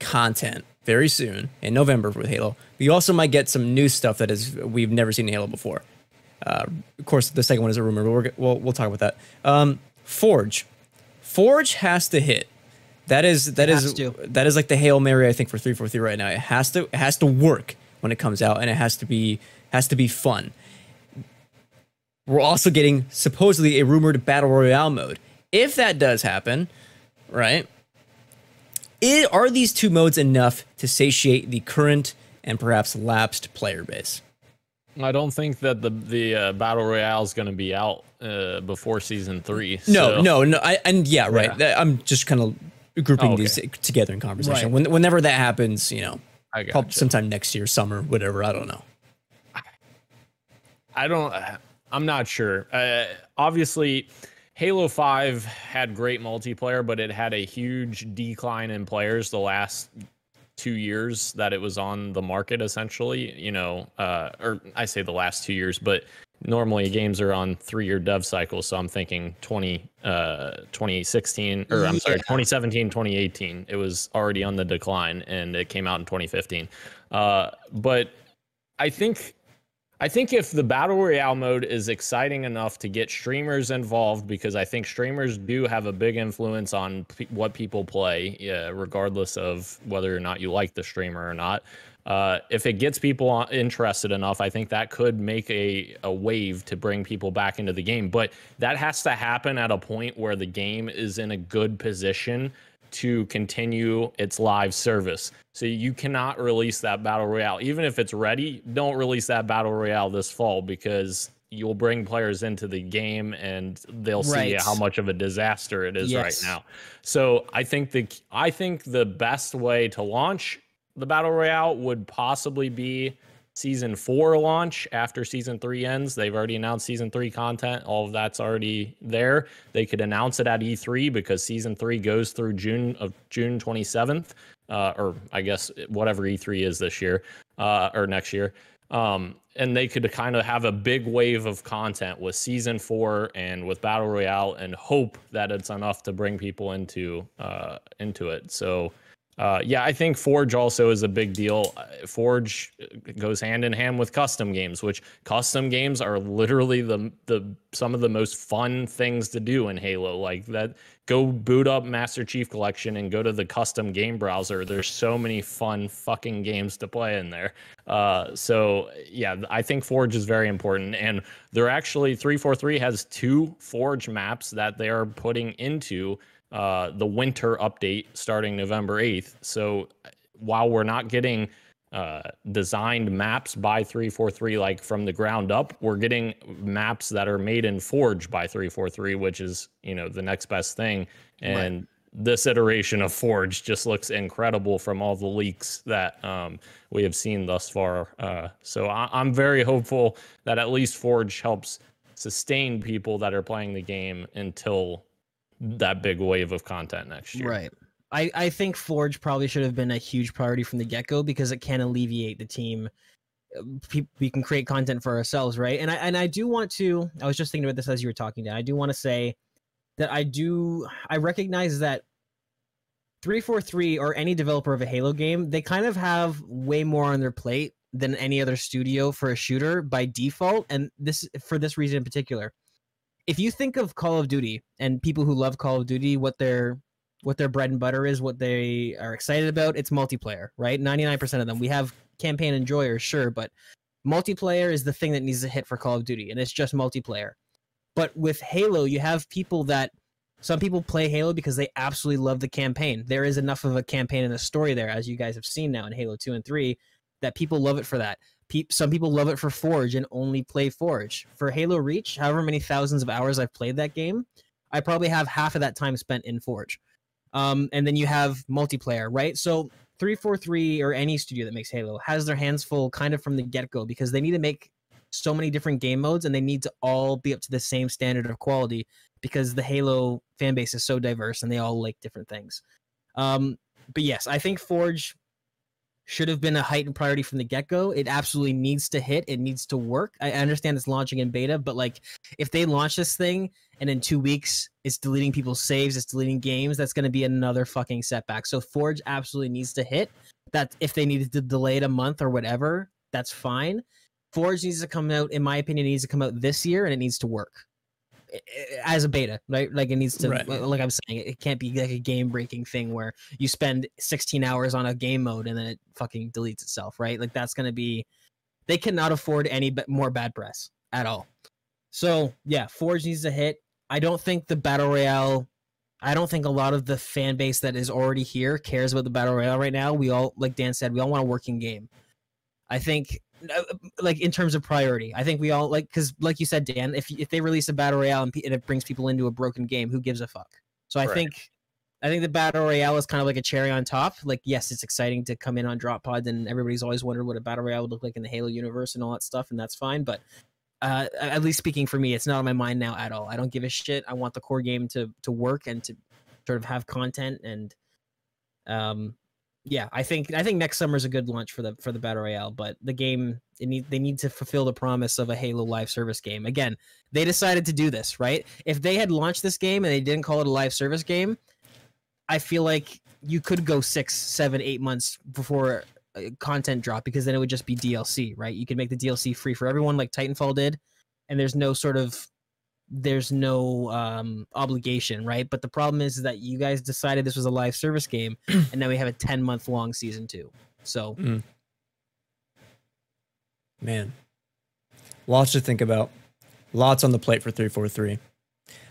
content very soon in November with Halo. But you also might get some new stuff that is we've never seen in Halo before. Uh, of course, the second one is a rumor, but we're, we'll, we'll talk about that. Um, Forge, Forge has to hit. That is that It is has to. that is like the hail mary I think for three four three right now. It has to it has to work when it comes out, and it has to be has to be fun. We're also getting supposedly a rumored battle royale mode. If that does happen, right? i are these two modes enough to satiate the current and perhaps lapsed player base? I don't think that the the uh, battle royale is going to be out uh, before season three. No, so- no, no. I and yeah, right. Yeah. I'm just kind of grouping Oh, these together in conversation. Right. When, whenever that happens, you know, I gotcha. sometime next year, summer, whatever. I don't know. I don't. I'm not sure. Uh, obviously, Halo Five had great multiplayer, but it had a huge decline in players the last two years that it was on the market. Essentially, you know, uh, or I say the last two years, but normally games are on three-year dev cycles. So I'm thinking 20, uh, 2016, or I'm sorry, 2017, 2018. It was already on the decline, and it came out in 2015. Uh, but I think I think if the battle royale mode is exciting enough to get streamers involved, because I think streamers do have a big influence on pe- what people play, yeah, regardless of whether or not you like the streamer or not. Uh, if it gets people interested enough, I think that could make a, a wave to bring people back into the game. But that has to happen at a point where the game is in a good position to continue its live service. So you cannot release that battle royale. Even if it's ready, don't release that battle royale this fall because you'll bring players into the game and they'll see Right. how much of a disaster it is Yes. right now. So I think the I think the best way to launch the battle royale would possibly be season four launch after season three ends. They've already announced season three content. All of that's already there. They could announce it at E3 because season three goes through June of June 27th, uh, or I guess whatever E3 is this year uh, or next year. Um, and they could kind of have a big wave of content with season four and with battle royale, and hope that it's enough to bring people into uh, into it. So. Uh, yeah, I think Forge also is a big deal. Uh, Forge goes hand in hand with custom games, which custom games are literally the the some of the most fun things to do in Halo. Like that, go boot up Master Chief Collection and go to the custom game browser. There's so many fun fucking games to play in there. Uh, so yeah, I think Forge is very important, and they're actually 343 has two Forge maps that they are putting into uh, the winter update starting November 8th. So while we're not getting uh, designed maps by 343 like from the ground up, we're getting maps that are made in Forge by 343, which is, you know, the next best thing. And this iteration of Forge just looks incredible from all the leaks that um, we have seen thus far. Uh, so I- I'm very hopeful that at least Forge helps sustain people that are playing the game until that big wave of content next year. Right. I, I think Forge probably should have been a huge priority from the get go because it can alleviate the team. We can create content for ourselves, right? And I and I do want to. I was just thinking about this as you were talking. Dan. I do want to say that I do. I recognize that 343 or any developer of a Halo game, they kind of have way more on their plate than any other studio for a shooter by default, and this for this reason in particular. If you think of Call of Duty and people who love Call of Duty, what their what their bread and butter is, what they are excited about, it's multiplayer, right? 99% of them. We have campaign enjoyers, sure, but multiplayer is the thing that needs to hit for Call of Duty, and it's just multiplayer. But with Halo, you have people that some people play Halo because they absolutely love the campaign. There is enough of a campaign and a story there, as you guys have seen now in Halo 2 and 3, that people love it for that. Pe- some people love it for Forge and only play Forge. For Halo Reach, however many thousands of hours I've played that game, I probably have half of that time spent in Forge. Um, and then you have multiplayer, right? So 343 or any studio that makes Halo has their hands full kind of from the get go because they need to make so many different game modes and they need to all be up to the same standard of quality because the Halo fan base is so diverse and they all like different things. Um, but yes, I think Forge should have been a heightened priority from the get go. It absolutely needs to hit. It needs to work. I understand it's launching in beta, but like if they launch this thing and in two weeks it's deleting people's saves, it's deleting games, that's going to be another fucking setback. So Forge absolutely needs to hit. That if they needed to delay it a month or whatever, that's fine. Forge needs to come out, in my opinion, it needs to come out this year and it needs to work as a beta, right? Like it needs to, Right. like I'm saying, it can't be like a game breaking thing where you spend 16 hours on a game mode and then it fucking deletes itself, right? Like that's gonna be, they cannot afford any more bad press at all. So yeah, Forge needs to hit. I don't think the battle royale. I don't think a lot of the fan base that is already here cares about the battle royale right now. We all, like Dan said, we all want a working game. I think, like in terms of priority, I think we all like because, like you said, Dan, if if they release a battle royale and, and it brings people into a broken game, who gives a fuck? So I Right. think, I think the battle royale is kind of like a cherry on top. Like, yes, it's exciting to come in on drop pods, and everybody's always wondered what a battle royale would look like in the Halo universe and all that stuff, and that's fine. But uh, at least speaking for me, it's not on my mind now at all. I don't give a shit. I want the core game to to work and to sort of have content and um yeah, I think I think next summer is a good launch for the for the battle royale, but the game need they need to fulfill the promise of a Halo live service game. Again, they decided to do this, right? If they had launched this game and they didn't call it a live service game, I feel like you could go six, seven, eight months before uh, content drop because then it would just be DLC, right? You could make the DLC free for everyone like Titanfall did, and there's no sort of there's no um obligation, right? But the problem is that you guys decided this was a live service game, [CLEARS THROAT] and now we have a 10 month long season two. So Man, lots to think about. Lots on the plate for 343.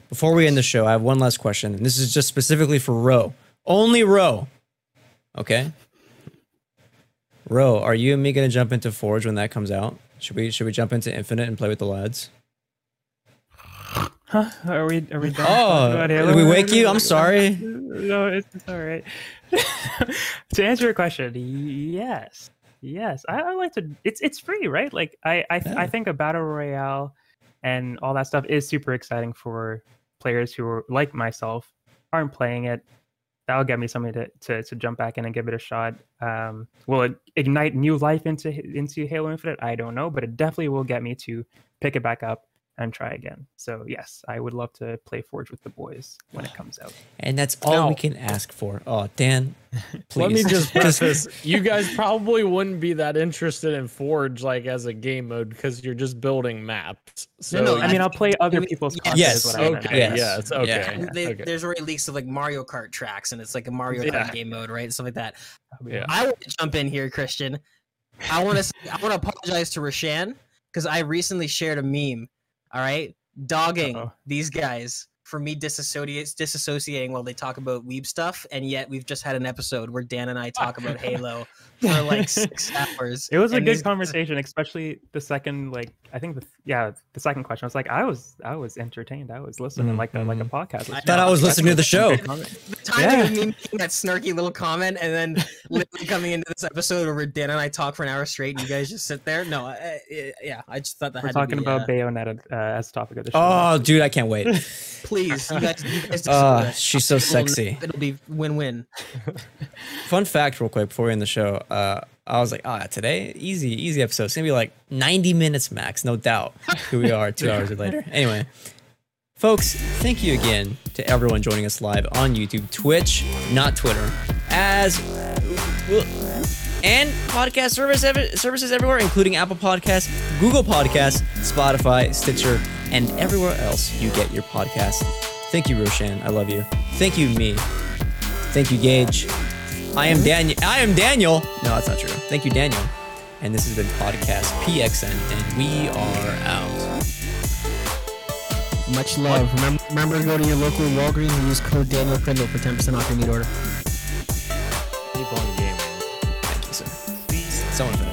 Before we end the show, I have one last question, and this is just specifically for Ro. Only Ro. Okay. Ro, are you and me gonna jump into Forge when that comes out? Should we should we jump into Infinite and play with the lads? Huh? Are we? Are we done? Oh, did we wake you? I'm sorry. No, it's, it's all right. [LAUGHS] to answer your question, yes, yes, I, I like to. It's it's free, right? Like I I, Yeah. I think a battle royale and all that stuff is super exciting for players who are like myself aren't playing it. That'll get me something to, to, to jump back in and give it a shot. Um, will it ignite new life into into Halo Infinite? I don't know, but it definitely will get me to pick it back up and try again. So yes, I would love to play Forge with the boys when it comes out. And that's all Now- we can ask for. Oh, Dan, please. [LAUGHS] Let me just [LAUGHS] preface: you guys probably wouldn't be that interested in Forge like as a game mode because you're just building maps. So no, I mean, I I'll play other people's yes. content. Yes, is what I meant. okay, Yes. yes, okay, Yeah. they, okay. there's already leaks of like Mario Kart tracks, and it's like a Mario Kart Yeah. game mode, right? Stuff like that. Oh, yeah. I want to jump in here, Christian. I want to I want to apologize to Roshan because I recently shared a meme. All right, dogging Uh-oh. these guys for me disassociates disassociating while they talk about weeb stuff, and yet we've just had an episode where Dan and I talk about [LAUGHS] Halo for like six [LAUGHS] hours. It was a good conversation, especially the second, like I think, the, yeah, the second question. I was like, I was, I was entertained. I was listening Mhm, like a, like a mhm. podcast. I thought I was listening to the show. The timing Yeah. me making that snarky little comment and then [LAUGHS] literally coming into this episode where Dan and I talk for an hour straight and you guys just sit there. No, I, I- yeah, I just thought that We're had talking to be, about uh, Bayonetta uh, as topic of the show. Oh, dude, I can't wait. [LAUGHS] please, you guys, you guys just- she's so sexy. It'll be win-win. [LAUGHS] Fun fact, real quick, before we end the show. Uh, I was like, ah, today, easy, easy episode. It's gonna be like 90 minutes max, no doubt. Here we are, two [LAUGHS] hours later. Anyway, folks, thank you again to everyone joining us live on YouTube, Twitch, not Twitter, as and podcast service services everywhere, including Apple Podcasts, Google Podcasts, Spotify, Stitcher, and everywhere else you get your podcast. Thank you, Roshan. I love you. Thank you, me. Thank you, Gage. I am Daniel. I am Daniel. No, that's not true. Thank you, Daniel. And this has been podcast PXN, and we are out. Much love. Remember, remember to go to your local Walgreens and use code Daniel Prindle for 10% off your meat order. keep on gaming. Thank you, sir. Someone.